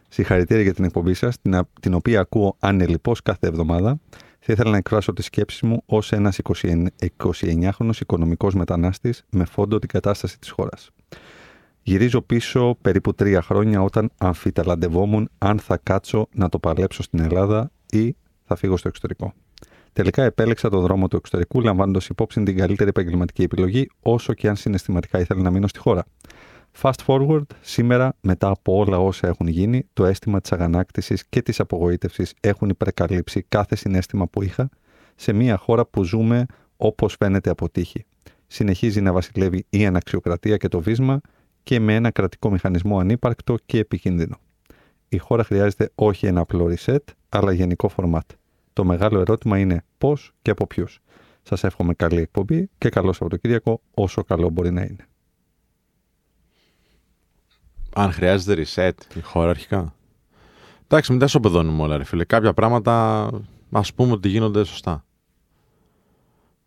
Συγχαρητήρια για την εκπομπή σας, την, α- την οποία ακούω ανελειπώς κάθε εβδομάδα. Θα ήθελα να εκφράσω τι σκέψει μου ως ένας 29χρονο οικονομικός μετανάστης με φόντο την κατάσταση της χώρας. Γυρίζω πίσω περίπου τρία χρόνια όταν αμφιταλαντευόμουν αν θα κάτσω να το παλέψω στην Ελλάδα ή θα φύγω στο εξωτερικό. Τελικά επέλεξα το δρόμο του εξωτερικού, λαμβάνοντας υπόψη την καλύτερη επαγγελματική επιλογή, όσο και αν συναισθηματικά ήθελα να μείνω στη χώρα. Fast forward, σήμερα, μετά από όλα όσα έχουν γίνει, το αίσθημα της αγανάκτησης και της απογοήτευσης έχουν υπερκαλύψει κάθε συνέστημα που είχα σε μια χώρα που ζούμε όπως φαίνεται από τύχη. συνεχίζει να βασιλεύει η αναξιοκρατία και το βίσμα και με ένα κρατικό μηχανισμό ανύπαρκτο και επικίνδυνο. Η χώρα χρειάζεται όχι ένα απλό reset, αλλά γενικό φορμάτ. Το μεγάλο ερώτημα είναι πώς και από ποιους. Σας εύχομαι καλή εκπομπή και καλό Σαββατοκύριακο όσο καλό μπορεί να είναι. Αν χρειάζεται reset η χώρα αρχικά. Εντάξει, μην τα σοπεδώνουμε όλα, ρε φίλε. Κάποια πράγματα ας πούμε ότι γίνονται σωστά.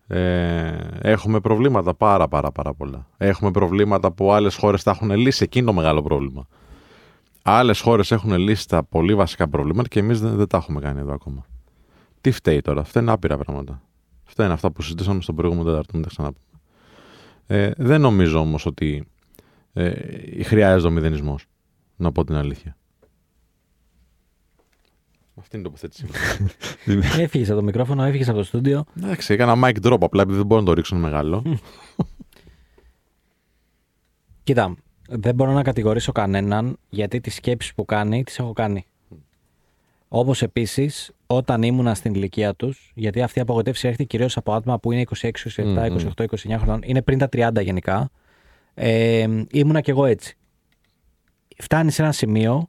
Ε, έχουμε προβλήματα πάρα πάρα πάρα πολλά. Έχουμε προβλήματα που άλλες χώρες τα έχουν λύσει. Εκείνο το μεγάλο πρόβλημα. Άλλες χώρες έχουν λύσει τα πολύ βασικά προβλήματα και εμείς δεν, δεν τα έχουμε κάνει εδώ ακόμα. Τι φταίει τώρα; Αυτά είναι άπειρα πράγματα. Αυτά είναι αυτά που συζητήσαμε στον προηγούμενο τέταρτο. Μην τα ξαναπούμε. Ε, δεν νομίζω όμως ότι ε, χρειάζεται ο μηδενισμός. Να πω την αλήθεια. Αυτή είναι η τοποθέτησή μου. Έφυγες από το μικρόφωνο, έφυγες από το στούντιο. Εντάξει, έκανα mic drop απλά επειδή δεν μπορώ να το ρίξω μεγάλο. Κοίτα, δεν μπορώ να κατηγορήσω κανέναν γιατί τις σκέψεις που κάνει τις έχω κάνει. Όπως επίσης, όταν ήμουνα στην ηλικία τους, γιατί αυτή η απογοητεύση έρχεται κυρίως από άτομα που είναι 26, 27, 28, 29 χρονών, είναι πριν τα 30 γενικά. Ε, ήμουνα κι εγώ έτσι. Φτάνεις σε ένα σημείο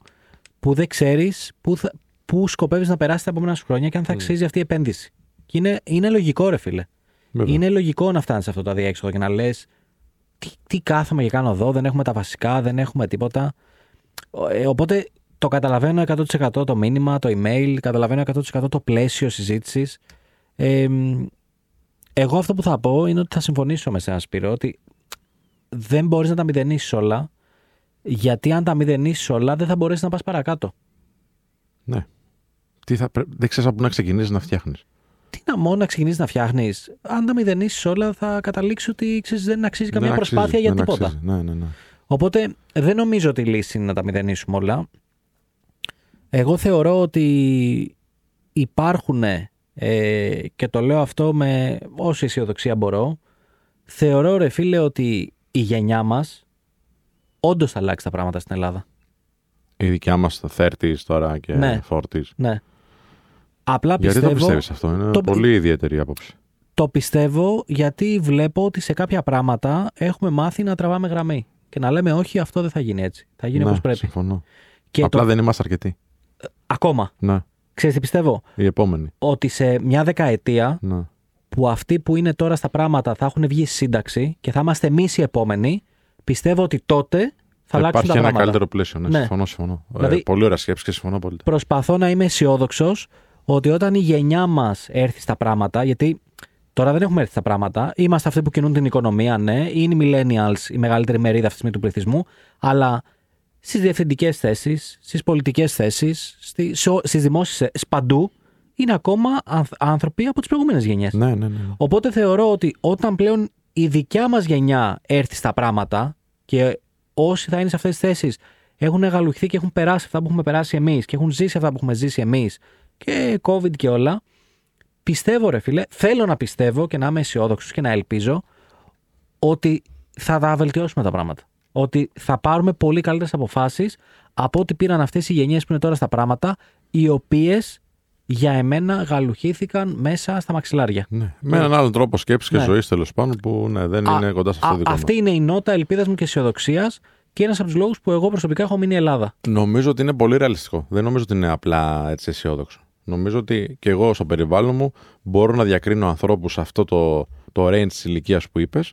που δεν ξέρεις πού, θα, πού σκοπεύεις να περάσεις τα επόμενα σου χρόνια και αν θα αξίζει αυτή η επένδυση. Και είναι, είναι λογικό, ρε φίλε. Βέβαια. Είναι λογικό να φτάνεις σε αυτό το αδιέξοδο και να λες: τι, τι κάθομαι και κάνω εδώ, δεν έχουμε τα βασικά, δεν έχουμε τίποτα. Ε, οπότε το καταλαβαίνω 100% το μήνυμα, το email, καταλαβαίνω 100% το πλαίσιο συζήτησης. Ε, εγώ αυτό που θα πω είναι ότι θα συμφωνήσω με σένα, Σπύρο, ότι δεν μπορείς να τα μηδενίσεις όλα, γιατί αν τα μηδενίσεις όλα δεν θα μπορέσεις να πας παρακάτω. ναι. Τι θα, πρέ- δεν ξέρεις από πού να ξεκινήσεις να φτιάχνεις. Τι να μόνο να ξεκινήσεις να φτιάχνεις, αν τα μηδενίσεις όλα, θα καταλήξεις ότι ξέρεις, δεν αξίζει καμία προσπάθεια για τίποτα. Ναι, ναι, ναι. Οπότε δεν νομίζω ότι η λύση είναι να τα μηδενίσουμε όλα. Εγώ θεωρώ ότι υπάρχουν ε, και το λέω αυτό με όση αισιοδοξία μπορώ. Θεωρώ ρε φίλε ότι η γενιά μας όντως θα αλλάξει τα πράγματα στην Ελλάδα. Η δικιά μας το 30s τώρα και Ναι. 40s. Ναι. Απλά Γιατί πιστεύω, το πιστεύεις αυτό, είναι το- πολύ ιδιαίτερη άποψη. το πιστεύω γιατί βλέπω ότι σε κάποια πράγματα έχουμε μάθει να τραβάμε γραμμή. Και να λέμε όχι αυτό δεν θα γίνει έτσι. Θα γίνει ναι, όπως πρέπει. Συμφωνώ. Και Απλά το... δεν είμαστε αρκετοί. Ακόμα. Ναι, Ξέρεις τι πιστεύω; η επόμενη. Ότι σε μια δεκαετία Ναι. Που αυτοί που είναι τώρα στα πράγματα θα έχουν βγει στη σύνταξη και θα είμαστε εμείς οι επόμενοι, πιστεύω ότι τότε θα, αλλάξουν υπάρχει τα ένα πράγματα. καλύτερο πλαίσιο. Ναι, Ναι. συμφωνώ, συμφωνώ. Δηλαδή- ε, πολύ ωραία σκέψη και συμφωνώ πολύ. Προσπαθώ να είμαι αισιόδοξος ότι όταν η γενιά μας έρθει στα πράγματα, γιατί τώρα δεν έχουμε έρθει στα πράγματα, είμαστε αυτοί που κινούν την οικονομία, ναι, είναι οι millennials η μεγαλύτερη μερίδα αυτή τη στιγμή του πληθυσμού, αλλά στις διευθυντικές θέσεις, στις πολιτικές θέσεις, στις δημόσιες παντού, είναι ακόμα ανθ- άνθρωποι από τις προηγούμενες γενιές. Ναι, ναι, ναι. ναι. Οπότε θεωρώ ότι όταν πλέον η δικιά μας γενιά έρθει στα πράγματα και όσοι θα είναι σε αυτές τις θέσεις έχουν εγαλουχθεί και έχουν περάσει αυτά που έχουμε περάσει εμείς και έχουν ζήσει αυτά που έχουμε ζήσει εμείς και COVID και όλα, πιστεύω ρε φίλε, θέλω να πιστεύω και να είμαι αισιόδοξος και να ελπίζω ότι θα τα βελτιώσουμε τα πράγματα. Ότι θα πάρουμε πολύ καλύτερες αποφάσεις από ό,τι πήραν αυτές οι γενιές που είναι τώρα στα πράγματα, οι οποίες για εμένα γαλουχήθηκαν μέσα στα μαξιλάρια. Ναι. Με έναν άλλον τρόπο σκέψης και Ναι. ζωής τέλος πάντων που ναι, δεν Α- είναι κοντά σε αυτό Α- το δικό αυτή μας. είναι η νότα ελπίδας μου και αισιοδοξίας και ένας από τους λόγους που εγώ προσωπικά έχω μείνει Ελλάδα. Νομίζω ότι είναι πολύ ρεαλιστικό. Δεν νομίζω ότι είναι απλά έτσι αισιόδοξο. Νομίζω ότι και εγώ στο περιβάλλον μου μπορώ να διακρίνω ανθρώπους σε αυτό το, το range της ηλικίας που είπες,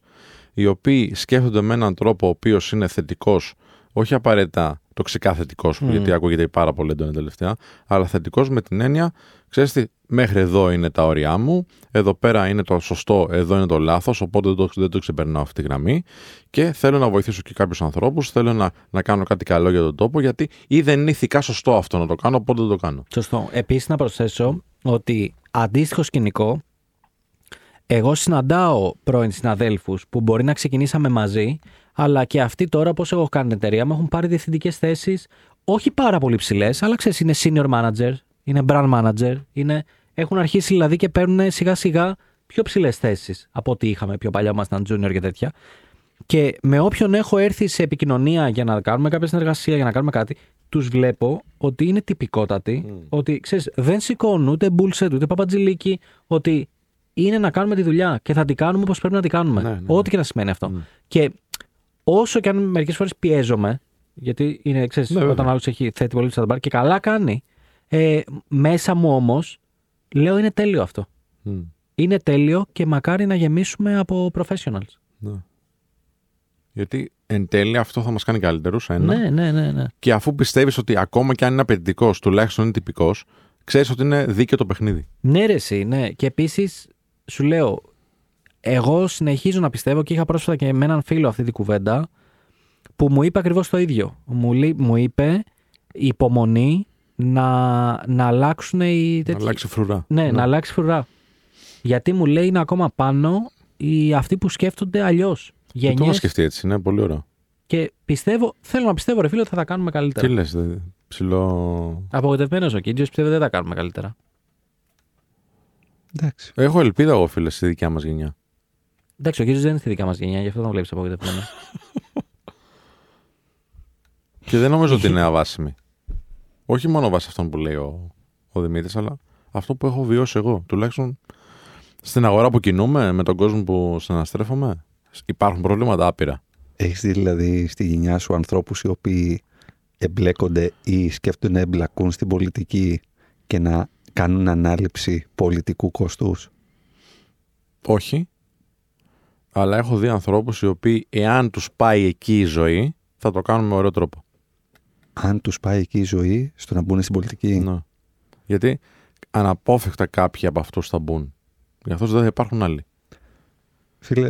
οι οποίοι σκέφτονται με έναν τρόπο ο οποίος είναι θετικός, όχι απαραίτητα τοξικά θετικό, Μμμ. γιατί ακούγεται πάρα πολύ έντονα τελευταία, αλλά θετικός με την έννοια, ξέρεις τι, μέχρι εδώ είναι τα όρια μου, εδώ πέρα είναι το σωστό, εδώ είναι το λάθος, οπότε δεν το, δεν το ξεπερνάω αυτή τη γραμμή και θέλω να βοηθήσω και κάποιους ανθρώπους, θέλω να, να κάνω κάτι καλό για τον τόπο, γιατί ή δεν είναι ηθικά σωστό αυτό να το κάνω, οπότε δεν το κάνω. Σωστό. Επίσης, να προσθέσω ότι αντίστοιχο σκηνικό, εγώ συναντάω πρώην συναδέλφους που μπορεί να ξεκινήσαμε μαζί, αλλά και αυτοί τώρα, πώς έχω κάνει την εταιρεία μου, έχουν πάρει διευθυντικές θέσεις, όχι πάρα πολύ ψηλές, αλλά ξέρεις, είναι senior manager, είναι brand manager, είναι, έχουν αρχίσει δηλαδή και παίρνουν σιγά σιγά πιο ψηλές θέσεις από ό,τι είχαμε πιο παλιά, ήμασταν junior και τέτοια. Και με όποιον έχω έρθει σε επικοινωνία για να κάνουμε κάποια συνεργασία, για να κάνουμε κάτι, τους βλέπω ότι είναι τυπικότατοι, ότι ξέρεις, δεν σηκώνουν ούτε bullshit, ούτε παπατζηλίκι, ότι είναι να κάνουμε τη δουλειά και θα την κάνουμε όπως πρέπει να την κάνουμε. Ναι, ναι, ναι. Ό,τι και να σημαίνει αυτό. Ναι. Και όσο και αν μερικές φορές πιέζομαι, γιατί είναι, ξέρεις, Ναι, βέβαια. όταν άλλος έχει θέτει πολύ στα μπαρ και καλά κάνει, ε, μέσα μου όμως λέω είναι τέλειο αυτό. Μμ, Είναι τέλειο και μακάρι να γεμίσουμε από professionals. ναι. Γιατί εν τέλει αυτό θα μας κάνει καλύτερους. Ένα. Ναι, ναι, ναι. ναι. Και αφού πιστεύεις ότι ακόμα και αν είναι απαιτητικός, τουλάχιστον είναι τυπικός, ξέρεις ότι είναι δίκαιο το παιχνίδι. Ναι, ρε, εσύ, ναι. Και επίσης σου λέω, εγώ συνεχίζω να πιστεύω και είχα πρόσφατα και με έναν φίλο αυτή την κουβέντα που μου είπε ακριβώς το ίδιο. Μου, λεί- μου είπε υπομονή να, να αλλάξουν οι Να τέτοιοι. αλλάξει φρουρά. Ναι, να αλλάξει φρουρά. Γιατί μου λέει είναι ακόμα πάνω οι αυτοί που σκέφτονται αλλιώς. Και το έχω Γενιές. σκεφτεί έτσι, είναι πολύ ωραίο. Και πιστεύω, θέλω να πιστεύω, ρε φίλε, ότι θα τα κάνουμε Τι καλύτερα. λε, ψηλό. Απογοητευμένος ο Κίτζιος πιστεύω δεν θα τα κάνουμε καλύτερα. Εντάξει. Έχω ελπίδα εγώ, φίλε, στη δικιά μας γενιά. Εντάξει, ο Κίτζιο δεν είναι στη δικιά μας γενιά, γι' αυτό τον βλέπεις απογοητευμένο. Και δεν νομίζω ότι είναι αβάσιμη. Όχι μόνο βάσει αυτών που λέει ο, ο Δημήτρης, αλλά αυτό που έχω βιώσει εγώ. Τουλάχιστον στην αγορά που κινούμε, με τον κόσμο που συναστρέφομαι, υπάρχουν προβλήματα άπειρα. Έχεις δει δηλαδή στη γενιά σου ανθρώπους οι οποίοι εμπλέκονται ή σκέφτονται να εμπλακούν στην πολιτική και να κάνουν ανάληψη πολιτικού κόστους; Όχι. Αλλά έχω δει ανθρώπους οι οποίοι, εάν τους πάει εκεί η ζωή, θα το κάνουν με ωραίο τρόπο. Αν τους πάει εκεί η ζωή στο να μπουν στην πολιτική. Ναι. Γιατί αναπόφευκτα κάποιοι από αυτούς θα μπουν. Γι' αυτό δεν θα υπάρχουν άλλοι. Φίλε,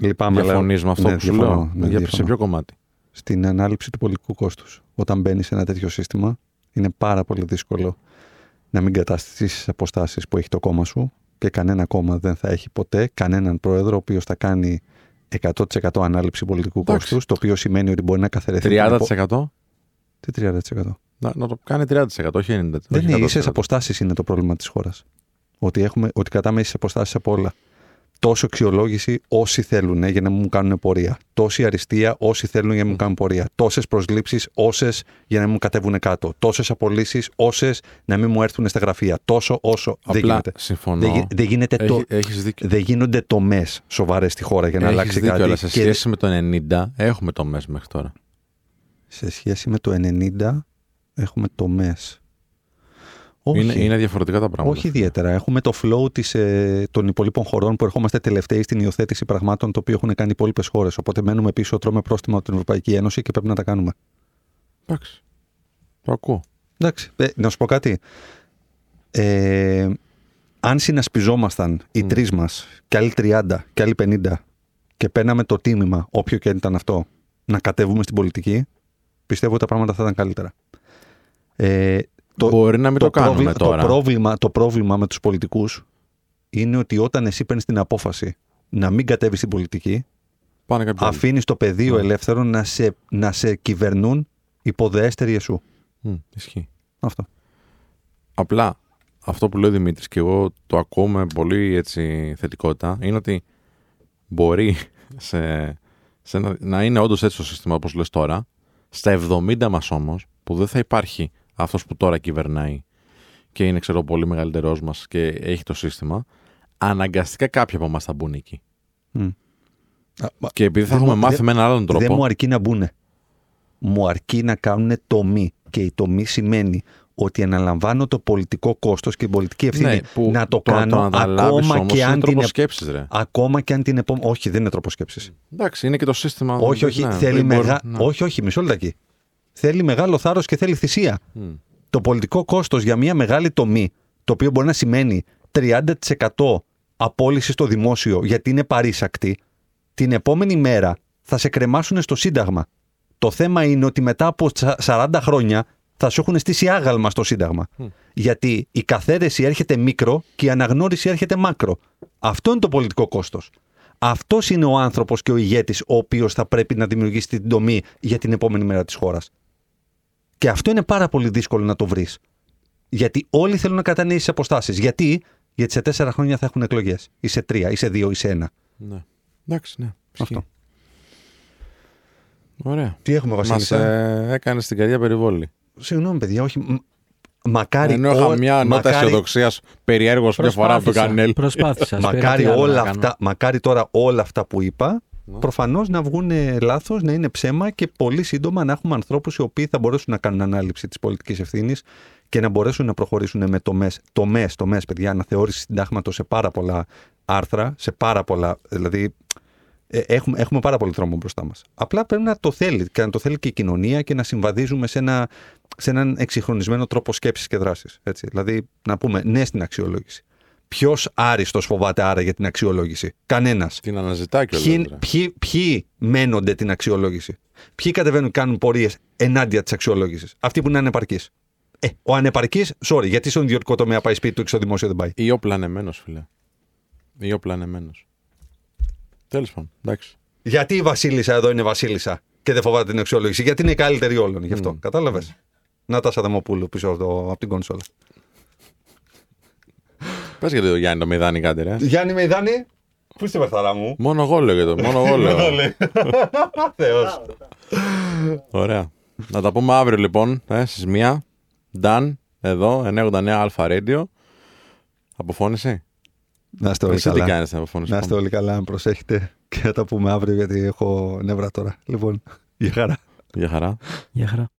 λυπάμαι. αλλά- Διαφωνεί με αυτό Ναι, που σου διαφωνώ, λέω. ναι, Για- σε διαφωνώ. ποιο κομμάτι; Στην ανάληψη του πολιτικού κόστους. Όταν μπαίνεις σε ένα τέτοιο σύστημα, είναι πάρα πολύ δύσκολο να μην καταστήσεις αποστάσεις που έχει το κόμμα σου και κανένα κόμμα δεν θα έχει ποτέ κανέναν πρόεδρο ο οποίος θα κάνει 100% ανάληψη πολιτικού Εντάξει. κόστους, το οποίο σημαίνει ότι μπορεί να καθαρεθεί. την απο- 30%. Τι 30%. Να, να το κάνει 30%, όχι 90%. Δεν όχι είναι 100%. ίσες αποστάσεις είναι το πρόβλημα της χώρας. Ότι, έχουμε, ότι κρατάμε ίσες αποστάσεις από όλα. Τόσο αξιολόγηση όσοι θέλουν ε, για να μην μου κάνουν πορεία. Τόση αριστεία όσοι θέλουν για να μην μου κάνουν πορεία. Τόσες προσλήψεις όσες για να μην μου κατέβουν κάτω. Τόσες απολύσεις όσες να μην μου έρθουν στα γραφεία. Τόσο όσο. δεν Απλά γίνεται. συμφωνώ. Δεν, γι- δεν γίνεται το, Έχει, έχεις δίκιο. δεν γίνονται τομές σοβαρές στη χώρα για να Έχεις αλλάξει δίκιο, κάτι. αλλά σε Και σχέση με το 90 έχουμε το μες μέχρι τώρα. σε σχέση με το 90 έχουμε τομές. Όχι. Είναι, είναι διαφορετικά τα πράγματα. Όχι ιδιαίτερα. Έχουμε το flow της, ε, των υπολείπων χωρών που ερχόμαστε τελευταίοι στην υιοθέτηση πραγμάτων το οποίο έχουν κάνει οι υπόλοιπες χώρες. Οπότε μένουμε πίσω, τρώμε πρόστιμα από την Ευρωπαϊκή Ένωση και πρέπει να τα κάνουμε. Εντάξει. Το ακούω. Εντάξει. Ε, να σου πω κάτι. Ε, αν συνασπιζόμασταν οι Μμ. τρεις μας και άλλοι 30 και άλλοι 50 και παίρναμε το τίμημα, όποιο και αν ήταν αυτό, να κατεβούμε στην πολιτική, πιστεύω ότι τα πράγματα θα ήταν καλύτερα. Ε, το, Μπορεί να μην το, κάνουμε πρόβλημα, τώρα. Το πρόβλημα, το πρόβλημα με τους πολιτικούς είναι ότι όταν εσύ παίρνεις την απόφαση να μην κατέβεις στην πολιτική, Πάνε κάποιοι άλλοι. αφήνεις το πεδίο Ναι. ελεύθερο να σε, να σε κυβερνούν υποδεέστεροι εσού. Μμ, ισχύει. Αυτό. Απλά αυτό που λέει ο Δημήτρης και εγώ το ακούω με πολύ έτσι, θετικότητα είναι ότι μπορεί σε, σε να, να είναι όντως έτσι το σύστημα όπως λες τώρα στα 70 μας όμως που δεν θα υπάρχει αυτός που τώρα κυβερνάει και είναι ξέρω πολύ μεγαλύτερός μας και έχει το σύστημα αναγκαστικά κάποιοι από εμάς θα μπουν εκεί. Μμ. Α, μα- Και επειδή θα Δεν έχουμε μου- μάθει δεν- με έναν άλλον τρόπο. Δεν μου αρκεί να μπουν. Μου αρκεί να κάνουν τομή. Και η τομή σημαίνει ότι αναλαμβάνω το πολιτικό κόστος και την πολιτική ευθύνη ναι, που να το να κάνω αναλάβεις ακόμα όμως και, είναι αν την, τρόπος επ- σκέψης, ρε. ακόμα και αν την επόμενη. Όχι, δεν είναι τρόπος σκέψης. Εντάξει, είναι και το σύστημα. όχι, όχι, ναι, θέλει δεν μπορώ- μεγα... ναι. όχι, όχι, μισό λεπτάκι. Θέλει μεγάλο θάρρος και θέλει θυσία. Μμ. Το πολιτικό κόστος για μια μεγάλη τομή, το οποίο μπορεί να σημαίνει 30% απόλυσης στο δημόσιο γιατί είναι παρήσακτη, την επόμενη μέρα θα σε κρεμάσουν στο Σύνταγμα. Το θέμα είναι ότι μετά από τσα- 40 χρόνια θα σου έχουν στήσει άγαλμα στο Σύνταγμα. Μμ. Γιατί η καθαίρεση έρχεται μικρο και η αναγνώριση έρχεται μάκρο. Αυτό είναι το πολιτικό κόστος. Αυτός είναι ο άνθρωπος και ο ηγέτης ο οποίος θα πρέπει να δημιουργήσει την τομή για την επόμενη μέρα της χώρας. Και αυτό είναι πάρα πολύ δύσκολο να το βρεις. Γιατί όλοι θέλουν να κρατάνε ίσε αποστάσεις. Γιατί; Γιατί σε τέσσερα χρόνια θα έχουν εκλογές. Ή σε τρία, ή σε δύο, ή σε ένα. Ναι. Εντάξει, ναι. Αυτό. ισχύει. Ωραία. Τι έχουμε, Μας Βασίλισσα. ε, έκανες την καρδιά περιβόλη. Συγγνώμη, παιδιά, όχι. μ, μακάρι, Ενώ είχα ό- μια νότα μακάρι- αισιοδοξίας περιέργως μια φορά από τον Προσπάθησα, Κανέλ. Προσπάθησα. Μακάρι, Σπύρο, τι άλλο όλα να κάνω. αυτά, μακάρι τώρα όλα αυτά που είπα Ναι. προφανώς να βγουν λάθος, να είναι ψέμα και πολύ σύντομα να έχουμε ανθρώπους οι οποίοι θα μπορέσουν να κάνουν ανάληψη της πολιτικής ευθύνης και να μπορέσουν να προχωρήσουν με τομές, τομές, τομές παιδιά, αναθεώρηση συντάγματος σε πάρα πολλά άρθρα, σε πάρα πολλά, δηλαδή ε, έχουμε, έχουμε πάρα πολύ δρόμο μπροστά μας. Απλά πρέπει να το θέλει και να το θέλει και η κοινωνία και να συμβαδίζουμε σε, ένα, σε έναν εξυγχρονισμένο τρόπο σκέψης και δράσης. Έτσι. Δηλαδή να πούμε ναι στην αξιολόγηση. Ποιος άριστος φοβάται άρα για την αξιολόγηση; Κανένας. Την αναζητά κιόλα. Ποιοι, ποιοι, ποιοι μένονται την αξιολόγηση; Ποιοι κατεβαίνουν και κάνουν πορείες ενάντια της αξιολόγησης; Αυτοί που είναι ανεπαρκείς. Ε, ο ανεπαρκής, sorry, γιατί στον ιδιωτικό τομέα πάει σπίτι του και στο δημόσιο δεν πάει. Ή ο πλανεμένο, φίλε. Ή ο πλανεμένο. Τέλος πάντων. Εντάξει. Γιατί η Βασίλισσα εδώ είναι Βασίλισσα και δεν φοβάται την αξιολόγηση; Γιατί είναι η καλύτερη όλων γι' αυτό. Μμ. Κατάλαβες; Να τα Σαδαμοπούλου πίσω από, το, από την κονσόλα. Πες για το Γιάννη το μηδάνι κάτι, ρε. Γιάννη Μεϊδάνη, πού είστε βαρθαρά μου; Μόνο εγώ λέω για το. Μόνο εγώ λέω. Θεός. Ωραία. Να τα πούμε αύριο λοιπόν, ε, στις 1. Dan, εδώ, 989 Αλφα Radio. Αποφώνηση. Να είστε όλοι Εσύ τι καλά. κάνεις στην αποφώνηση. Να είστε όλοι καλά, αν προσέχετε και θα τα πούμε αύριο γιατί έχω νεύρα τώρα. Λοιπόν, γεια χαρά. Για χαρά. Γεια χαρά.